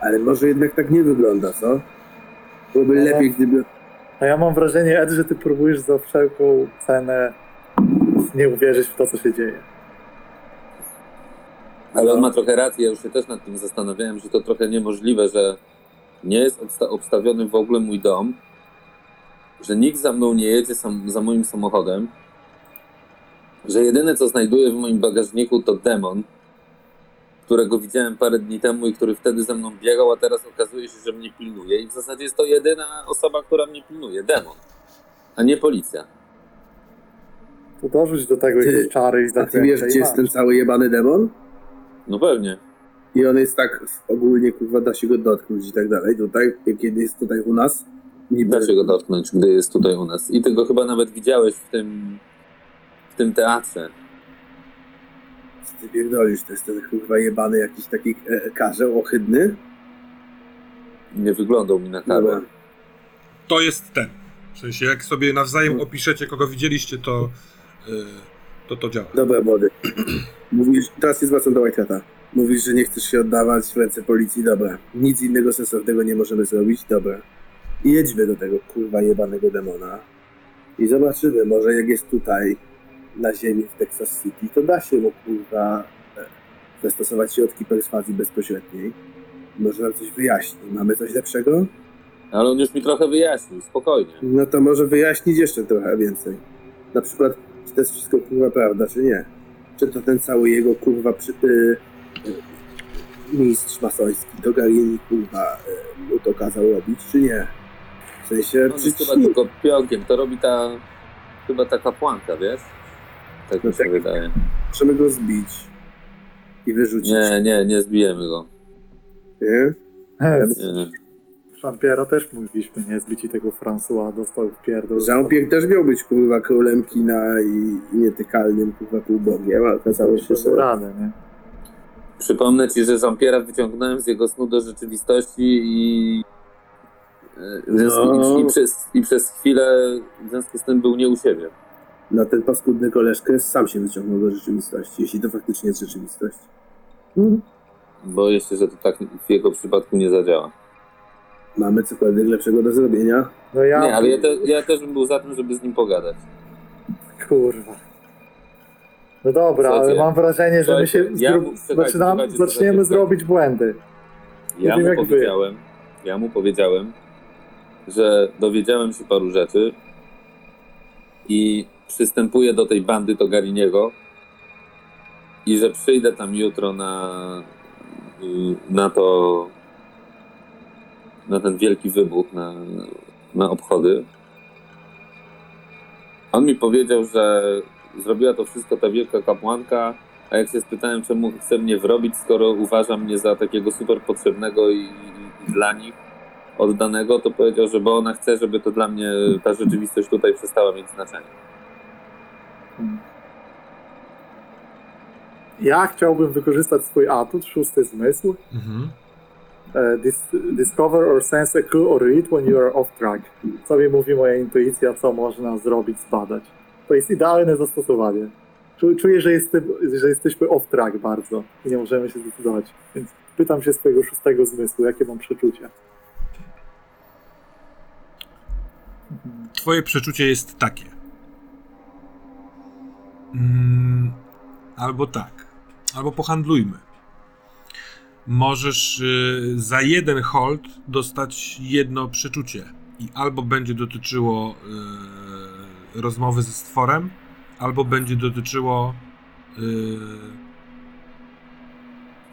Ale może jednak tak nie wygląda, co? Byłoby No. lepiej, gdyby... A ja mam wrażenie, Ed, że ty próbujesz za wszelką cenę nie uwierzyć w to, co się dzieje. Ale on ma trochę rację, ja już się też nad tym zastanawiałem, że to trochę niemożliwe, że nie jest odsta- obstawiony w ogóle mój dom, że nikt za mną nie jedzie sam, za moim samochodem że jedyne co znajduję w moim bagażniku to demon, którego widziałem parę dni temu i który wtedy ze mną biegał, a teraz okazuje się, że mnie pilnuje. I w zasadzie jest to jedyna osoba, która mnie pilnuje. Demon, a nie policja. To dorzuć do tego jakieś czary i A ty wiesz, gdzie jest ten cały jebany demon? No pewnie. I on jest tak ogólnie, kurwa, da się go dotknąć i tak dalej. Tutaj, kiedy jest tutaj u nas, niby... Da się go dotknąć, gdy jest tutaj u nas. I ty go chyba nawet widziałeś w tym, w tym teatrze. Ty pierdolisz, to jest ten kurwa jebany jakiś taki e, karzeł ohydny. Nie wyglądał mi na karę. To jest ten. W sensie, jak sobie nawzajem opiszecie, kogo widzieliście, to yy, to, to działa. Dobra, młody. *clears throat* Mówisz, teraz się zwracam do Whiteheada. Mówisz, że nie chcesz się oddawać w ręce policji, dobra. Nic innego sensownego nie możemy zrobić, dobra. Jedźmy do tego kurwa jebanego demona. I zobaczymy, może jak jest tutaj na ziemi w Texas City, to da się mu kurwa e, zastosować środki perswazji bezpośredniej. Może nam coś wyjaśni. Mamy coś lepszego? Ale on już mi trochę wyjaśnił, spokojnie. No to może wyjaśnić jeszcze trochę więcej. Na przykład, czy to jest wszystko kurwa prawda, czy nie? Czy to ten cały jego kurwa przy, y, y, mistrz masoński do Garini kurwa y, mu to kazał robić, czy nie? W sensie, On jest chyba tylko pionkiem, to robi ta, chyba ta kapłanka, wiesz? Tak mi No się tak. wydaje. możemy go zbić i wyrzucić, Nie, nie, nie zbijemy go. nie? Nie. Szampiera też mówiliśmy, nie? Zbici tego François dostał w pierdol. Jean-Pierre też miał być kurwa królem kina i, i nietykalnym kurwa półbogiem, a okazało się, że... radę, nie? Przypomnę ci, że Zampiera wyciągnąłem z jego snu do rzeczywistości i, No. i, i, przez, i przez chwilę w związku z tym był nie u siebie. No ten paskudny koleżkę sam się wyciągnął do rzeczywistości, jeśli to faktycznie jest rzeczywistość. Mhm. Boję się, że to tak w jego przypadku nie zadziała. Mamy cokolwiek lepszego do zrobienia? No ja... Nie, ale ja, te, ja też bym był za tym, żeby z nim pogadać. Kurwa. No dobra, Słuchajcie, ale mam wrażenie, że my się ja mu- czekajcie, zaczniemy zrobić błędy. Ja wiem, mu powiedziałem, ja mu powiedziałem, że dowiedziałem się paru rzeczy i przystępuję do tej bandy Togariniego i że przyjdę tam jutro na, y, na to na ten wielki wybuch, na, na obchody. On mi powiedział, że zrobiła to wszystko ta wielka kapłanka, a jak się spytałem, czemu chce mnie wrobić, skoro uważa mnie za takiego super potrzebnego i, i, i dla nich oddanego, to powiedział, że bo ona chce, żeby to dla mnie ta rzeczywistość tutaj przestała mieć znaczenie. Ja chciałbym wykorzystać swój atut, szósty zmysł. Mhm. E, dis discover or sense a clue or read when you are off track. Co mi mówi moja intuicja, co można zrobić, zbadać. To jest idealne zastosowanie. Czu- Czuję, że, jestem, że jesteśmy off track bardzo i nie możemy się zdecydować. Więc pytam się swojego szóstego zmysłu, jakie mam przeczucia. Twoje przeczucie jest takie. Mm, albo tak. Albo pohandlujmy. Możesz y, za jeden hold dostać jedno przeczucie. I albo będzie dotyczyło y, rozmowy ze stworem, albo będzie dotyczyło y,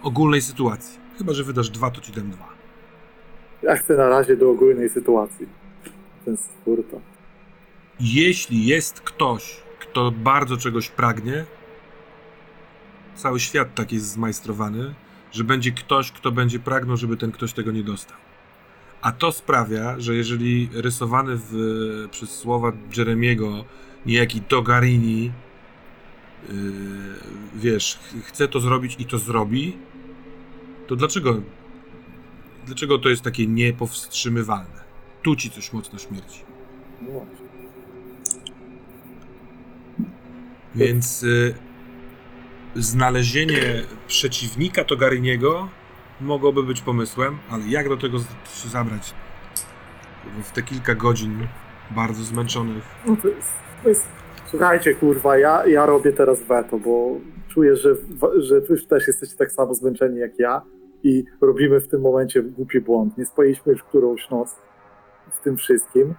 ogólnej sytuacji. Chyba, że wydasz dwa, to ci dam dwa. Ja chcę na razie do ogólnej sytuacji. Ten stwór to. Jeśli jest ktoś, kto bardzo czegoś pragnie, cały świat tak jest zmajstrowany, że będzie ktoś, kto będzie pragnął, żeby ten ktoś tego nie dostał. A to sprawia, że jeżeli rysowany w, przez słowa Jeremiego niejaki Togarini, yy, wiesz, ch- chce to zrobić i to zrobi, to dlaczego, dlaczego to jest takie niepowstrzymywalne? Tu ci coś mocno śmierci. Więc y, znalezienie przeciwnika Togariniego mogłoby być pomysłem, ale jak do tego się zabrać? W te kilka godzin bardzo zmęczonych. No to jest. Słuchajcie, kurwa, ja, ja robię teraz weto, bo czuję, że, że wy też jesteście tak samo zmęczeni jak ja i robimy w tym momencie głupi błąd. Nie spaliśmy już którąś noc w tym wszystkim.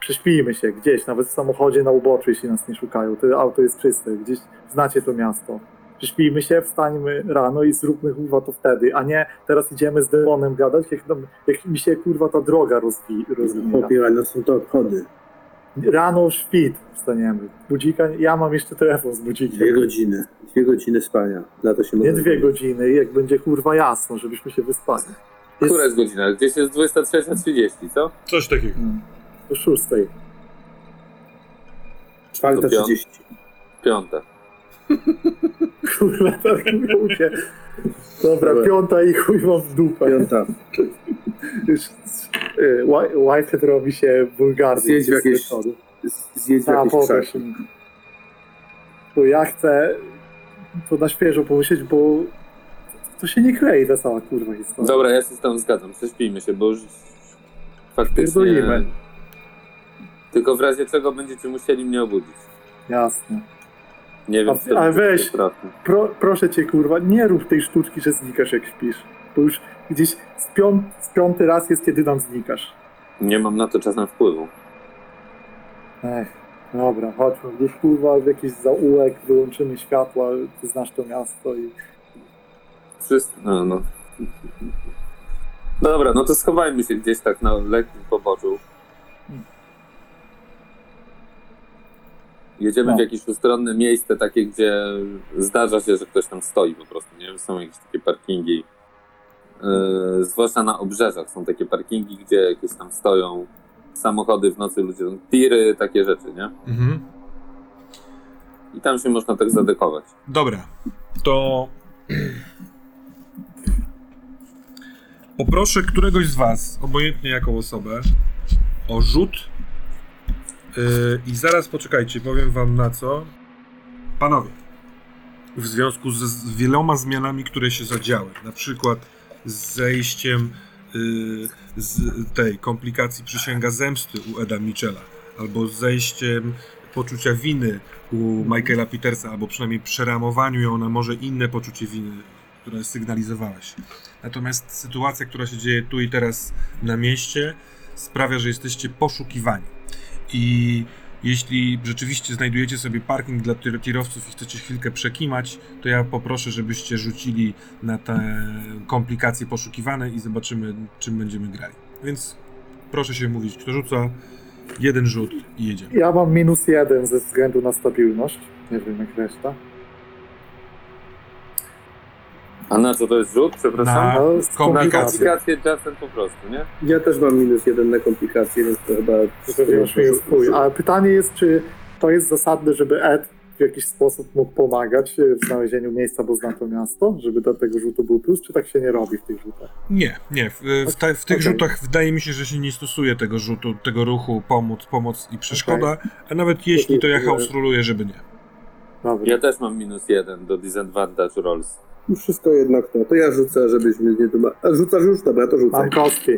Prześpijmy się gdzieś, nawet w samochodzie na uboczu, jeśli nas nie szukają. To auto jest czyste, gdzieś znacie to miasto. Prześpijmy się, wstańmy rano i zróbmy kurwa to wtedy, a nie teraz idziemy z demonem gadać, jak, jak mi się kurwa ta droga rozwi, rozwija. Chłopie, ale są to obchody. Rano świt wstaniemy. Budzika, ja mam jeszcze telefon z budzikiem. Dwie godziny. Dwie godziny spania. Na to się Nie dwie godziny, jak będzie kurwa jasno, żebyśmy się wyspali. Jest- Która jest godzina? Gdzieś jest 23.30, co? Coś takiego. Mm, Do szóstej. Czwarta To piąt. trzydzieści. Piąta. *laughs* Kurwa, tak mówię. Dobra, Dobra. piąta i chuj wam w dupę. Piąta. Już, y, Wi- Whitehead robi się wulgarny. Zjedź w jakieś-. Z- Zjedź w A, jakieś pokaż krzaki. mi. Bo ja chcę to na świeżo pomyśleć, bo to się nie klei ta cała kurwa historia. Dobra, ja się z tą zgadzam. Prześpijmy się, bo już faktycznie... Pierdolimy. Tylko w razie czego będziecie musieli mnie obudzić. Jasne. Nie wiem, A- to ale będzie weź. trafne. Pro, proszę cię kurwa, nie rób tej sztuczki, że znikasz jak śpisz. Bo już gdzieś z, piąt, z piąty raz jest, kiedy nam znikasz. Nie mam na to czasem wpływu. Ech, dobra, chodźmy. Już kurwa w jakiś zaułek, wyłączymy światła, ty znasz to miasto i... Wszyscy... No, no. Dobra, no to schowajmy się gdzieś tak na lekkim poboczu. Jedziemy No. w jakieś ustronne miejsce, takie, gdzie zdarza się, że ktoś tam stoi po prostu, nie wiem, są jakieś takie parkingi. Yy, zwłaszcza na obrzeżach są takie parkingi, gdzie jakieś tam stoją samochody w nocy, ludzie, tiry, takie rzeczy, nie? Mhm. I tam się można tak zadekować. Dobra, to poproszę któregoś z was, obojętnie jaką osobę, o rzut yy, i zaraz poczekajcie, powiem wam na co. Panowie, w związku z, z wieloma zmianami, które się zadziały, na przykład z zejściem yy, z tej komplikacji przysięga zemsty u Eda Michela, albo z zejściem poczucia winy u Michaela Petersa, albo przynajmniej przeramowaniu ją na może inne poczucie winy, które sygnalizowałeś. Natomiast sytuacja, która się dzieje tu i teraz na mieście, sprawia, że jesteście poszukiwani. I jeśli rzeczywiście znajdujecie sobie parking dla tir- tirowców i chcecie chwilkę przekimać, to ja poproszę, żebyście rzucili na te komplikacje poszukiwane i zobaczymy, czym będziemy grali. Więc proszę się mówić, kto rzuca. Jeden rzut i jedziemy. Ja mam minus jeden ze względu na stabilność. Nie wiem jak reszta. A na co to jest rzut? Przepraszam? Na- komplikacje. Komplikacje czasem po prostu, nie? Ja też mam minus jeden na komplikacje, więc to chyba... Ale pytanie jest, czy to jest zasadne, żeby Ed w jakiś sposób mógł pomagać w znalezieniu miejsca, bo zna to miasto, żeby do tego rzutu był plus, czy tak się nie robi w tych rzutach? Nie, nie. W, w, te, w tych Okej. rzutach wydaje mi się, że się nie stosuje tego rzutu, tego ruchu pomoc, pomoc i przeszkoda, a nawet jeśli to ja house ruluję, żeby nie. Dobra. Ja też mam minus jeden do disadvantage rolls. Już wszystko jedno kto. To ja rzucę, żebyśmy nie dumali. A rzucasz już? Dobra, to rzucaj. Mam kostki.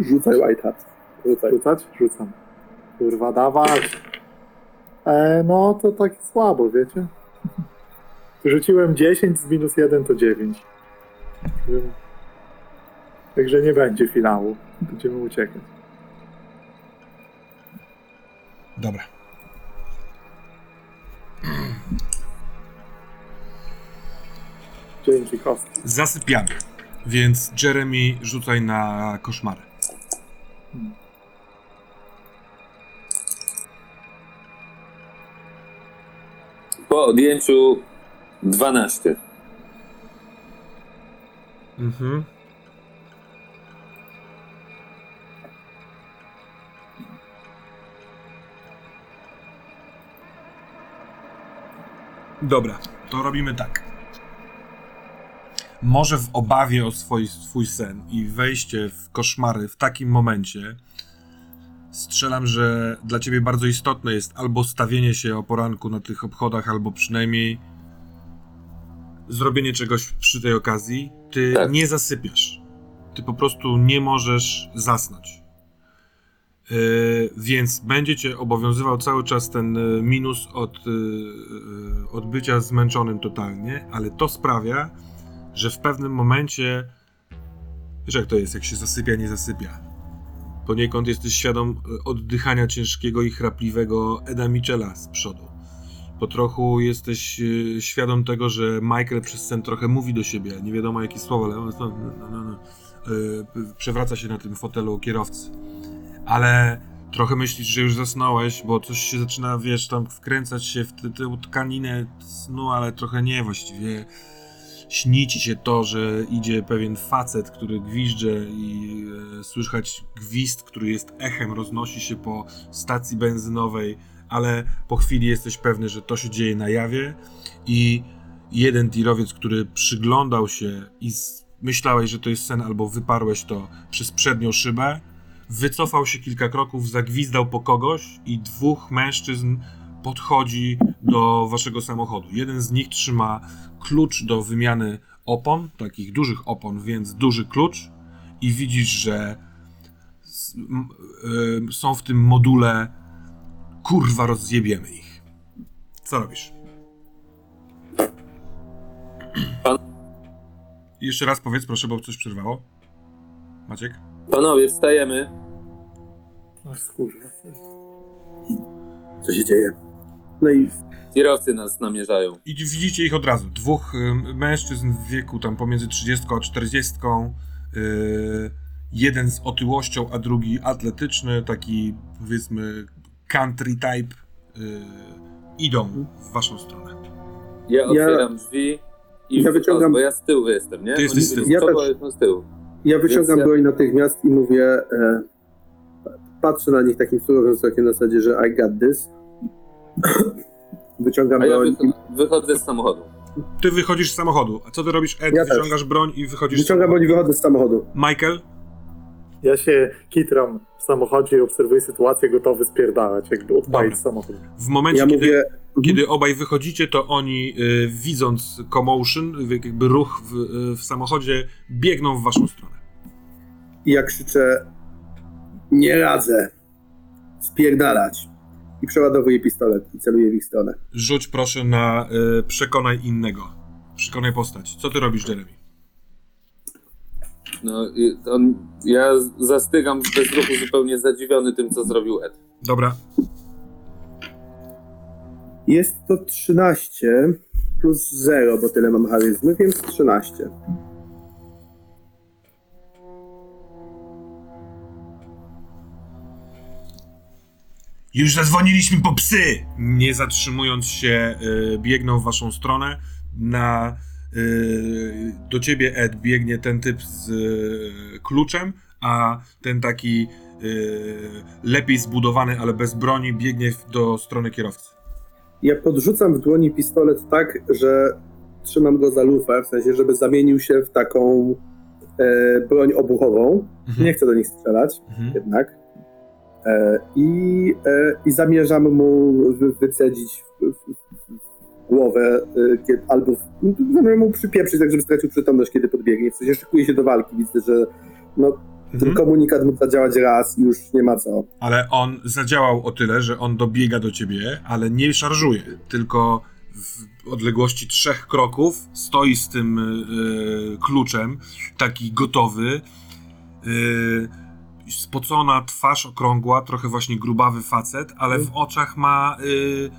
Rzucaj White Hat. Rzucaj. Rzucać? Rzucam. Kurwa, dawać. E, no to tak słabo, wiecie? Rzuciłem 10 z minus 1 to 9. Także nie będzie finału. Będziemy uciekać. Dobra. Dzięki kostki. Zasypiamy. Więc Jeremy rzucaj na koszmary. Po odjęciu 12. Mhm. Dobra, to robimy tak. Może w obawie o swój, swój sen i wejście w koszmary w takim momencie strzelam, że dla ciebie bardzo istotne jest albo stawienie się o poranku na tych obchodach, albo przynajmniej zrobienie czegoś przy tej okazji. Ty Tak. nie zasypiasz. Ty po prostu nie możesz zasnąć. Yy, więc będzie cię obowiązywał cały czas ten y, minus od, y, y, od bycia zmęczonym totalnie, ale to sprawia, że w pewnym momencie wiesz jak to jest, jak się zasypia, nie zasypia. Poniekąd jesteś świadom e, oddychania ciężkiego i chrapliwego Eda Michela z przodu. Po trochu jesteś e, świadom tego, że Michael przez sen trochę mówi do siebie, nie wiadomo jakie słowa, ale on no, no, no, no, e, przewraca się na tym fotelu kierowcy. Ale trochę myślisz, że już zasnąłeś, bo coś się zaczyna, wiesz, tam wkręcać się w tę tkaninę snu, ale trochę nie właściwie. Śni ci się to, że idzie pewien facet, który gwizdże i e, słychać gwizd, który jest echem, roznosi się po stacji benzynowej, ale po chwili jesteś pewny, że to się dzieje na jawie i jeden tirowiec, który przyglądał się i z, myślałeś, że to jest sen, albo wyparłeś to przez przednią szybę, wycofał się kilka kroków, zagwizdał po kogoś i dwóch mężczyzn podchodzi do waszego samochodu. Jeden z nich trzyma klucz do wymiany opon, takich dużych opon, więc duży klucz i widzisz, że y, są w tym module kurwa rozjebiemy ich. Co robisz? Pan- Jeszcze raz powiedz, proszę, bo coś przerwało. Maciek? Panowie, wstajemy. Aż kurwa. Co się dzieje? No i Kierowcy nas namierzają. I widzicie ich od razu. Dwóch y, mężczyzn w wieku tam pomiędzy 30 a 40. Y, jeden z otyłością, a drugi atletyczny, taki powiedzmy country type. Y, idą w waszą stronę. Ja otwieram drzwi i Ja wyciągam- bo ja z tyłu jestem, nie? Ty jesteś z tyłu. Ja też. z tyłu. ja wyciągam Więc ja- broń natychmiast i mówię, e, patrzę na nich takim surowym wzrokiem na zasadzie, że I got this. *coughs* Wyciągam A ja broń wycho- wychodzę z samochodu. Ty wychodzisz z samochodu. A co ty robisz, Ed? Ja też. Wyciągasz broń i wychodzisz wyciągam broń i wychodzę z samochodu. Michael? Ja się kitram w samochodzie i obserwuję sytuację, gotowy spierdalać, jakby odpalić samochód. W momencie, Ja kiedy, mówię, kiedy obaj wychodzicie, to oni, y, widząc commotion, jakby ruch w, y, w samochodzie, biegną w waszą stronę. i ja krzyczę, nie radzę, spierdalać. I przeładowuję pistolet i celuję w ich stronę. Rzuć proszę na y, przekonaj innego. Przekonaj postać. Co ty robisz, Jeremy? No, i on, ja zastygam w bezruchu zupełnie zadziwiony tym, co zrobił Ed. Dobra, Jest to 13 plus 0, bo tyle mam charyzmy, więc 13. Już zadzwoniliśmy po psy! Nie zatrzymując się, y, biegną w waszą stronę. Na, y, do ciebie, Ed, biegnie ten typ z y, kluczem, a ten taki y, lepiej zbudowany, ale bez broni, biegnie w- do strony kierowcy. Ja podrzucam w dłoni pistolet tak, że trzymam go za lufę, w sensie, żeby zamienił się w taką e, broń obuchową. Mhm. Nie chcę do nich strzelać Mhm. jednak. E, i, e, I zamierzam mu wy, wycedzić głowę e, kiedy, albo zamierzam mu przypieprzyć, tak żeby stracił przytomność, kiedy podbiegnie. W sensie szykuje się do walki. Widzę, że no, ten Mhm. komunikat mógł zadziałać raz i już nie ma co. Ale on zadziałał o tyle, że on dobiega do ciebie, ale nie szarżuje, tylko w odległości trzech kroków stoi z tym y, kluczem, taki gotowy. Y, spocona twarz okrągła, trochę właśnie grubawy facet, ale w oczach ma y,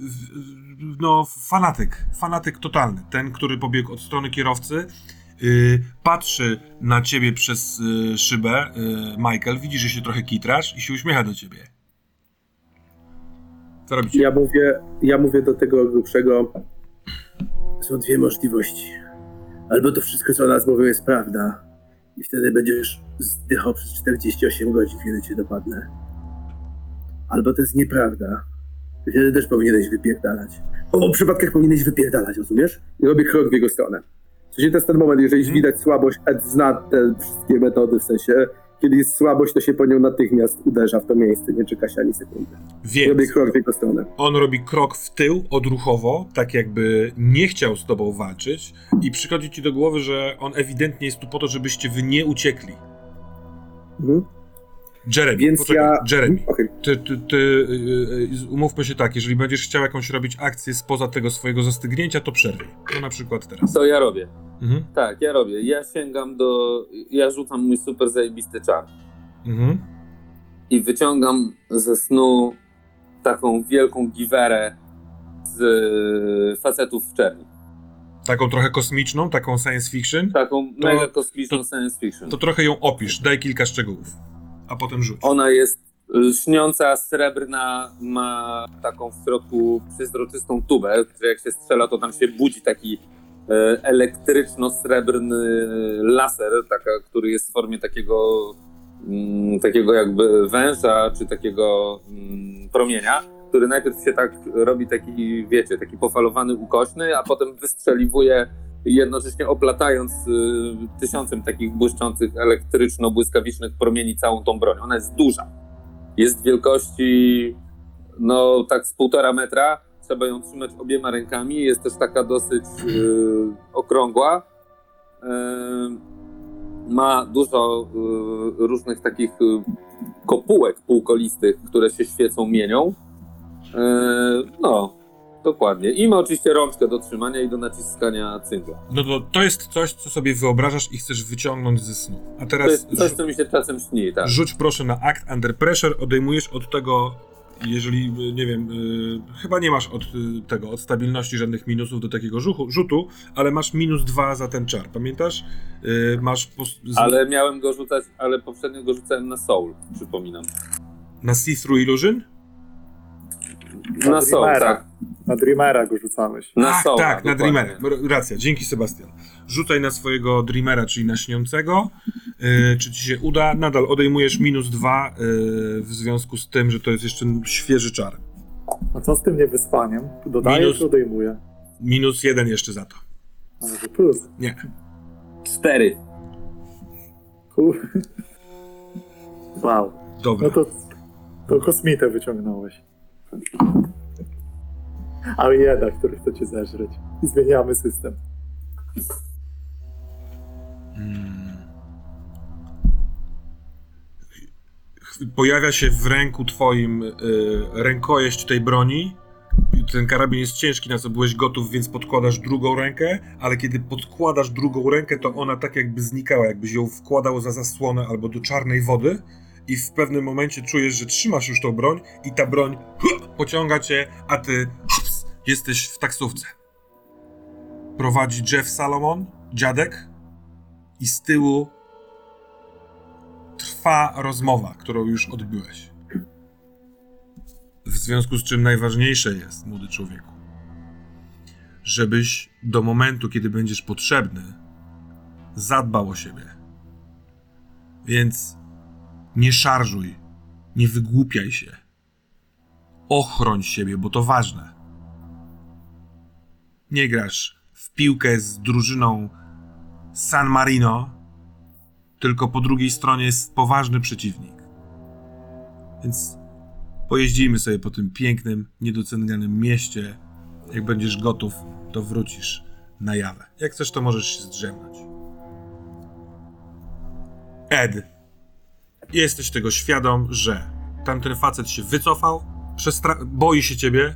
w- no fanatyk, fanatyk totalny. Ten, który pobiegł od strony kierowcy, y, patrzy na ciebie przez y, szybę, y, Michael, widzi, że się trochę kitrasz i się uśmiecha do ciebie. Co robicie? Ja mówię, ja mówię do tego grubszego. Są dwie możliwości. Albo to wszystko, co o nas mówią, jest prawda. I wtedy będziesz zdychał przez 48 godzin, kiedy cię dopadnę. Albo to jest nieprawda. Wtedy też powinieneś wypierdalać. W obu przypadkach powinieneś wypierdalać, rozumiesz? I robię krok w jego stronę. W sensie to jest ten moment, jeżeli widać słabość, Ed zna te wszystkie metody, w sensie kiedy jest słabość, to się po nią natychmiast uderza w to miejsce, nie czeka się ani sekundy. Więc krok w jego stronę. on robi krok w tył, odruchowo, tak jakby nie chciał z tobą walczyć i przychodzi ci do głowy, że on ewidentnie jest tu po to, żebyście wy nie uciekli. Mhm. Jeremy, Więc poczekaj, ja. Jeremy. Okej. Ty, ty, ty, y, y, umówmy się tak, jeżeli będziesz chciał jakąś robić akcję spoza tego swojego zastygnięcia, to przerwij. No na przykład teraz. Co ja robię? Mhm. Tak, ja robię. Ja sięgam do... Ja rzucam mój super zajebisty czar. Mhm. i wyciągam ze snu taką wielką giwerę z y, facetów w czerni. Taką trochę kosmiczną, taką science fiction. Taką To- mega kosmiczną to- science fiction. To trochę ją opisz, daj kilka szczegółów, a potem rzuć. Ona jest lśniąca, srebrna, ma taką w środku przezroczystą tubę, która jak się strzela, to tam się budzi taki e, elektryczno-srebrny laser, taka, który jest w formie takiego, mm, takiego jakby węża, czy takiego mm, promienia, który najpierw się tak robi taki, wiecie, taki pofalowany, ukośny, a potem wystrzeliwuje jednocześnie oplatając y, tysiącem takich błyszczących elektryczno-błyskawicznych promieni całą tą broń. Ona jest duża. Jest wielkości no tak z półtora metra. Trzeba ją trzymać obiema rękami. Jest też taka dosyć y, okrągła. Y, ma dużo różnych takich kopułek półkolistych, które się świecą mienią. No, dokładnie. I ma oczywiście rączkę do trzymania i do naciskania cyngla. No to, to jest coś, co sobie wyobrażasz i chcesz wyciągnąć ze snu. A To teraz jest coś, co mi się czasem śni, tak. rzuć proszę na akt under pressure, odejmujesz od tego, jeżeli, nie wiem, y, chyba nie masz od y, tego, od stabilności żadnych minusów do takiego rzuchu, rzutu, ale masz minus dwa za ten czar, pamiętasz? Y, masz pos- z- Ale miałem go rzucać, ale poprzednio go rzucałem na Soul, przypominam. na see-through illusion? Na Soul, Dreamera. tak. Na Dreamera go rzucałeś. Na Ach, Soul. tak, na Dreamera. Racja, dzięki Sebastian. Rzucaj na swojego Dreamera, czyli na śniącego. Yy, czy ci się uda? Nadal odejmujesz minus dwa yy, w związku z tym, że to jest jeszcze świeży czar. A co z tym niewyspaniem? Dodaję Minus- czy odejmuję? Minus jeden jeszcze za to. A może plus? Nie. Cztery. Kur... *laughs* Wow. Dobra. No to, to kosmitę wyciągnąłeś. Ale jeda, który chce cię zeżreć. I zmieniamy system. Mm. Pojawia się w ręku twoim y, rękojeść tej broni. Ten karabin jest ciężki, na co byłeś gotów, więc podkładasz drugą rękę, ale kiedy podkładasz drugą rękę, to ona tak jakby znikała, jakbyś ją wkładał za zasłonę albo do czarnej wody i w pewnym momencie czujesz, że trzymasz już tą broń i ta broń pociąga cię, a ty hups, jesteś w taksówce. Prowadzi Jeff Salomon, dziadek, i z tyłu trwa rozmowa, którą już odbyłeś. W związku z czym najważniejsze jest, młody człowieku, żebyś do momentu, kiedy będziesz potrzebny, zadbał o siebie. Więc nie szarżuj, nie wygłupiaj się. Ochroń siebie, bo to ważne. Nie grasz w piłkę z drużyną San Marino, tylko po drugiej stronie jest poważny przeciwnik. Więc pojeździmy sobie po tym pięknym, niedocenianym mieście. Jak będziesz gotów, to wrócisz na jawę. Jak chcesz, to możesz się zdrzemnąć. Ed, jesteś tego świadom, że tamten facet się wycofał, przestra- boi się ciebie,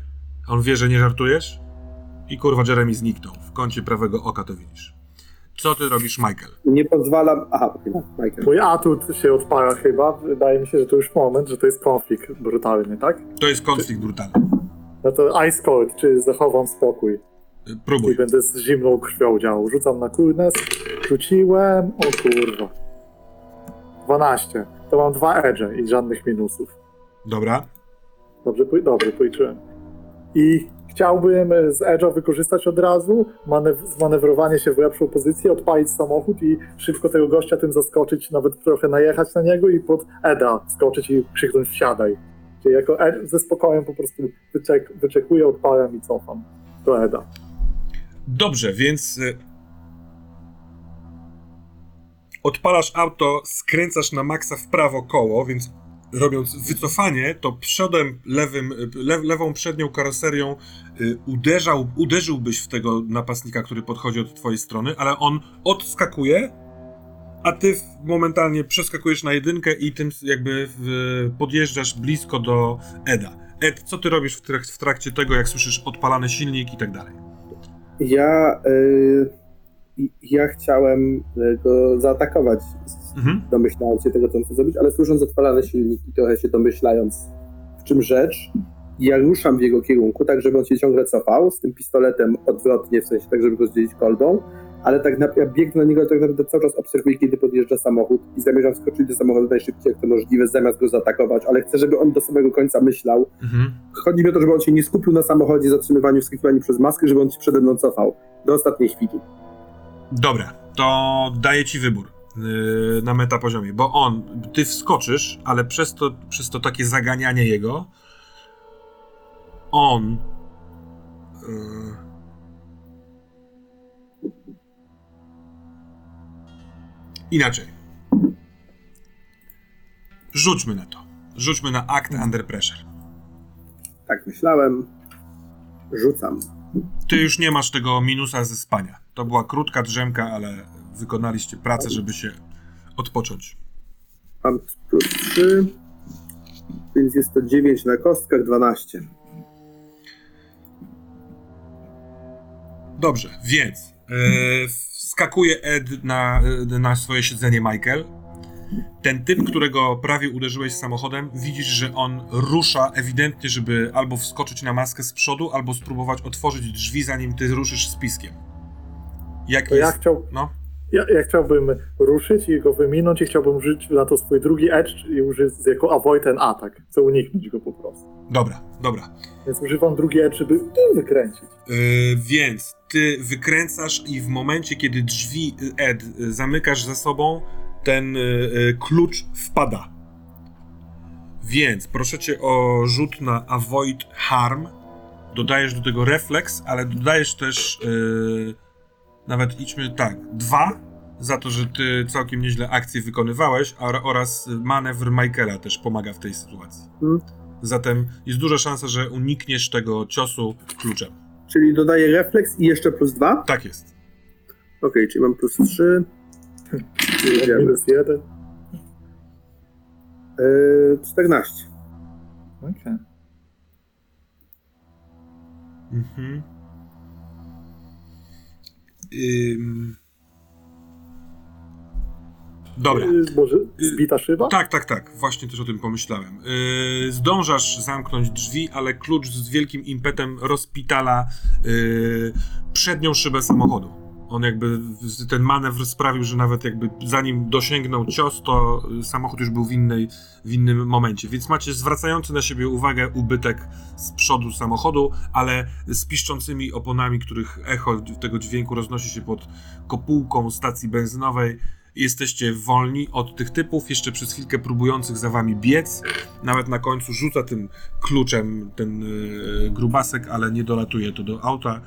on wie, że nie żartujesz i kurwa Jeremy zniknął. W kącie prawego oka to widzisz. Co ty robisz, Michael? Nie pozwalam. Aha, Michael. Mój atut się odpala chyba. Wydaje mi się, że to już moment, że to jest konflikt brutalny, tak? To jest konflikt brutalny. No to Ice Cold, czy zachowam spokój. Próbuj. I będę z zimną krwią działał. Rzucam na coolness. Rzuciłem. O kurwa. 12. To mam dwa edge i żadnych minusów. Dobra. Dobrze, dobrze policzyłem. I chciałbym e, z Edge'a wykorzystać od razu, manew- zmanewrowanie się w lepszą pozycję, odpalić samochód i szybko tego gościa tym zaskoczyć, nawet trochę najechać na niego i pod Eda skoczyć i krzyknąć wsiadaj. Czyli jako Ed ze spokojem po prostu wyczek- wyczekuję, odpalam i cofam do Eda. Dobrze, więc y, odpalasz auto, skręcasz na maksa w prawo koło, więc robiąc wycofanie, to przodem lewym, le, lewą przednią karoserią y, uderzał, uderzyłbyś w tego napastnika, który podchodzi od twojej strony, ale on odskakuje, a ty momentalnie przeskakujesz na jedynkę i tym jakby w, podjeżdżasz blisko do Eda. Ed, co ty robisz w, trak- w trakcie tego, jak słyszysz odpalany silnik i tak dalej? Ja, y, ja chciałem y, go zaatakować Mhm. domyślając się tego, co on chce zrobić, ale słysząc odpalane silniki, trochę się domyślając, w czym rzecz, ja ruszam w jego kierunku, tak żeby on się ciągle cofał, z tym pistoletem odwrotnie, w sensie tak, żeby go zdzielić kolbą, ale tak na, ja biegnę na niego, tak naprawdę cały czas obserwuję, kiedy podjeżdża samochód i zamierzam wskoczyć do samochodu najszybciej, jak to możliwe, zamiast go zaatakować, ale chcę, żeby on do samego końca myślał. Mhm. Chodzi mi o to, żeby on się nie skupił na samochodzie, zatrzymywaniu, wskakiwaniu przez maskę, żeby on się przede mną cofał. Do ostatniej chwili. Dobra, to daję ci wybór yy, na metapoziomie, bo on, ty wskoczysz, ale przez to, przez to takie zaganianie jego, on yy, inaczej. Rzućmy na to. Rzućmy na akt under pressure. Tak myślałem. Rzucam. Ty już nie masz tego minusa ze spania. To była krótka drzemka, ale wykonaliście pracę, żeby się odpocząć. Mam plus 3, więc jest to 9 na kostkach, 12. Dobrze, więc e, wskakuje Ed na, e, na swoje siedzenie Michael. Ten typ, którego prawie uderzyłeś samochodem, widzisz, że on rusza ewidentnie, żeby albo wskoczyć na maskę z przodu, albo spróbować otworzyć drzwi, zanim ty ruszysz z piskiem. Jak To ja, jest... chciał, No, ja, ja chciałbym ruszyć i go wyminąć i chciałbym użyć na to swój drugi edge i użyć jako avoid ten atak. Chcę uniknąć go po prostu. dobra, dobra. Więc używam drugi edge, żeby wykręcić. Yy, więc ty wykręcasz i w momencie, kiedy drzwi y, Ed y, zamykasz za sobą, ten y, y, klucz wpada. Więc proszę cię o rzut na avoid harm. Dodajesz do tego refleks, ale dodajesz też y, nawet idźmy tak, dwa za to, że ty całkiem nieźle akcję wykonywałeś, a, oraz manewr Michaela też pomaga w tej sytuacji. Hmm. Zatem jest duża szansa, że unikniesz tego ciosu kluczem. Czyli dodaję refleks i jeszcze plus 2. Tak jest. Okej, czyli mam plus 3. Jedziemy. Minus jeden. Yy, 14. Okej. Mhm. Ym... Dobra. Y, Może zbita szyba? Tak, tak, tak. Właśnie też o tym pomyślałem. Yy, zdążasz zamknąć drzwi, ale klucz z wielkim impetem rozpitala yy, przednią szybę samochodu. On jakby, ten manewr sprawił, że nawet jakby zanim dosięgnął cios, to samochód już był w, innej, w innym momencie. Więc macie zwracający na siebie uwagę ubytek z przodu samochodu, ale z piszczącymi oponami, których echo tego dźwięku roznosi się pod kopułką stacji benzynowej. Jesteście wolni od tych typów, jeszcze przez chwilkę próbujących za wami biec. Nawet na końcu rzuca tym kluczem ten yy, grubasek, ale nie dolatuje to do auta.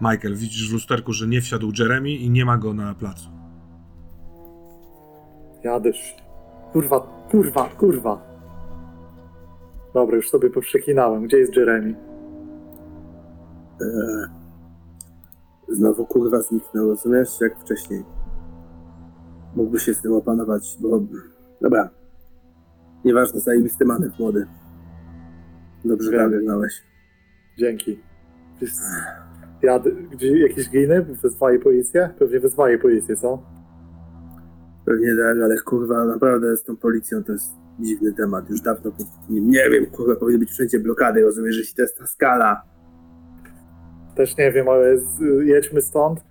Michael, widzisz w lusterku, że nie wsiadł Jeremy i nie ma go na placu. Jadysz. Kurwa, kurwa, kurwa. Dobra, już sobie poprzekinałem. Gdzie jest Jeremy? Eee, znowu kurwa zniknął, rozumiesz? Jak wcześniej. Mógłby się z tym opanować, bo... Dobra. Nieważne, zajebisty manewr młody. Dobrze Wiem. ogarnąłeś. Dzięki. Jest... Jad... Gdzie jakieś gliny? Wezwali policję? Pewnie wezwali policję, co? Pewnie tak, ale kurwa, naprawdę z tą policją to jest dziwny temat. Już dawno, nie, nie wiem, kurwa, powinny być wszędzie blokady, rozumiesz, jeśli to jest ta skala. Też nie wiem, ale z... jedźmy stąd.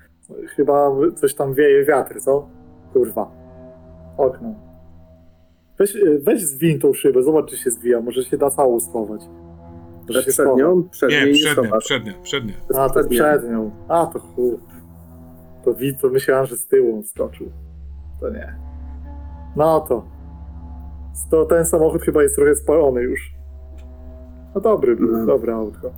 Chyba coś tam wieje wiatr, co? Kurwa. Okno. Weź, weź zwin tą szybę, zobacz czy się zwija, może się da całą schować. Się schowa. Przednią? Przednią Nie, schowasz. przednia, przednia. A, to przed nią. A, to chuj. To widz, to myślałem, że z tyłu on skoczył. To nie. No to. To ten samochód chyba jest trochę spalony już. No dobry był, No. dobre autko.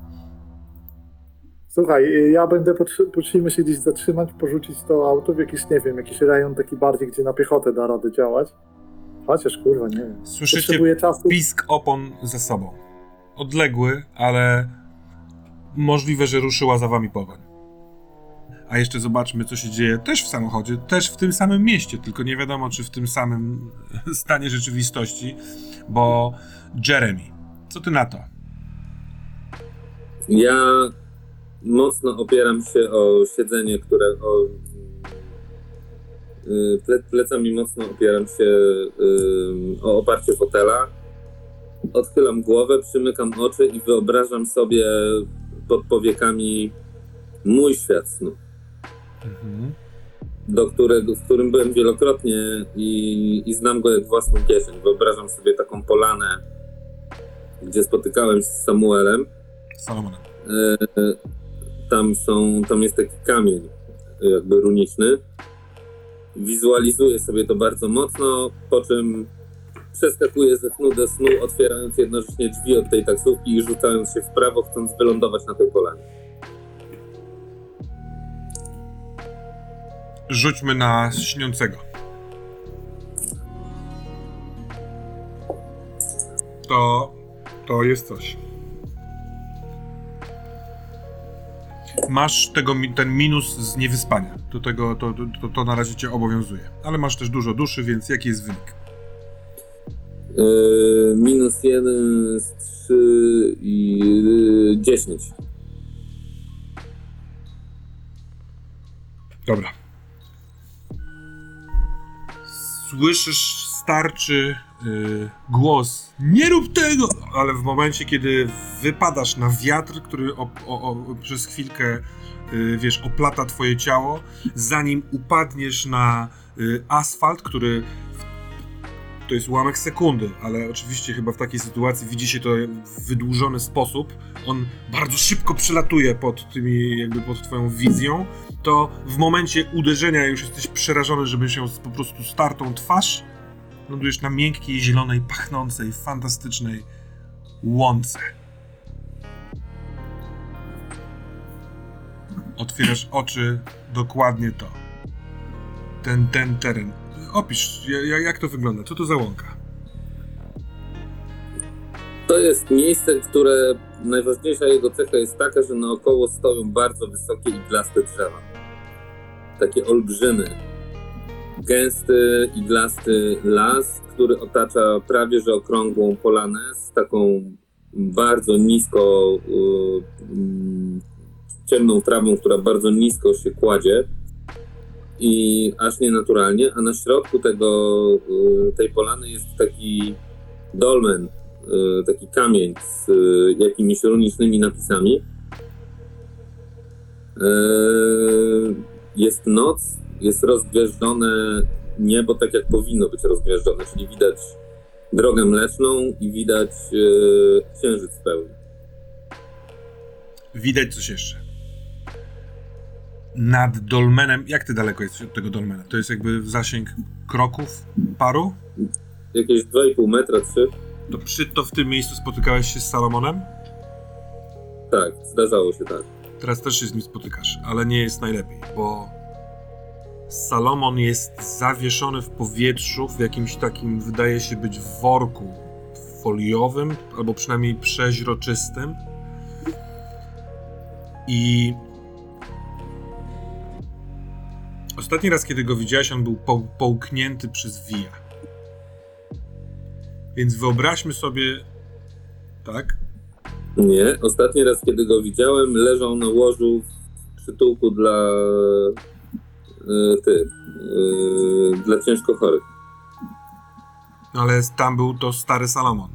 Słuchaj, ja będę, potrzebuję się gdzieś zatrzymać, porzucić to auto w jakiś, nie wiem, jakiś rejon taki bardziej, gdzie na piechotę da radę działać. Chociaż kurwa, nie wiem. Słyszycie Potrzebuję czasu. pisk opon za sobą. Odległy, ale możliwe, że ruszyła za wami pogoń. A jeszcze zobaczmy, co się dzieje też w samochodzie, też w tym samym mieście, tylko nie wiadomo, czy w tym samym *laughs* stanie rzeczywistości, bo Jeremy, co ty na to? Ja mocno opieram się o siedzenie, które o y, ple, plecami mocno opieram się y, o oparcie fotela. Odchylam głowę, przymykam oczy i wyobrażam sobie pod powiekami mój świat snu, Mhm. do którego, w którym byłem wielokrotnie i, i znam go jak własną kieszeń. Wyobrażam sobie taką polanę, gdzie spotykałem się z Samuelem. Salomonem. E, tam są, tam jest taki kamień jakby runiczny. Wizualizuję sobie to bardzo mocno, po czym przeskakuję ze snu do snu, otwierając jednocześnie drzwi od tej taksówki i rzucając się w prawo, chcąc wylądować na tej polanie. Rzućmy na śniącego. To, to jest coś. Masz tego, ten minus z niewyspania. Do tego, to, to, to na razie cię obowiązuje. Ale masz też dużo duszy, więc jaki jest wynik? Yy, minus jeden z 3 i yy, 10. Dobra. Słyszysz starczy y, głos. Nie rób tego! Ale w momencie, kiedy wypadasz na wiatr, który o, o, przez chwilkę, y, wiesz, oplata twoje ciało, zanim upadniesz na y, asfalt, który to jest ułamek sekundy, ale oczywiście chyba w takiej sytuacji widzi się to w wydłużony sposób. On bardzo szybko przelatuje pod tymi, jakby pod twoją wizją to w momencie uderzenia już jesteś przerażony, żeby się po prostu startą twarz lądujesz na miękkiej, zielonej, pachnącej, fantastycznej łące. Otwierasz oczy, dokładnie to. Ten, ten teren. Opisz, ja- ja- jak to wygląda, co to za łąka? To jest miejsce, które najważniejsza jego cecha jest taka, że naokoło stoją bardzo wysokie iglaste drzewa. Takie olbrzymy. Gęsty, iglasty las, który otacza prawie że okrągłą polanę z taką bardzo nisko y, mm, ciemną trawą, która bardzo nisko się kładzie i aż nienaturalnie, a na środku tego, y, tej polany jest taki dolmen, y, taki kamień z y, jakimiś runicznymi napisami. Jest noc, jest rozgwieżdżone niebo tak jak powinno być rozgwieżdżone, czyli widać drogę mleczną i widać księżyc w pełni. Widać coś jeszcze. Nad dolmenem, jak ty daleko jesteś od tego dolmena? To jest jakby zasięg kroków paru? Jakieś 2,5 metra, 3. To przy to w tym miejscu spotykałeś się z Salomonem? Tak, zdarzało się tak. Teraz też się z nim spotykasz, ale nie jest najlepiej, bo Salomon jest zawieszony w powietrzu w jakimś takim, wydaje się być w worku foliowym, albo przynajmniej przeźroczystym. I ostatni raz, kiedy go widziałeś, on był po, połknięty przez wija. Więc wyobraźmy sobie, tak? Nie, ostatni raz, kiedy go widziałem, leżał na łożu w przytułku dla y, tych, y, dla ciężko chorych. Ale tam był to stary Salomon.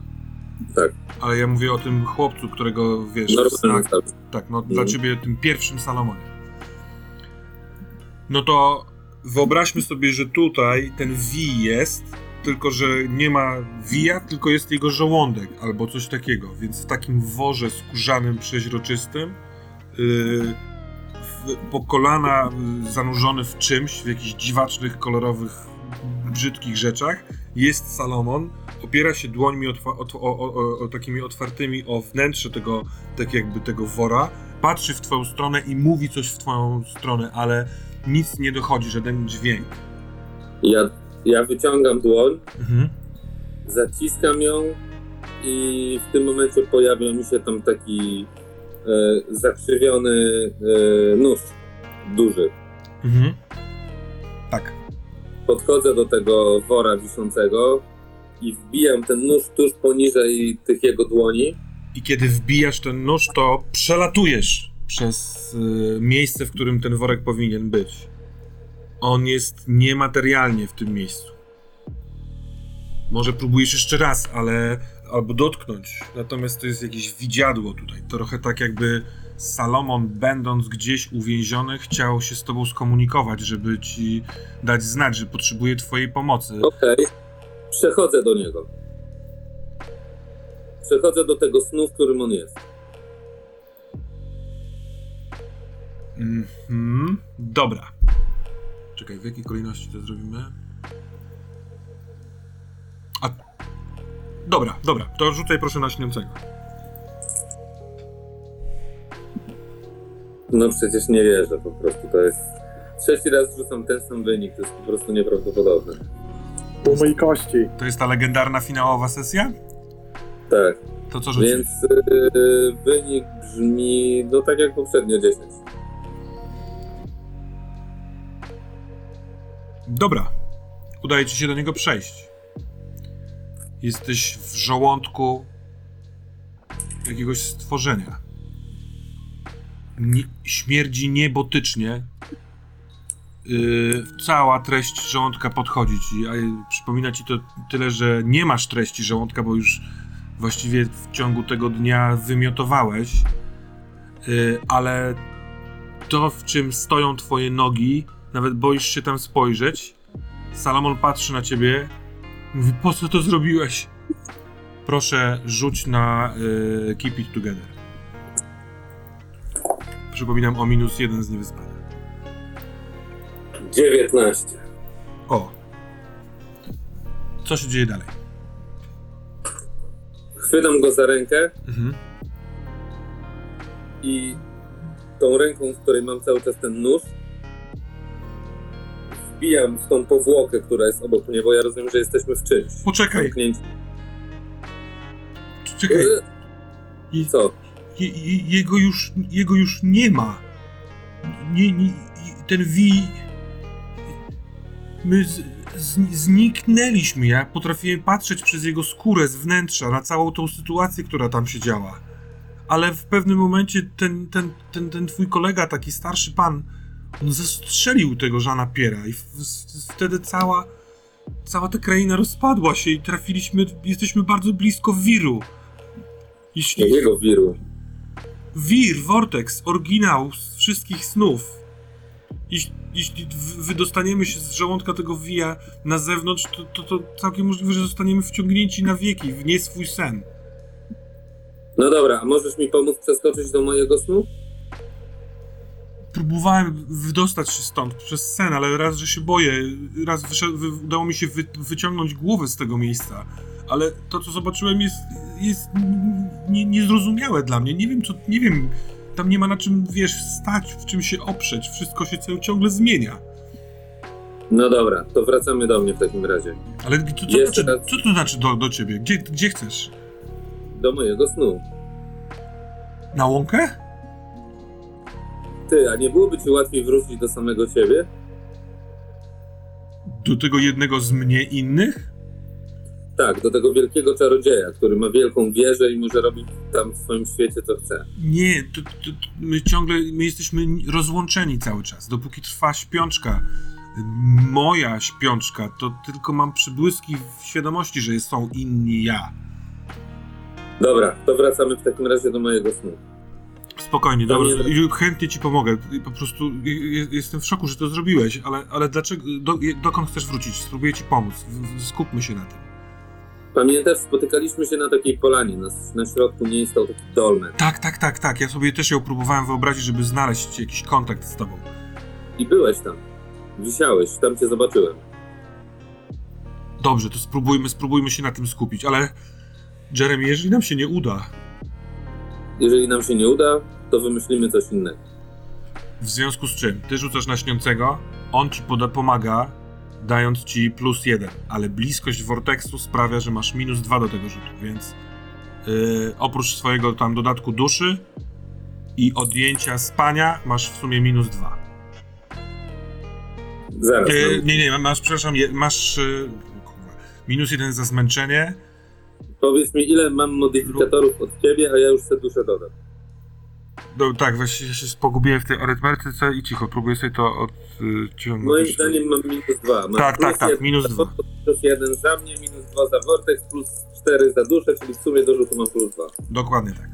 Tak. Ale ja mówię o tym chłopcu, którego wiesz. Normalny tak, tak, no dla Mhm. ciebie tym pierwszym Salomonie. No to wyobraźmy sobie, że tutaj ten wi jest, tylko że nie ma wija, tylko jest jego żołądek albo coś takiego. Więc w takim worze skórzanym, przeźroczystym, yy, w, po kolana y, zanurzony w czymś, w jakichś dziwacznych, kolorowych, brzydkich rzeczach, jest Salomon, opiera się dłońmi otwa- otw- o, o, o, o takimi otwartymi o wnętrze tego, tak jakby tego wora, patrzy w twoją stronę i mówi coś w twoją stronę, ale nic nie dochodzi, żaden dźwięk. Ja, ja wyciągam dłoń, Mhm. zaciskam ją i w tym momencie pojawia mi się tam taki e, zakrzywiony e, nóż duży. Mhm. Tak. Podchodzę do tego wora wiszącego i wbijam ten nóż tuż poniżej tych jego dłoni. I kiedy wbijasz ten nóż, to przelatujesz przez y, miejsce, w którym ten worek powinien być. On jest niematerialnie w tym miejscu. Może próbujesz jeszcze raz, ale albo dotknąć. Natomiast to jest jakieś widziadło tutaj. Trochę tak jakby Salomon, będąc gdzieś uwięziony, chciał się z tobą skomunikować, żeby ci dać znać, że potrzebuje twojej pomocy. Okej. Przechodzę do niego. Przechodzę do tego snu, w którym on jest. Mhm. Dobra. Czekaj, w jakiej kolejności to zrobimy? A. Dobra, dobra, to rzucaj proszę na śniącego. No przecież nie wierzę po prostu. To jest. Trzeci raz rzucam ten sam wynik, to jest po prostu nieprawdopodobne. Umyj kości. To jest ta legendarna finałowa sesja? Tak, To co rzucisz? więc yy, wynik brzmi no tak jak poprzednio 10. Dobra. Udaje ci się do niego przejść. Jesteś w żołądku jakiegoś stworzenia. Nie, śmierdzi niebotycznie. Yy, cała treść żołądka podchodzi ci, a przypomina ci to tyle, że nie masz treści żołądka, bo już właściwie w ciągu tego dnia wymiotowałeś. Yy, ale to, w czym stoją twoje nogi, nawet boisz się tam spojrzeć. Salomon patrzy na ciebie. Mówi, po co to zrobiłeś? Proszę, rzuć na y, Keep It Together. Przypominam o minus jeden z niewyspania. 19. O. Co się dzieje dalej? Chwytam go za rękę Mhm. i tą ręką, w której mam cały czas ten nóż, wbijam w tą powłokę, która jest obok mnie, bo ja rozumiem, że jesteśmy w czymś. Poczekaj, Zamknięci. czekaj. Yy, Je, Co? je, je, jego, już, jego już nie ma. Nie, nie, ten wi... My z, z, zniknęliśmy. Ja potrafiłem patrzeć przez jego skórę z wnętrza na całą tą sytuację, która tam się działa. Ale w pewnym momencie ten, ten, ten, ten twój kolega, taki starszy pan, on zastrzelił tego Żana Piera i wtedy cała, cała ta kraina rozpadła się i trafiliśmy, jesteśmy bardzo blisko wiru. Jeśli... Jakiego wiru? Wir, Vortex, oryginał z wszystkich snów. Jeśli, jeśli wydostaniemy się z żołądka tego wija na zewnątrz, to, to, to całkiem możliwe, że zostaniemy wciągnięci na wieki, w nie swój sen. No dobra, a możesz mi pomóc przeskoczyć do mojego snu? Próbowałem wydostać się stąd przez sen, ale raz, że się boję, raz wy, udało mi się wy, wyciągnąć głowę z tego miejsca. Ale to, co zobaczyłem, jest, jest nie, niezrozumiałe dla mnie. Nie wiem, co, nie wiem, tam nie ma na czym, wiesz, stać, w czym się oprzeć. Wszystko się ciągle- zmienia. No dobra, to wracamy do mnie w takim razie. Ale co, co, znaczy, raz. co to znaczy do, do ciebie? Gdzie, gdzie chcesz? Do mojego snu. Na łąkę? Ty, a nie byłoby ci łatwiej wrócić do samego ciebie? Do tego jednego z mnie innych? Tak, do tego wielkiego czarodzieja, który ma wielką wieżę i może robić tam w swoim świecie co chce. Nie, to, to, to my ciągle, my jesteśmy rozłączeni cały czas. Dopóki trwa śpiączka, moja śpiączka, to tylko mam przybłyski w świadomości, że są inni ja. Dobra, to wracamy w takim razie do mojego snu. Spokojnie, i chętnie ci pomogę. Po prostu je- je- jestem w szoku, że to zrobiłeś, ale, ale dlaczego, do, dokąd chcesz wrócić? Spróbuję ci pomóc. Skupmy się na tym. Pamiętasz, spotykaliśmy się na takiej polanie, na, na środku nie stał taki dolmen. Tak, tak, tak, tak. Ja sobie też ją próbowałem wyobrazić, żeby znaleźć jakiś kontakt z tobą. I byłeś tam. Wisiałeś, tam cię zobaczyłem. Dobrze, to spróbujmy, spróbujmy się na tym skupić, ale Jeremy, jeżeli nam się nie uda, Jeżeli nam się nie uda, to wymyślimy coś innego. w związku z czym ty rzucasz na śniącego, on ci poda, pomaga, dając ci plus jeden, ale bliskość Vortexu sprawia, że masz minus dwa do tego rzutu, więc yy, oprócz swojego tam dodatku duszy i odjęcia spania, masz w sumie minus dwa. Zaraz. Yy, nie, nie, masz, przepraszam, je, masz yy, minus jeden za zmęczenie, Powiedz mi, ile mam modyfikatorów od ciebie, a ja już sobie duszę dodam. No, tak, właśnie się pogubiłem w tej arytmetyce i cicho, próbuję sobie to odciągnąć. Moim zdaniem mam minus dwa. Mam Tak, tak, tak, minus dwa. Plus jeden za mnie, minus dwa za Vortex, plus cztery za duszę, czyli w sumie do rzutu mam plus dwa. Dokładnie tak.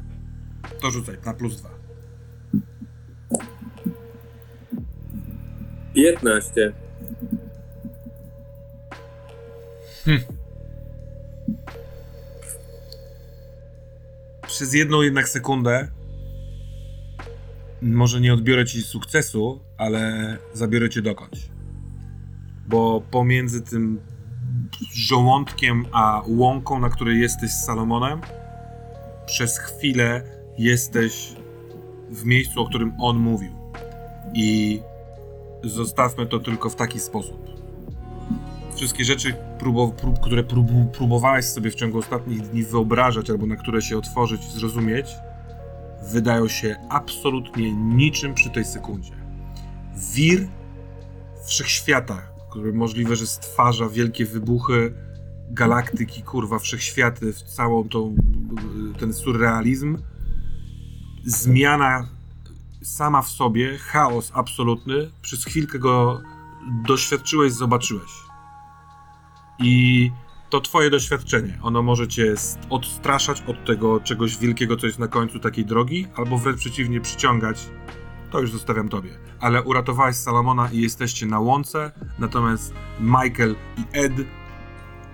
To rzucaj, na plus dwa. 15. Przez jedną jednak sekundę może nie odbiorę ci sukcesu, ale zabiorę cię dokądś. Bo pomiędzy tym żołądkiem a łąką, na której jesteś z Salomonem, przez chwilę jesteś w miejscu, o którym on mówił. I zostawmy to tylko w taki sposób. Wszystkie rzeczy, prób, które prób, próbowałeś sobie w ciągu ostatnich dni wyobrażać albo na które się otworzyć i zrozumieć, wydają się absolutnie niczym przy tej sekundzie. Wir wszechświata, który możliwe, że stwarza wielkie wybuchy galaktyki, kurwa, wszechświaty, w całą tą, ten surrealizm, zmiana sama w sobie, chaos absolutny, przez chwilkę go doświadczyłeś, zobaczyłeś. I to twoje doświadczenie. Ono może cię odstraszać od tego czegoś wielkiego, co jest na końcu takiej drogi, albo wręcz przeciwnie przyciągać. To już zostawiam tobie. Ale uratowałeś Salomona i jesteście na łące, natomiast Michael i Ed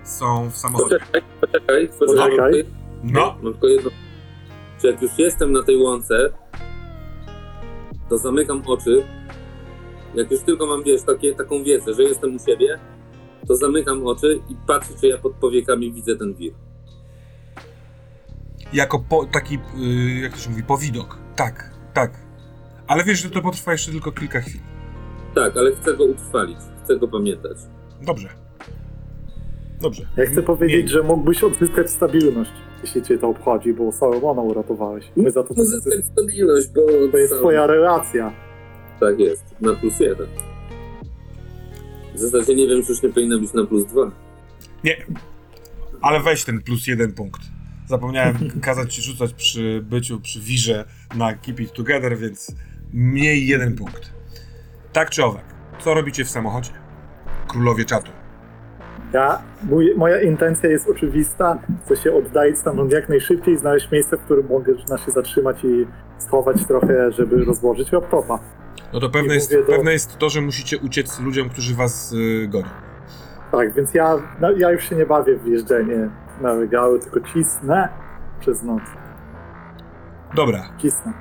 są w samochodzie. Poczekaj, poczekaj, Poczekaj. poczekaj. No, Mam tylko jedno. Czy jak już jestem na tej łące, to zamykam oczy. Jak już tylko mam, wiesz, takie, taką wiedzę, że jestem u siebie, to zamykam oczy i patrzę, czy ja pod powiekami widzę ten wir. jako po, taki, y, jak to się mówi, powidok. Tak, tak. Ale wiesz, że to potrwa jeszcze tylko kilka chwil. Tak, ale chcę go utrwalić, chcę go pamiętać. Dobrze. Dobrze. Ja chcę powiedzieć, Nie- że mógłbyś odzyskać stabilność, jeśli cię to obchodzi, bo Salomona uratowałeś. My za to Uzyskać stabilność, bo... to jest twoja relacja. Tak jest, na plus jeden. W zasadzie nie wiem, czy już nie powinna być na plus dwa. Nie. Ale weź ten plus jeden punkt. Zapomniałem *laughs* kazać ci rzucać przy byciu przy wirze na Keep It Together, więc mniej jeden punkt. Tak czy owak, co robicie w samochodzie? Królowie czatu. Ja, mój, moja intencja jest oczywista. Chcę się oddalić stamtąd jak najszybciej, znaleźć miejsce, w którym można się zatrzymać i schować trochę, żeby rozłożyć laptopa. No to pewne jest, do- pewne jest to, że musicie uciec ludziom, którzy was y, gonią. Tak, więc ja, no, ja już się nie bawię w jeżdżenie na regały, tylko cisnę przez noc. Dobra, Cisnę.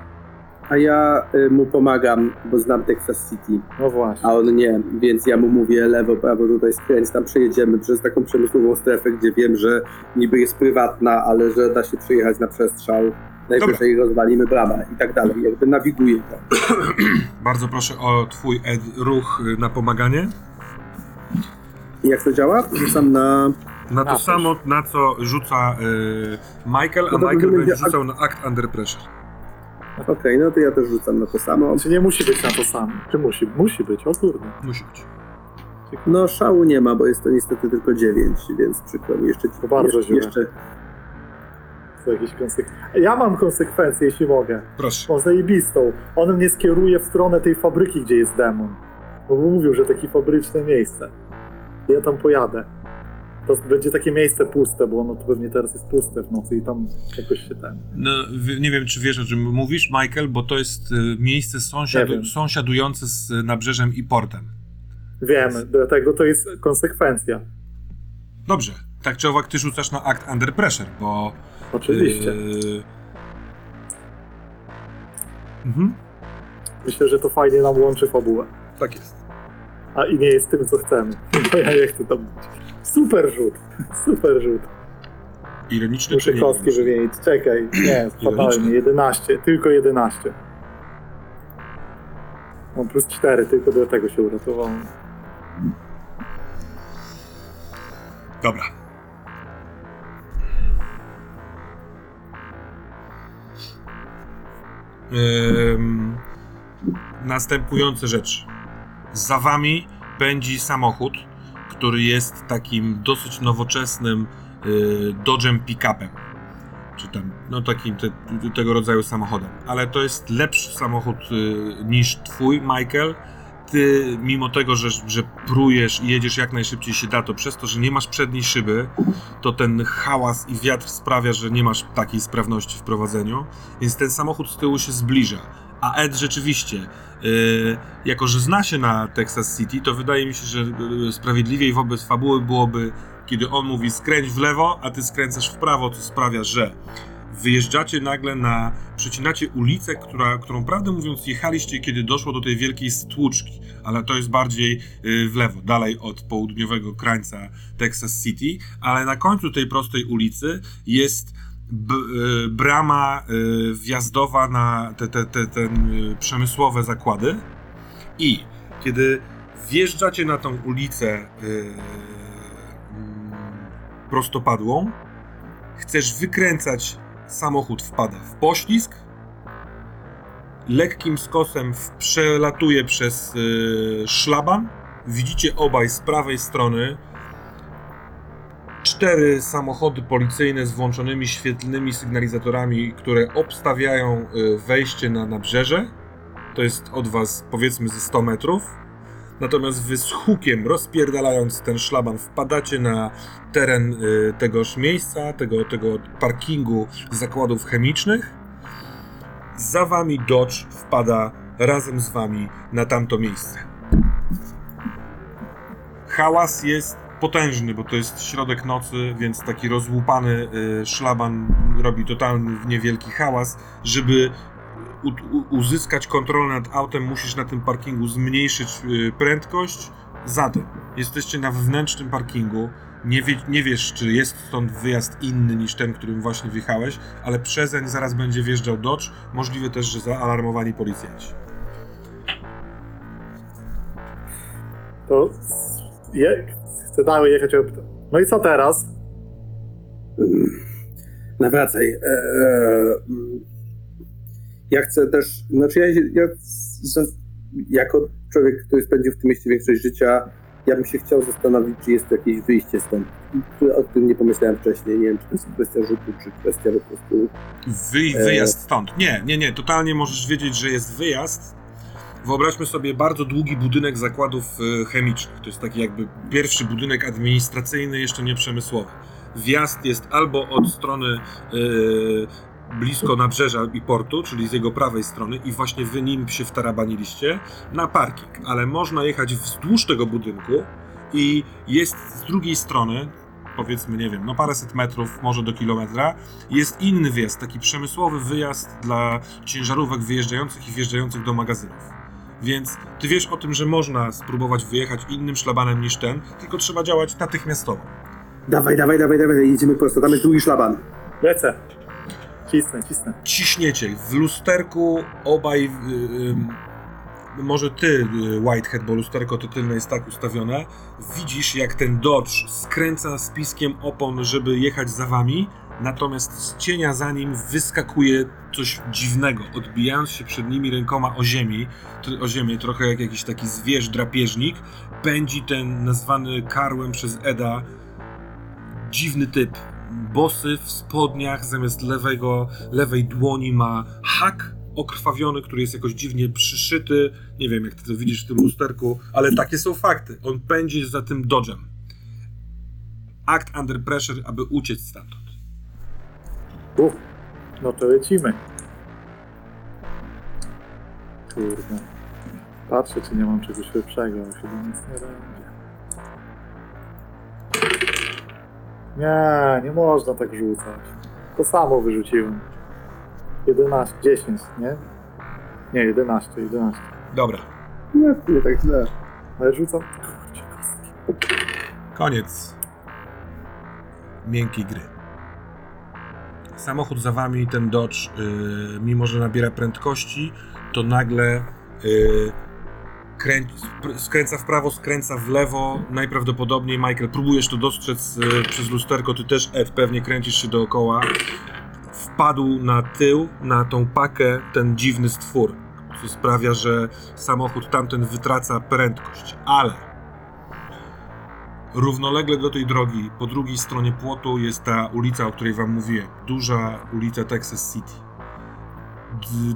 A ja y, mu pomagam, bo znam Texas City, No właśnie. a on nie, więc ja mu mówię lewo, prawo, tutaj skręć, tam przejedziemy przez taką przemysłową strefę, gdzie wiem, że niby jest prywatna, ale że da się przejechać na przestrzał. Najwyżej rozwalimy bramę i tak dalej. Jakby nawiguję to. *clears throat* bardzo proszę o twój ed, ruch y, na pomaganie. I jak to działa? Rzucam na... Na to Na samo, na co rzuca y, Michael, a No Michael będzie rzucał na Act Under Pressure. Okej, no to ja też rzucam na to samo. Czy nie musi być na to samo? Czy musi? Musi być, o kurde. Musi być. No szału nie ma, bo jest to niestety tylko 9, więc przykro mi jeszcze... To bardzo jeszcze, źle. jeszcze To jakieś konsekwencje. Ja mam konsekwencje, jeśli mogę. Proszę. Mam zajebistą. On mnie skieruje w stronę tej fabryki, gdzie jest demon. Bo mówił, że takie fabryczne miejsce. Ja tam pojadę. To będzie takie miejsce puste, bo ono to pewnie teraz jest puste w nocy i tam jakoś się ten... No, nie wiem, czy wiesz, o czym mówisz, Michael, bo to jest y, miejsce sąsiadu, sąsiadujące z nabrzeżem i portem. Wiem, dlatego to jest konsekwencja. Dobrze. Tak czy owak, ty rzucasz na Act Under Pressure, bo... Oczywiście. y, Mhm. Myślę, że to fajnie nam łączy fabułę. Tak jest. A i nie jest tym, co chcemy. *laughs* Bo ja nie chcę tam być. Super rzut. Super rzut. Ironiczny Muszę czy kostki wymienić. Czekaj. Nie, fatalnie. 11. Tylko 11. Mam plus 4, tylko do tego się uratowałem. Dobra. Następujące rzeczy. Za wami pędzi samochód, który jest takim dosyć nowoczesnym y, Dodge'em pick-upem. czy tam, no takim te, tego rodzaju samochodem. Ale to jest lepszy samochód y, niż twój, Michael. Ty, mimo tego, że, że i jedziesz jak najszybciej się da, to przez to, że nie masz przedniej szyby, to ten hałas i wiatr sprawia, że nie masz takiej sprawności w prowadzeniu, więc ten samochód z tyłu się zbliża. A Ed rzeczywiście, yy, jako że zna się na Texas City, to wydaje mi się, że yy, sprawiedliwiej wobec fabuły byłoby, kiedy on mówi skręć w lewo, a ty skręcasz w prawo, co sprawia, że wyjeżdżacie nagle na, przecinacie ulicę, która, którą prawdę mówiąc jechaliście, kiedy doszło do tej wielkiej stłuczki, ale to jest bardziej yy, w lewo, dalej od południowego krańca Texas City, ale na końcu tej prostej ulicy jest y, brama y, wjazdowa na te, te, te, te y, przemysłowe zakłady i kiedy wjeżdżacie na tą ulicę y, mm, prostopadłą, chcesz wykręcać, samochód wpada w poślizg, lekkim skosem przelatuje przez y, szlaban, widzicie obaj z prawej strony cztery samochody policyjne z włączonymi świetlnymi sygnalizatorami, które obstawiają y, wejście na nabrzeże. To jest od was powiedzmy ze 100 metrów. Natomiast wy z hukiem rozpierdalając ten szlaban wpadacie na teren y, tegoż miejsca, tego, tego parkingu zakładów chemicznych. Za wami Dodge wpada razem z wami na tamto miejsce. Hałas jest potężny, bo to jest środek nocy, więc taki rozłupany y, szlaban robi totalny niewielki hałas. Żeby uzyskać kontrolę nad autem, musisz na tym parkingu zmniejszyć y, prędkość. Zatem jesteście na wewnętrznym parkingu. Nie, wie, nie wiesz, czy jest stąd wyjazd inny niż ten, którym właśnie wjechałeś, ale przezeń zaraz będzie wjeżdżał Dodge. Możliwe też, że zaalarmowani policjanci. To je, chcę dalej jechać. No i co teraz? Nawracaj. E, e, mm. Ja chcę też, znaczy ja, ja jako człowiek, który spędził w tym mieście większość życia, ja bym się chciał zastanowić, czy jest tu jakieś wyjście stąd, o którym nie pomyślałem wcześniej. Nie wiem, czy to jest kwestia rzutu, czy kwestia po prostu... Wy, E. wyjazd stąd. Nie, nie, nie. Totalnie możesz wiedzieć, że jest wyjazd. Wyobraźmy sobie bardzo długi budynek zakładów e, chemicznych. To jest taki jakby pierwszy budynek administracyjny, jeszcze nie przemysłowy. Wjazd jest albo od strony e, blisko nabrzeża i portu, czyli z jego prawej strony i właśnie wy nim się wtarabaniliście, na parking. Ale można jechać wzdłuż tego budynku i jest z drugiej strony, powiedzmy, nie wiem, no paręset metrów, może do kilometra, jest inny wyjazd, taki przemysłowy wyjazd dla ciężarówek wyjeżdżających i wjeżdżających do magazynów. Więc ty wiesz o tym, że można spróbować wyjechać innym szlabanem niż ten, tylko trzeba działać natychmiastowo. Dawaj, dawaj, dawaj, dawaj, jedziemy prosto, tam jest długi szlaban. Lecę. Cisnę, cisnę. Ciśniecie. W lusterku obaj, y, y, może ty, y, Whitehead, bo lusterko to tylne jest tak ustawione, widzisz jak ten Dodge skręca z piskiem opon, żeby jechać za wami, natomiast z cienia za nim wyskakuje coś dziwnego, odbijając się przed nimi rękoma o ziemi, o ziemię, trochę jak jakiś taki zwierz, drapieżnik, pędzi ten nazwany karłem przez Eda dziwny typ. Bosy w spodniach, zamiast lewego, lewej dłoni ma hak okrwawiony, który jest jakoś dziwnie przyszyty. Nie wiem, jak ty to widzisz w tym lusterku, ale takie są fakty. On pędzi za tym dodżem. Act under pressure, aby uciec stamtąd. Uff, no to lecimy. Kurde. Patrzę, czy nie mam czegoś lepszego, ale chyba nic nie będzie. Nie, nie można tak rzucać. To samo wyrzuciłem. 11, 10, nie? Nie, 11, 11. Dobra, Nie, nie tak źle. Ale rzucam. Kurczę, kostki. koniec miękkiej gry. Samochód za wami, ten Dodge, yy, mimo że nabiera prędkości, to nagle yy, skręca w prawo, skręca w lewo. Najprawdopodobniej, Michael, próbujesz to dostrzec yy, przez lusterko, ty też, Ed, pewnie kręcisz się dookoła. Wpadł na tył, na tą pakę, ten dziwny stwór, co sprawia, że samochód tamten wytraca prędkość, ale Równolegle do tej drogi, po drugiej stronie płotu jest ta ulica, o której wam mówiłem. Duża ulica Texas City.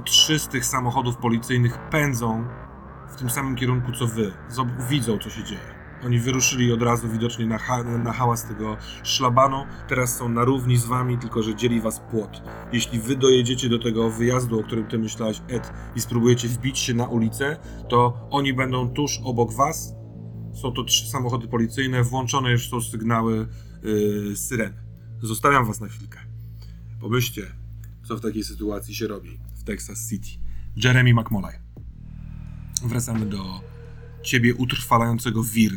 Trzy z tych samochodów policyjnych pędzą w tym samym kierunku co wy. Zob- widzą, co się dzieje. Oni wyruszyli od razu widocznie na, ha- na hałas tego szlabanu. Teraz są na równi z wami, tylko że dzieli was płot. Jeśli wy dojedziecie do tego wyjazdu, o którym ty myślałeś, Ed, i spróbujecie wbić się na ulicę, to oni będą tuż obok was. Są to trzy samochody policyjne, włączone już są sygnały yy, syren. Zostawiam was na chwilkę. Pomyślcie, co w takiej sytuacji się robi w Texas City. Jeremy McMolay. Wracamy do ciebie utrwalającego wir.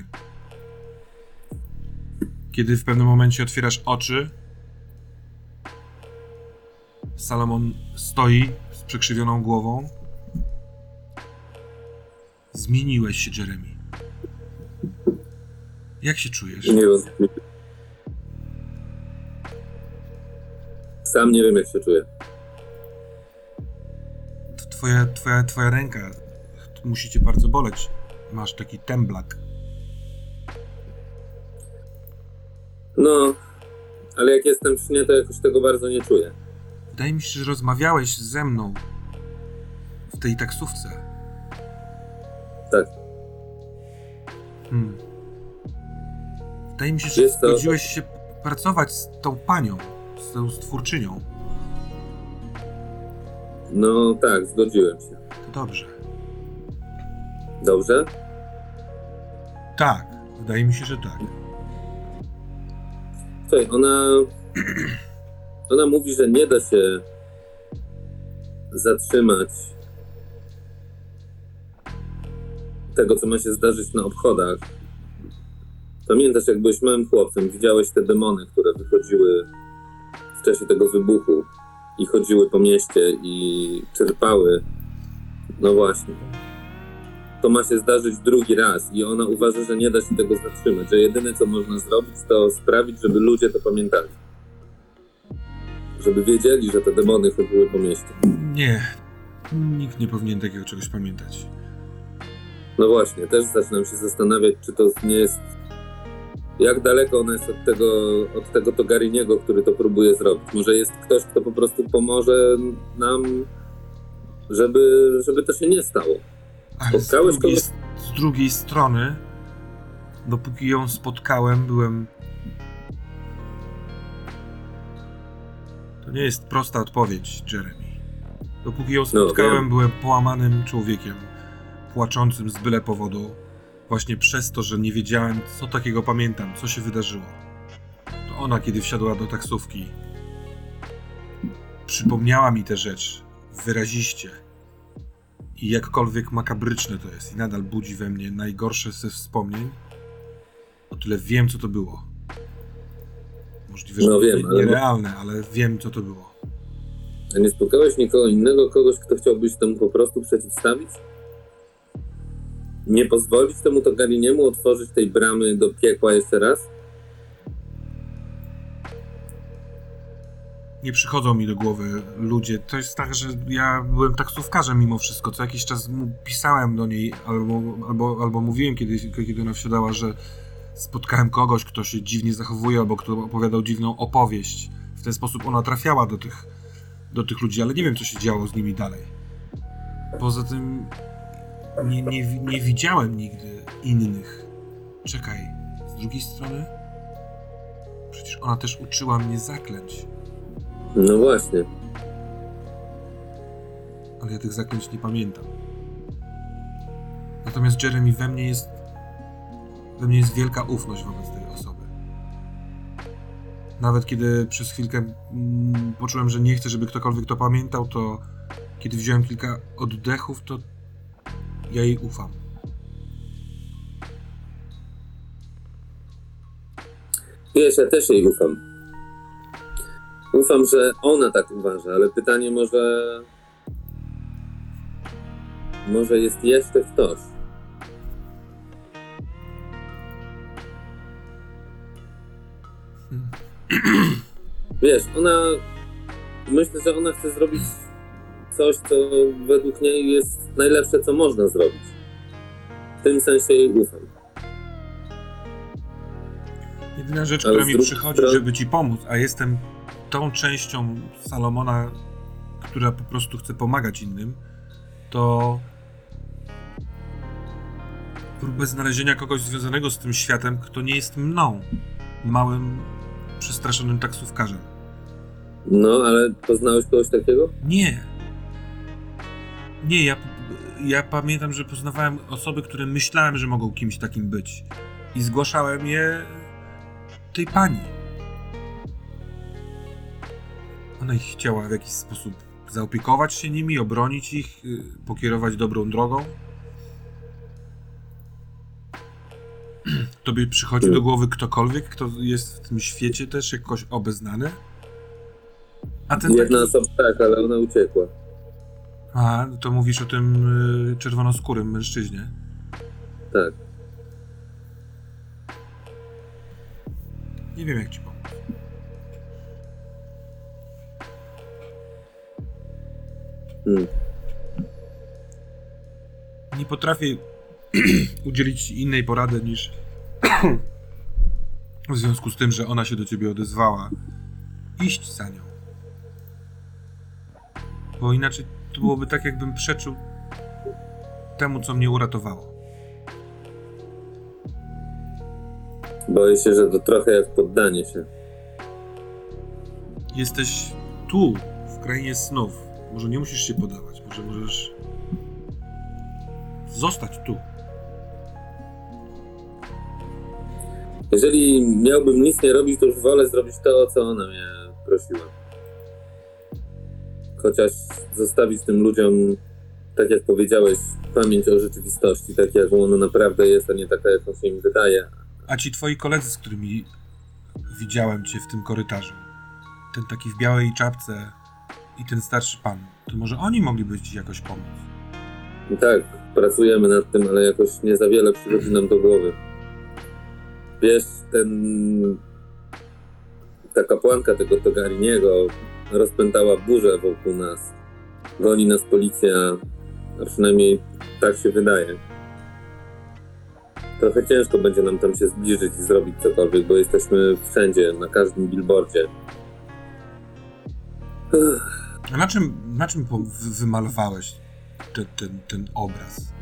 Kiedy w pewnym momencie otwierasz oczy, Salomon stoi z przekrzywioną głową. Zmieniłeś się, Jeremy. Jak się czujesz? Nie wiem. Sam nie wiem, jak się czuję. Twoja, twoja, twoja ręka musi cię bardzo boleć. Masz taki temblak. No, ale jak jestem w śnie, to jakoś tego bardzo nie czuję. Wydaje mi się, że rozmawiałeś ze mną w tej taksówce. Tak. Hmm. Wydaje mi się, że Jest to- zgodziłeś się pracować z tą panią, z tą stwórczynią. No tak, zgodziłem się. To dobrze. Dobrze? Tak, wydaje mi się, że tak. Słuchaj, ona... *clears throat* Ona mówi, że nie da się zatrzymać tego, co ma się zdarzyć na obchodach. Pamiętasz, jak byłeś małym chłopcem, widziałeś te demony, które wychodziły w czasie tego wybuchu i chodziły po mieście i czerpały. No właśnie. To ma się zdarzyć drugi raz i ona uważa, że nie da się tego zatrzymać, że jedyne, co można zrobić, to sprawić, żeby ludzie to pamiętali. Żeby wiedzieli, że te demony chodziły po mieście. Nie, nikt nie powinien takiego czegoś pamiętać. No właśnie, też zaczynam się zastanawiać, czy to nie jest. Jak daleko ona jest od tego, od tego Togariniego, który to próbuje zrobić. Może jest ktoś, kto po prostu pomoże nam, żeby, żeby to się nie stało. Ale z drugiej, z drugiej strony, dopóki ją spotkałem, byłem. To nie jest prosta odpowiedź, Jeremy. Dopóki ją spotkałem, wiem. byłem połamanym człowiekiem, płaczącym z byle powodu, właśnie przez to, że nie wiedziałem, co takiego pamiętam, co się wydarzyło. To ona, kiedy wsiadła do taksówki, przypomniała mi tę rzecz wyraziście. I jakkolwiek makabryczne to jest i nadal budzi we mnie najgorsze ze wspomnień, o tyle wiem, co to było. Możliwe, że No wiem, nie- ale- nierealne, ale wiem, co to było. A nie spotkałeś nikogo innego, kogoś, kto chciałbyś temu po prostu przeciwstawić? Nie pozwolić temu Togariniemu otworzyć tej bramy do piekła jeszcze raz? Nie przychodzą mi do głowy ludzie. To jest tak, że ja byłem taksówkarzem mimo wszystko. Co jakiś czas pisałem do niej, albo, albo, albo mówiłem, kiedy, kiedy ona wsiadała, że spotkałem kogoś, kto się dziwnie zachowuje, albo kto opowiadał dziwną opowieść. W ten sposób ona trafiała do tych, do tych ludzi, ale nie wiem, co się działo z nimi dalej. Poza tym nie, nie, nie widziałem nigdy innych. Czekaj, z drugiej strony? Przecież ona też uczyła mnie zaklęć. No właśnie. ale ja tych zaklęć nie pamiętam. Natomiast Jeremy we mnie jest. We mnie jest wielka ufność wobec tej osoby. Nawet kiedy przez chwilkę mm, poczułem, że nie chcę, żeby ktokolwiek to pamiętał, to kiedy wziąłem kilka oddechów, to ja jej ufam. Wiesz, ja też jej ufam. Ufam, że ona tak uważa, ale pytanie może. Może jest jeszcze ktoś. Wiesz, ona. Myślę, że ona chce zrobić coś, co według niej jest najlepsze, co można zrobić. W tym sensie jej ufam. Jedyna rzecz, która mi przychodzi, żeby ci pomóc, a jestem tą częścią Salomona, która po prostu chce pomagać innym, to próbę znalezienia kogoś związanego z tym światem, kto nie jest mną, małym, przestraszonym taksówkarzem. No, ale poznałeś kogoś takiego? Nie. Nie, ja, ja pamiętam, że poznawałem osoby, które myślałem, że mogą kimś takim być. I zgłaszałem je tej pani. Ona ich chciała w jakiś sposób zaopiekować się nimi, obronić ich, y, pokierować dobrą drogą. Tobie przychodzi do głowy ktokolwiek, kto jest w tym świecie też jakoś obeznany? A ten Jedna taki... osoba tak, ale ona uciekła. A, to mówisz o tym y, czerwonoskórym mężczyźnie. Tak. Nie wiem, jak ci Hmm. Nie potrafię *clears throat* udzielić innej porady niż *clears throat* w związku z tym, że ona się do ciebie odezwała. Iść za nią. Bo inaczej to byłoby tak, jakbym przeczył temu, co mnie uratowało. Boję się, że to trochę jak poddanie się. Jesteś tu, w krainie snów. Może nie musisz się podawać, może możesz zostać tu. Jeżeli miałbym nic nie robić, to już wolę zrobić to, o co ona mnie prosiła. Chociaż zostawić tym ludziom, tak jak powiedziałeś, pamięć o rzeczywistości, tak jak ona naprawdę jest, a nie taka, jaką się im wydaje. A ci twoi koledzy, z którymi widziałem cię w tym korytarzu, ten taki w białej czapce i ten starszy pan, to może oni mogliby ci jakoś pomóc? I tak, pracujemy nad tym, ale jakoś nie za wiele przychodzi nam do głowy. Wiesz, ten... ta kapłanka tego Togariniego rozpętała burzę wokół nas. Goni nas policja, a przynajmniej tak się wydaje. Trochę ciężko będzie nam tam się zbliżyć i zrobić cokolwiek, bo jesteśmy wszędzie, na każdym billboardzie. Ech, A na czym, na czym wymalowałeś te, ten, ten obraz?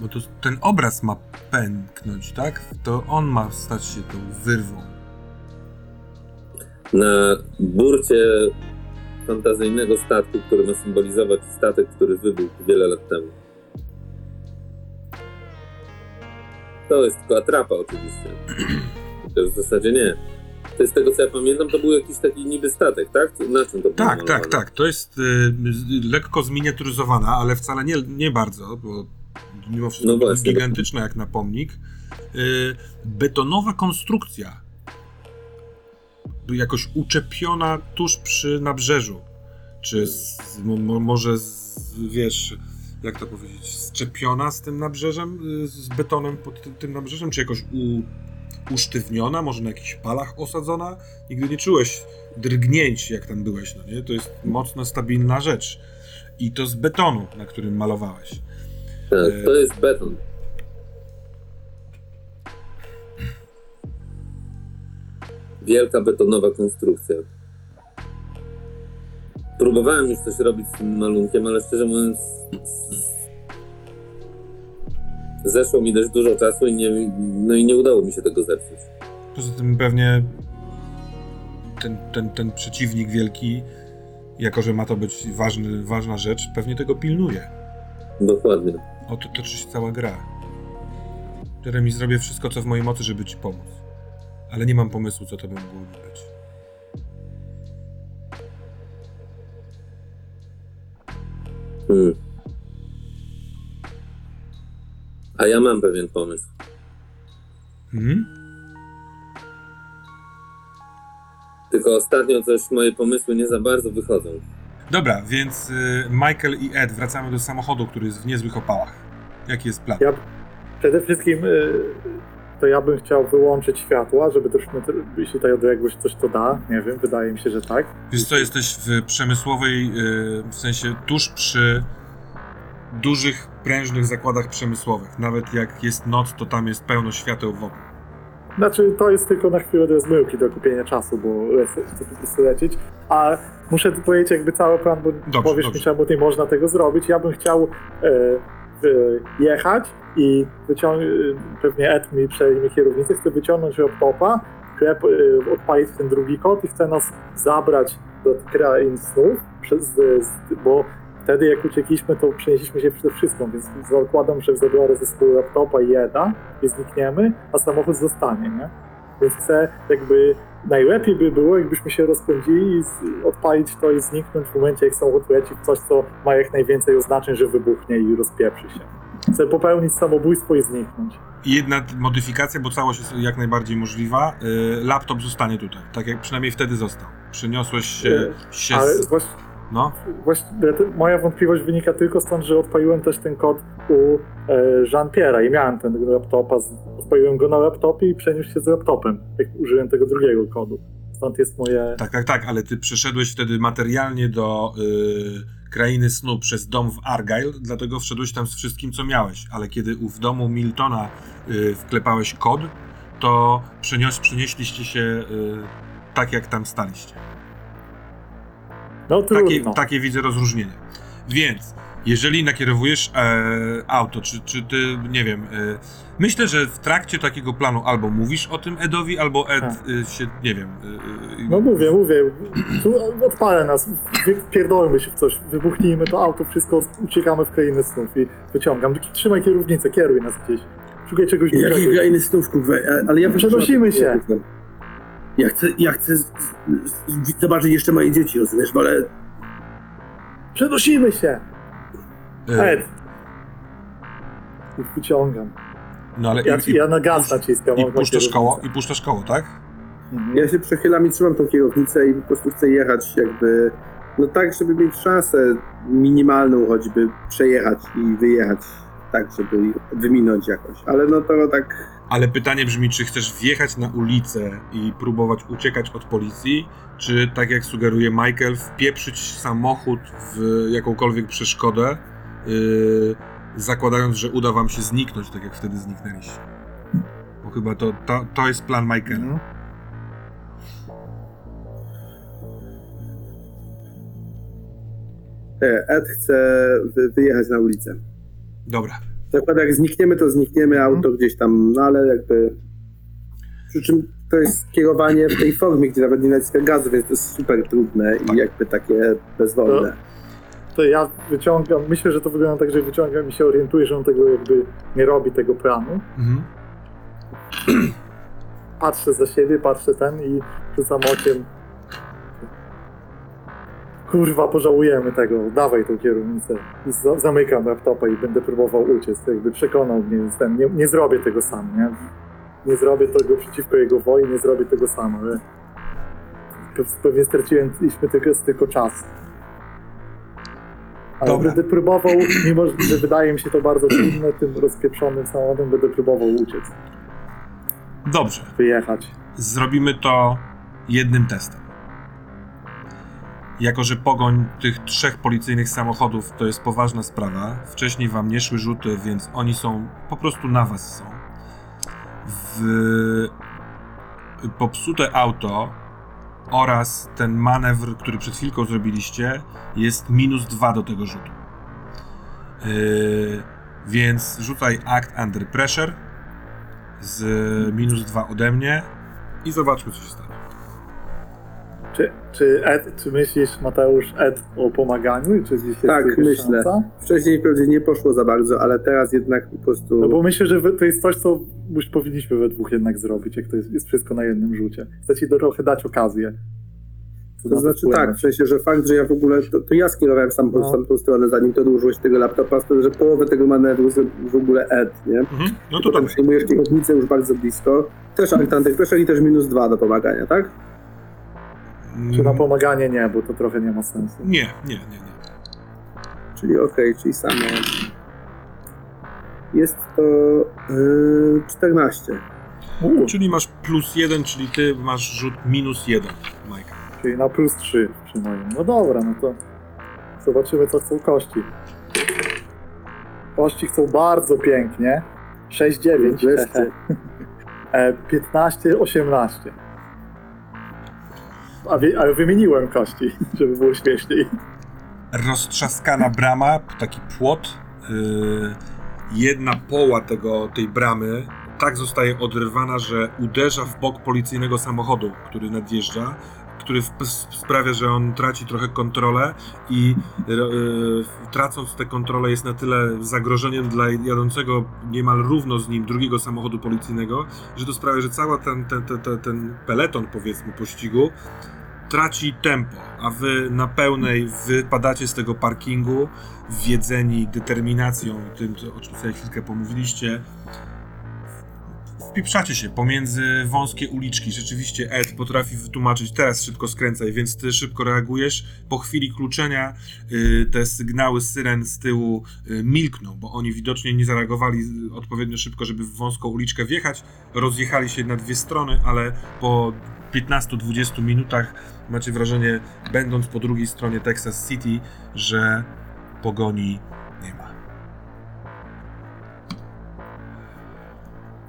Bo to ten obraz ma pęknąć, tak? To on ma stać się tą wyrwą. na burcie fantazyjnego statku, który ma symbolizować statek, który wybuchł wiele lat temu. To jest tylko atrapa oczywiście. *clears throat* Chociaż w zasadzie nie. To jest z tego co ja pamiętam, to był jakiś taki niby statek, tak? Na czym to było Tak, tak, tak. To jest y, lekko zminiaturyzowana, ale wcale nie, nie bardzo, bo mimo wszystko No właśnie. gigantyczna jak na pomnik. Y, betonowa konstrukcja. Jakoś uczepiona tuż przy nabrzeżu. Czy z, mo, mo, może z, wiesz, jak to powiedzieć, zczepiona z tym nabrzeżem, y, z betonem pod tym nabrzeżem, czy jakoś u, usztywniona, może na jakichś palach osadzona? Nigdy nie czułeś drgnięć, jak tam byłeś, no nie? To jest mocno stabilna rzecz. I to z betonu, na którym malowałeś. Tak, to jest beton. Wielka betonowa konstrukcja. Próbowałem już coś robić z tym malunkiem, ale szczerze mówiąc zeszło mi dość dużo czasu i nie, no i nie udało mi się tego zepsuć. Poza tym pewnie ten, ten, ten przeciwnik wielki, jako że ma to być ważny, ważna rzecz, pewnie tego pilnuje. Dokładnie. O to toczy się cała gra. Jeremy, zrobię wszystko, co w mojej mocy, żeby ci pomóc. Ale nie mam pomysłu, co to by mogło być. Hmm. A ja mam pewien pomysł. Mhm. Tylko ostatnio coś moje pomysły nie za bardzo wychodzą. Dobra, więc y, Michael i Ed wracamy do samochodu, który jest w niezłych opałach. Jaki jest plan? Ja przede wszystkim y, to ja bym chciał wyłączyć światła, żeby troszkę, jeśli ta odległość coś to da, nie wiem, wydaje mi się, że tak. Wiesz co, jesteś w przemysłowej, y, w sensie tuż przy dużych, prężnych zakładach przemysłowych. Nawet jak jest noc, to tam jest pełno świateł wokół. Znaczy, to jest tylko na chwilę do rozmyłki, do kupienia czasu, bo lecę, chcę po prostu lecieć. A muszę powiedzieć jakby cały plan, bo Dobrze, powiesz dobrze. mi, czemu nie można tego zrobić. Ja bym chciał e, wy- jechać i wyciągnąć, pewnie Ed mi przejmie kierownicę, chcę wyciągnąć laptopa, klep, e, odpalić ten drugi kod i chce nas zabrać do krain snów, przez, z, bo wtedy jak uciekliśmy, to przenieśliśmy się przede wszystkim, więc zakładam, że zabiorę ze sobą laptopa i Eda i znikniemy, a samochód zostanie, nie? Więc chcę jakby, najlepiej by było, jakbyśmy się rozpędzili i odpalić to i zniknąć w momencie, jak samochód leci w coś, co ma jak najwięcej oznaczeń, że wybuchnie i rozpieprzy się. Chcę popełnić samobójstwo i zniknąć. I Jedna modyfikacja, bo całość jest jak najbardziej możliwa. Y, laptop zostanie tutaj, tak jak przynajmniej wtedy został. Przeniosłeś się, się Ale z... właśnie, No, właśnie moja wątpliwość wynika tylko stąd, że odpaliłem też ten kod u e, Jean-Pierre'a i miałem ten laptopa, odpaliłem go na laptopie i przeniósł się z laptopem, jak użyłem tego drugiego kodu. Stąd jest moje... tak, tak, tak, ale ty przeszedłeś wtedy materialnie do y, krainy snu przez dom w Argyle, dlatego wszedłeś tam z wszystkim, co miałeś. Ale kiedy u- w domu Miltona y, wklepałeś kod, to przenios, przenieśliście się y, tak, jak tam staliście. No. Takie, takie widzę rozróżnienie. Więc, jeżeli nakierowujesz e, auto, czy, czy ty, nie wiem, e, myślę, że w trakcie takiego planu albo mówisz o tym Edowi, albo Ed Tak. e, się, nie wiem... E, e, No mówię, mówię, tu odpalę nas, pierdolmy się w coś, wybuchnijmy to auto, wszystko, uciekamy w krainę snów i wyciągam. Trzymaj kierownicę, kieruj nas gdzieś. Szukaj czegoś Jakie dobrego. krainy snów, kurwa, ale ja Przenosimy się. Ja chcę, ja chcę z, z, zobaczyć jeszcze moje dzieci, rozumiesz, bo ale Przenosimy się! e, Ed! I wyciągam. no ale Ja, i, ja na gaz naciskam. i puszczasz koło, i puszczasz koło, tak? Mhm. ja się przechylam i trzymam tą kierownicę i po prostu chcę jechać jakby, no tak, żeby mieć szansę minimalną choćby przejechać i wyjechać tak, żeby wyminąć jakoś, ale no to tak Ale pytanie brzmi, czy chcesz wjechać na ulicę i próbować uciekać od policji, czy tak jak sugeruje Michael, wpieprzyć samochód w jakąkolwiek przeszkodę, yy, zakładając, że uda wam się zniknąć, tak jak wtedy zniknęliście. Bo chyba to, to, to jest plan Michaela. Mhm. Ed chce wy, wyjechać na ulicę. Dobra. Zakładam, jak znikniemy, to znikniemy Mhm. auto gdzieś tam, no ale jakby. Przy czym to jest kierowanie w tej formie, gdzie nawet nie naciska gazu, więc to jest super trudne Tak. i jakby takie bezwolne. To ja wyciągam, myślę, że to wygląda tak, że wyciągam i się orientuję, że on tego jakby nie robi tego planu. Mhm. *clears throat* Patrzę za siebie, patrzę ten i rzucam okiem. Kurwa, pożałujemy tego, dawaj tą kierownicę. I zamykam laptopa i będę próbował uciec. Jakby przekonał mnie, ten, nie, nie zrobię tego sam, nie? Nie zrobię tego przeciwko jego woli, nie zrobię tego sam, ale pe- pewnie straciliśmy tylko, tylko czas. Ale Dobra. będę próbował, mimo że wydaje mi się to bardzo trudne, tym rozpieprzonym samochodem będę próbował uciec, Dobrze. wyjechać. Zrobimy to jednym testem. Jako, że pogoń tych trzech policyjnych samochodów to jest poważna sprawa, wcześniej wam nie szły rzuty, więc oni są po prostu na was są. W popsute auto oraz ten manewr, który przed chwilką zrobiliście, jest minus dwa do tego rzutu. Yy, więc rzucaj act under pressure z minus dwa ode mnie i zobaczmy, co się stanie. Czy, czy, Ed, czy myślisz, Mateusz, Ed, o pomaganiu? Czy jest Tak, myślę. szansa? Wcześniej pewnie nie poszło za bardzo, ale teraz jednak po prostu. No bo myślę, że to jest coś, co już powinniśmy we dwóch jednak zrobić, jak to jest, jest wszystko na jednym rzucie. Chcę ci trochę dać okazję. Na To znaczy tak, w sensie, że fakt, że ja w ogóle, to, to ja skierowałem sam No. tamtą stronę, zanim to dołożyłeś tego laptopa, to że połowę tego manewru w ogóle Ed, nie? Mhm. No to dobra. przyjmujesz kierownicę już bardzo blisko, też Artantek, proszę i też minus dwa do pomagania, tak? Czy na pomaganie nie, bo to trochę nie ma sensu. Nie, nie, nie, nie. Czyli okej, czyli samo. Jest to yy, 14. Uuu, Czyli masz plus jeden, czyli ty masz rzut minus jeden, Mike. czyli na plus 3 przy moim. No dobra, no to zobaczymy, co chcą kości. Kości chcą bardzo pięknie. 6-9. Wreszcie. *laughs* E, 15, 18. A wie, wymieniłem kości, *laughs* żeby było śmieszniej. roztrzaskana brama, taki płot. Yy, jedna poła tego, tej bramy tak zostaje oderwana, że uderza w bok policyjnego samochodu, który nadjeżdża, który sprawia, że on traci trochę kontrolę i yy, tracąc tę kontrolę jest na tyle zagrożeniem dla jadącego niemal równo z nim drugiego samochodu policyjnego, że to sprawia, że cały ten, ten, ten, ten, peleton powiedzmy pościgu traci tempo, a wy na pełnej wypadacie z tego parkingu, wwiedzeni determinacją, tym, o czym sobie chwilkę pomówiliście. Wpieprzacie się pomiędzy wąskie uliczki. Rzeczywiście Ed potrafi wytłumaczyć, teraz szybko skręcaj, więc ty szybko reagujesz. Po chwili kluczenia y, te sygnały syren z tyłu y, milkną, bo oni widocznie nie zareagowali y, odpowiednio szybko, żeby w wąską uliczkę wjechać. Rozjechali się na dwie strony, ale po 15-20 minutach macie wrażenie, będąc po drugiej stronie Texas City, że pogoni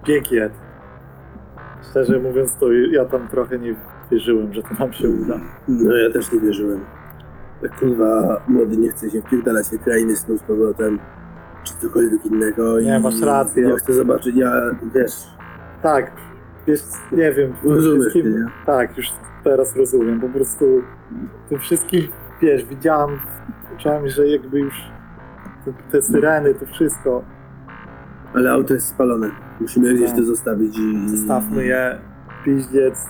Dzięki, Ed. Szczerze mówiąc, to ja tam trochę nie wierzyłem, że to nam się uda. No ja też nie wierzyłem. Kurwa młody nie chce się wpierdalać w krainy snu z powrotem, czy cokolwiek innego. Nie, masz rację. Ja chcę zobaczyć, ja wiesz, Tak, wiesz, nie wiem. tym rozumiesz wszystkim- nie? Tak, już teraz rozumiem. Po prostu tym wszystkim, wiesz, widziałem, czułem, że jakby już te, te syreny, to wszystko, Ale auto jest spalone. Musimy gdzieś Tak. to zostawić i... zostawmy je, piździec,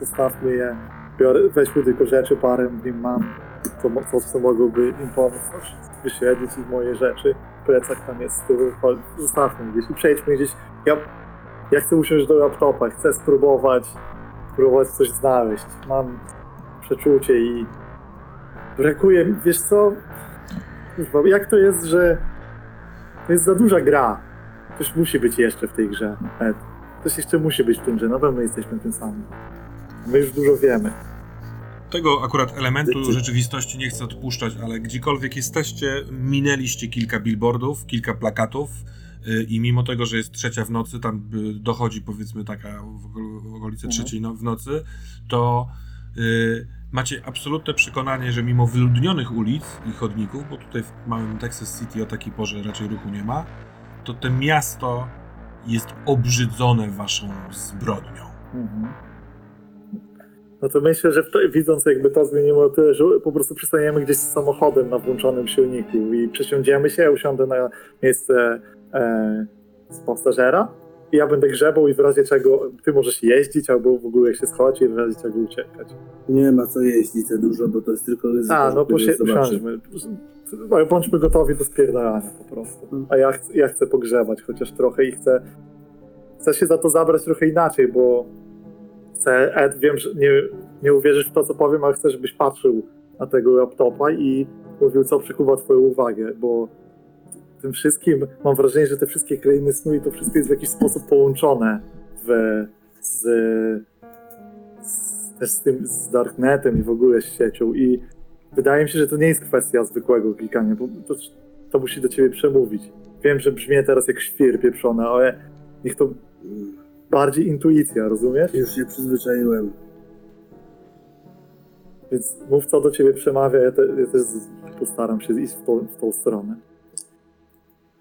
zostawmy je. Biorę, weźmy tylko rzeczy, parę w nim mam, co, co, co mogłoby im pomóc, wyśledzić ich moje rzeczy. Plecak tam jest z tyłu, zostawmy gdzieś i przejdźmy gdzieś. Ja, ja chcę usiąść do laptopa, chcę spróbować, spróbować coś znaleźć. Mam przeczucie i brakuje, mi- wiesz co, jak to jest, że to jest za duża gra. Coś musi być jeszcze w tej grze, Ed. Coś jeszcze musi być w tym grze, na pewno jesteśmy tym samym. My już dużo wiemy. Tego akurat elementu rzeczywistości nie chcę odpuszczać, ale gdziekolwiek jesteście, minęliście kilka billboardów, kilka plakatów y, i mimo tego, że jest trzecia w nocy, tam y, dochodzi powiedzmy taka w okolicy Mhm. trzeciej no, w nocy, to y, macie absolutne przekonanie, że mimo wyludnionych ulic i chodników, bo tutaj w małym Texas City o takiej porze raczej ruchu nie ma, to to miasto jest obrzydzone waszą zbrodnią. Mhm. No to myślę, że to, widząc jakby to zmieniło tyle, że po prostu przystaniemy gdzieś z samochodem na włączonym silniku i przesiądziemy się, usiądę na miejsce e, pasażera i ja będę grzebał i w razie czego ty możesz jeździć albo w ogóle się schować i w razie czego uciekać. Nie ma co jeździć za dużo, bo to jest tylko ryzyko. A, no. Ale Bądźmy gotowi do spierdalania po prostu. A ja, chcę- ja chcę pogrzebać chociaż trochę i chcę, chcę się za to zabrać trochę inaczej, bo chcę, Ed, wiem, że nie, nie uwierzysz w to, co powiem, ale chcę, żebyś patrzył na tego laptopa i mówił, co przykuwa twoją uwagę, bo tym wszystkim mam wrażenie, że te wszystkie krainy snu i to wszystko jest w jakiś sposób połączone w, z, z, też z tym, z Darknetem i w ogóle z siecią i wydaje mi się, że to nie jest kwestia zwykłego klikania, bo to, to musi do ciebie przemówić. Wiem, że brzmi teraz jak świr pieprzony, ale niech to bardziej intuicja, rozumiesz? Już się przyzwyczaiłem. Więc mów, co do ciebie przemawia, ja, te, ja też postaram się iść w tą, w tą stronę.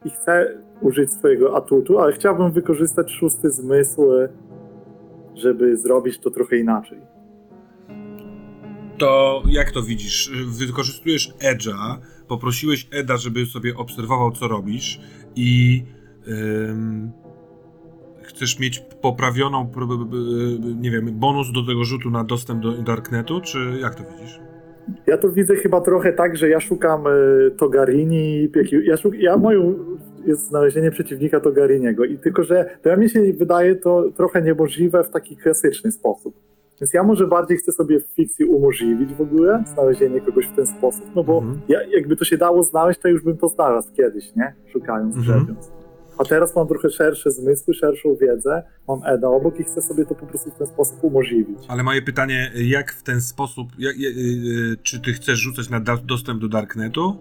I chcę użyć swojego atutu, ale chciałbym wykorzystać szósty zmysł, żeby zrobić to trochę inaczej. To jak to widzisz? Wykorzystujesz Edge'a, poprosiłeś Eda, żeby sobie obserwował, co robisz i ym, chcesz mieć poprawioną, b- b- nie wiem, bonus do tego rzutu na dostęp do Darknetu, czy jak to widzisz? Ja to widzę chyba trochę tak, że ja szukam y, Togarini, ja, szuk, ja moją jest znalezienie przeciwnika Togariniego i tylko, że dla mnie się wydaje to trochę niemożliwe w taki klasyczny sposób. Więc ja może bardziej chcę sobie w fikcji umożliwić w ogóle znalezienie kogoś w ten sposób, no bo Mhm. ja, jakby to się dało znaleźć, to już bym to znalazł kiedyś, nie? Szukając, Mhm. grzebiąc. A teraz mam trochę szersze zmysły, szerszą wiedzę, mam Eda obok i chcę sobie to po prostu w ten sposób umożliwić. Ale moje pytanie, jak w ten sposób, jak, jak, y, czy ty chcesz rzucać na dostęp do Darknetu,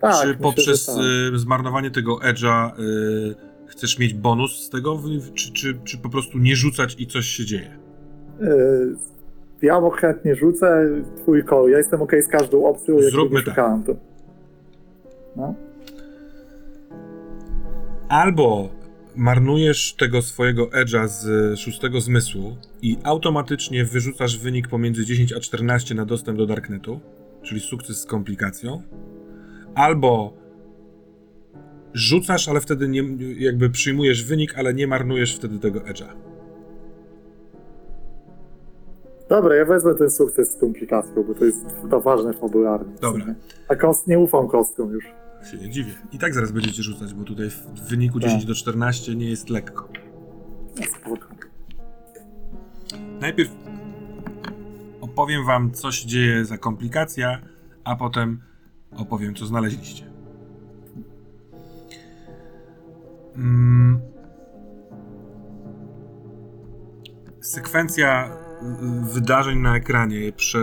Tak, czy myślę, poprzez tak. y, zmarnowanie tego Edge'a y, Chcesz mieć bonus z tego, czy, czy, czy po prostu nie rzucać i coś się dzieje? Ja chętnie rzucę twój koł. Ja jestem okej z każdą opcją, jak Zróbmy tak. to. No. Albo marnujesz tego swojego edge'a z szóstego zmysłu i automatycznie wyrzucasz wynik pomiędzy 10 a 14 na dostęp do Darknetu, czyli sukces z komplikacją, albo rzucasz, ale wtedy nie, jakby przyjmujesz wynik, ale nie marnujesz wtedy tego edge'a. Dobra, ja wezmę ten sukces z komplikacją, bo to jest to ważne fabularnie. Dobra. A kost, nie ufam kostkom już. Się nie dziwię. I tak zaraz będziecie rzucać, bo tutaj w wyniku Tak. 10 do 14 nie jest lekko. Najpierw opowiem wam, co się dzieje za komplikacja, a potem opowiem, co znaleźliście. Mm. Sekwencja wydarzeń na ekranie, prze,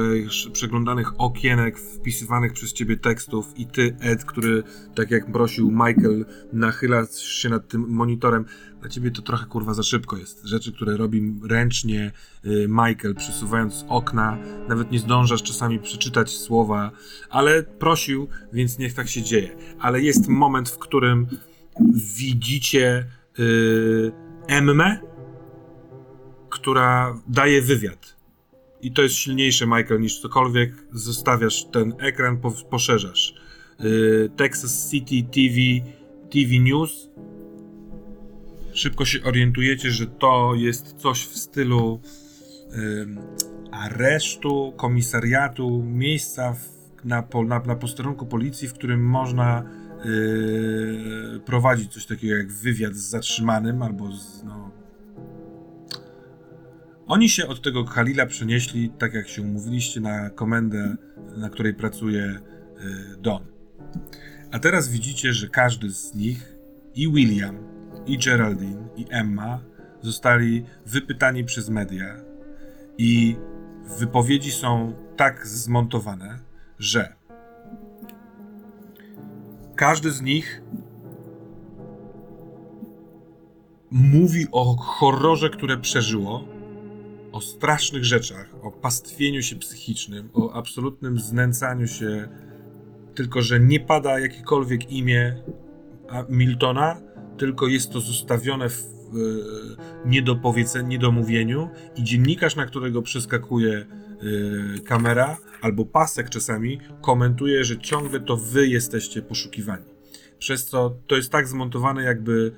przeglądanych okienek, wpisywanych przez ciebie tekstów i ty, Ed, który, tak jak prosił Michael, nachyla się nad tym monitorem. Dla ciebie to trochę kurwa za szybko jest. Rzeczy, które robi ręcznie y, Michael, przesuwając okna, nawet nie zdążasz czasami przeczytać słowa, ale prosił, więc niech tak się dzieje. Ale jest moment, w którym widzicie y, Emmę, która daje wywiad. I to jest silniejsze, Michael, niż cokolwiek. Zostawiasz ten ekran, po, poszerzasz. Y, Texas City TV, TV News. Szybko się orientujecie, że to jest coś w stylu ym, aresztu, komisariatu, miejsca w, na, na, na posterunku policji, w którym można yy, prowadzić coś takiego jak wywiad z zatrzymanym albo z, no, oni się od tego Khalila przenieśli, tak jak się umówiliście, na komendę, na której pracuje y, Don. A teraz widzicie, że każdy z nich, i William, i Geraldine, i Emma, zostali wypytani przez media i wypowiedzi są tak zmontowane, że każdy z nich mówi o horrorze, które przeżyło, o strasznych rzeczach, o pastwieniu się psychicznym, o absolutnym znęcaniu się, tylko że nie pada jakiekolwiek imię Miltona, tylko jest to zostawione w e, niedopowiedzeniu, niedomówieniu i dziennikarz, na którego przeskakuje e, kamera, albo pasek czasami, komentuje, że ciągle to wy jesteście poszukiwani. Przez co to jest tak zmontowane, jakby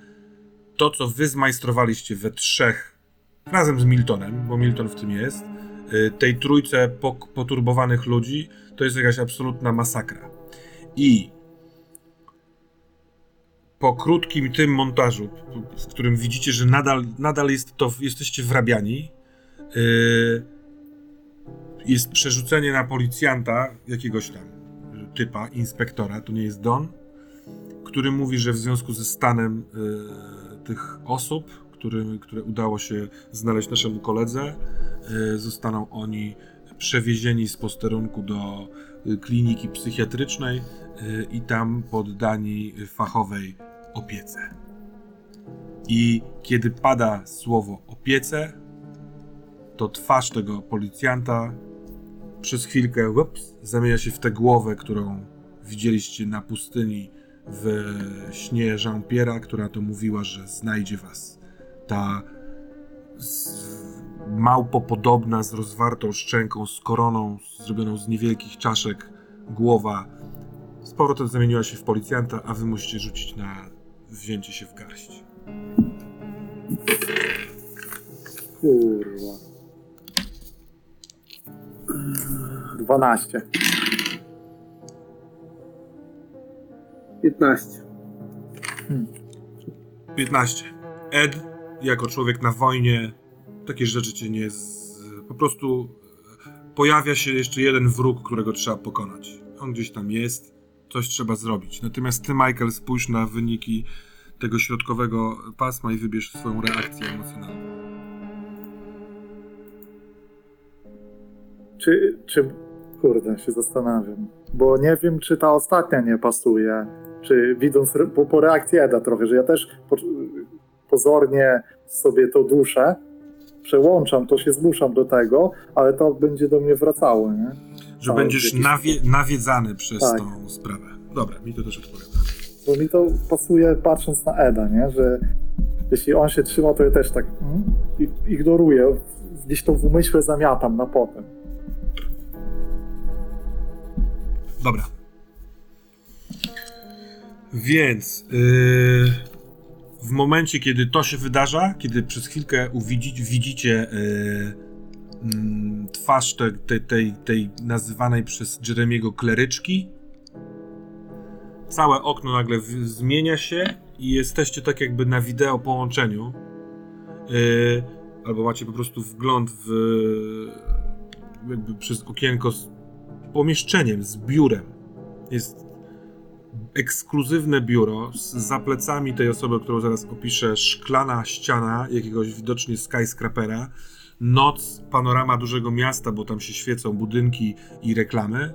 to, co wy zmajstrowaliście we trzech razem z Miltonem, bo Milton w tym jest, y, tej trójce poturbowanych ludzi, to jest jakaś absolutna masakra. I po krótkim tym montażu, w którym widzicie, że nadal, nadal jest to, jesteście wrabiani, y, jest przerzucenie na policjanta jakiegoś tam typa, inspektora, to nie jest Don, który mówi, że w związku ze stanem y, tych osób, który, które udało się znaleźć naszemu koledze, y, zostaną oni przewiezieni z posterunku do y, kliniki psychiatrycznej y, i tam poddani fachowej opiece. I kiedy pada słowo opiece, to twarz tego policjanta przez chwilkę ups, zamienia się w tę głowę, którą widzieliście na pustyni w śnie Jean-Pierre'a, która to mówiła, że znajdzie was. Ta z, małpopodobna, z rozwartą szczęką, z koroną zrobioną z niewielkich czaszek głowa z powrotem zamieniła się w policjanta, a wy musicie rzucić na wzięcie się w garść. Kurwa. 12. 15. 15. Ed, jako człowiek na wojnie, takie rzeczy cię nie. Z... Po prostu pojawia się jeszcze jeden wróg, którego trzeba pokonać. On gdzieś tam jest, coś trzeba zrobić. Natomiast ty, Michael, spójrz na wyniki tego środkowego pasma i wybierz swoją reakcję emocjonalną. Czy, czy... Kurde, się zastanawiam. Bo nie wiem, czy ta ostatnia nie pasuje. Czy widząc po, po reakcji Eda trochę, że ja też pozornie sobie to duszę, przełączam, to się zmuszam do tego, ale to będzie do mnie wracało, nie? Że Tak, będziesz nawie, nawiedzany przez Tak. tą sprawę. Dobra, mi to też odpowiada. Bo mi to pasuje patrząc na Eda, nie? Że jeśli on się trzyma, to ja też tak mm, ignoruję. Gdzieś to w umyśle zamiatam na potem. Dobra. Więc yy, w momencie, kiedy to się wydarza, kiedy przez chwilkę widzicie yy, twarz te, te, tej, tej nazywanej przez Jeremiego kleryczki, całe okno nagle zmienia się i jesteście tak jakby na wideo połączeniu. Yy, albo macie po prostu wgląd w jakby przez okienko z pomieszczeniem, z biurem. Jest ekskluzywne biuro z za plecami tej osoby, którą zaraz opiszę, szklana ściana jakiegoś widocznie skyscrapera, noc, panorama dużego miasta, bo tam się świecą budynki i reklamy,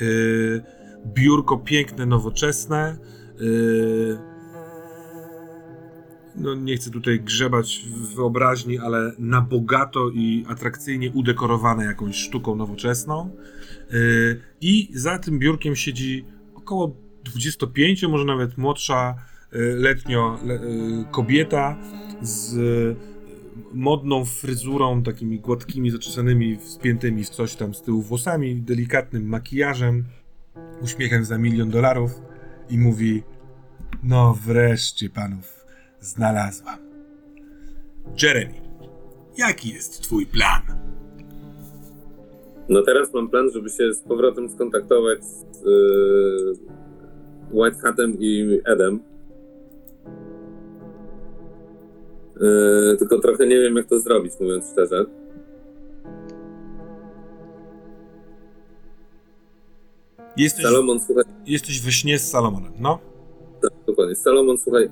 yy, biurko piękne, nowoczesne, yy, no nie chcę tutaj grzebać w wyobraźni, ale na bogato i atrakcyjnie udekorowane jakąś sztuką nowoczesną. Yy, I za tym biurkiem siedzi około 25, może nawet młodsza yy, letnio le, yy, kobieta z yy, modną fryzurą, takimi gładkimi, zaczesanymi, wspiętymi w coś tam z tyłu włosami, delikatnym makijażem, uśmiechem za milion dolarów i mówi no wreszcie panów znalazłam. Jeremy, jaki jest twój plan? No teraz mam plan, żeby się z powrotem skontaktować z yy, White Hatem i Edem. Yy, tylko trochę nie wiem, jak to zrobić, mówiąc szczerze. Jesteś, Salomon, słuchaj, jesteś we śnie z Salomonem, no? tak, dokładnie. Salomon, słuchaj,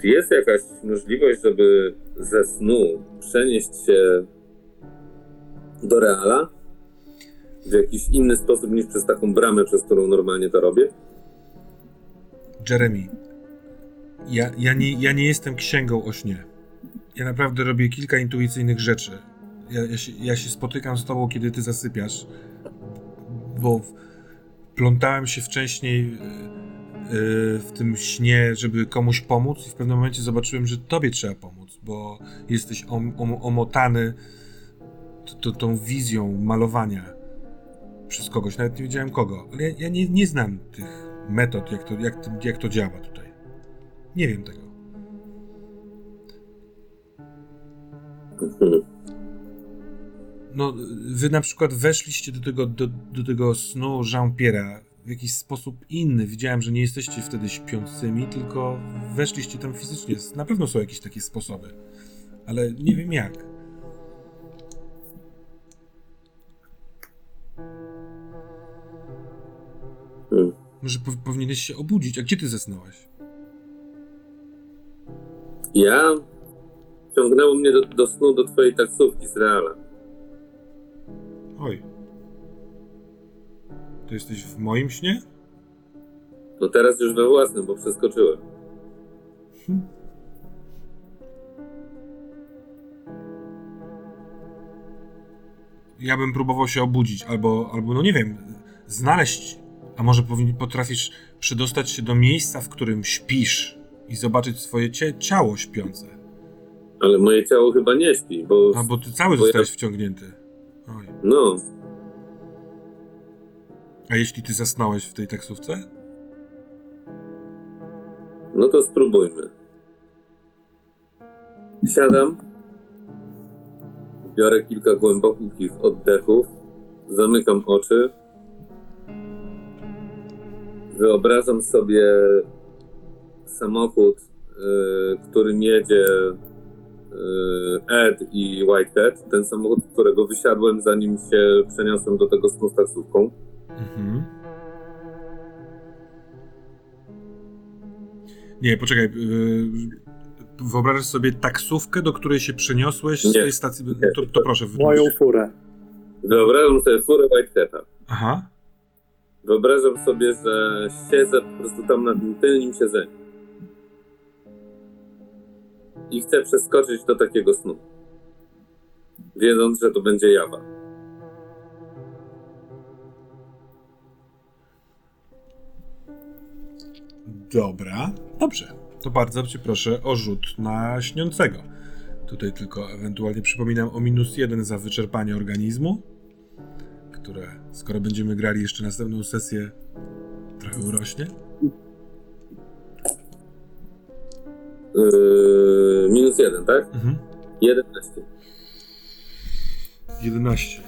czy jest jakaś możliwość, żeby ze snu przenieść się do Reala? W jakiś inny sposób niż przez taką bramę, przez którą normalnie to robię? Jeremy, ja, ja, nie, ja nie jestem księgą o śnie. Ja naprawdę robię kilka intuicyjnych rzeczy. Ja, ja, się, ja się spotykam z tobą, kiedy ty zasypiasz, bo plątałem się wcześniej yy, yy, w tym śnie, żeby komuś pomóc i w pewnym momencie zobaczyłem, że tobie trzeba pomóc, bo jesteś om, om, omotany t, tą wizją malowania przez kogoś. Nawet nie wiedziałem kogo, ale ja, ja nie, nie znam tych metod, jak to, jak, to, jak to działa tutaj. Nie wiem tego. No, wy na przykład weszliście do tego, do, do tego snu Jean-Pierre'a w jakiś sposób inny. Widziałem, że nie jesteście wtedy śpiącymi, tylko weszliście tam fizycznie. Na pewno są jakieś takie sposoby, ale nie wiem jak. Hmm. Może po, powinieneś się obudzić. A gdzie ty zasnąłeś? Ja ciągnęło mnie do, do snu do twojej taksówki z Reala. Oj. To jesteś w moim śnie? No teraz już we własnym, bo przeskoczyłem. Ja bym próbował się obudzić, albo, albo no nie wiem, znaleźć. A może potrafisz przedostać się do miejsca, w którym śpisz i zobaczyć swoje ciało śpiące. Ale moje ciało chyba nie śpi, bo... A bo ty cały Bo ja- zostałeś wciągnięty. Oj. No, A jeśli ty zasnąłeś w tej taksówce? no to spróbujmy. Siadam. Biorę kilka głębokich oddechów. Zamykam oczy. Wyobrażam sobie samochód, y, którym jedzie y, Ed i Whitehead. Ten samochód, z którego wysiadłem, zanim się przeniosłem do tego snu z taksówką. Mhm. Nie, poczekaj. Yy, wyobrażasz sobie taksówkę, do której się przeniosłeś z Nie. tej stacji. To, to proszę wytłumacz. Moją furę. Wyobrażam sobie furę Whiteheada. Aha. Wyobrażam sobie, że siedzę po prostu tam na tym tylnym siedzeniu. i chce przeskoczyć do takiego snu. Wiedząc, że to będzie jawa. Dobra, dobrze. To bardzo cię proszę o rzut na śniącego. Tutaj tylko ewentualnie przypominam o minus jeden za wyczerpanie organizmu, które skoro będziemy grali jeszcze następną sesję, trochę urośnie. Yy, minus jeden, tak? Mhm. 11. 11.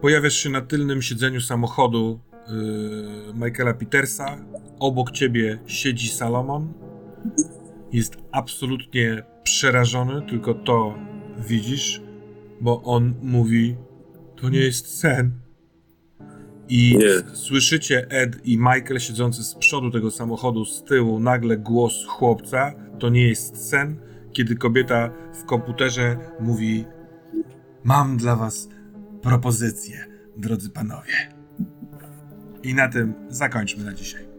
Pojawiasz się na tylnym siedzeniu samochodu yy, Michaela Petersa. Obok ciebie siedzi Salomon jest absolutnie przerażony, tylko to widzisz, bo on mówi: To nie jest sen. I Nie. słyszycie Ed i Michael siedzący z przodu tego samochodu, z tyłu, nagle głos chłopca: To nie jest sen, kiedy kobieta w komputerze mówi: Mam dla was propozycję, drodzy panowie. I na tym zakończmy na dzisiaj.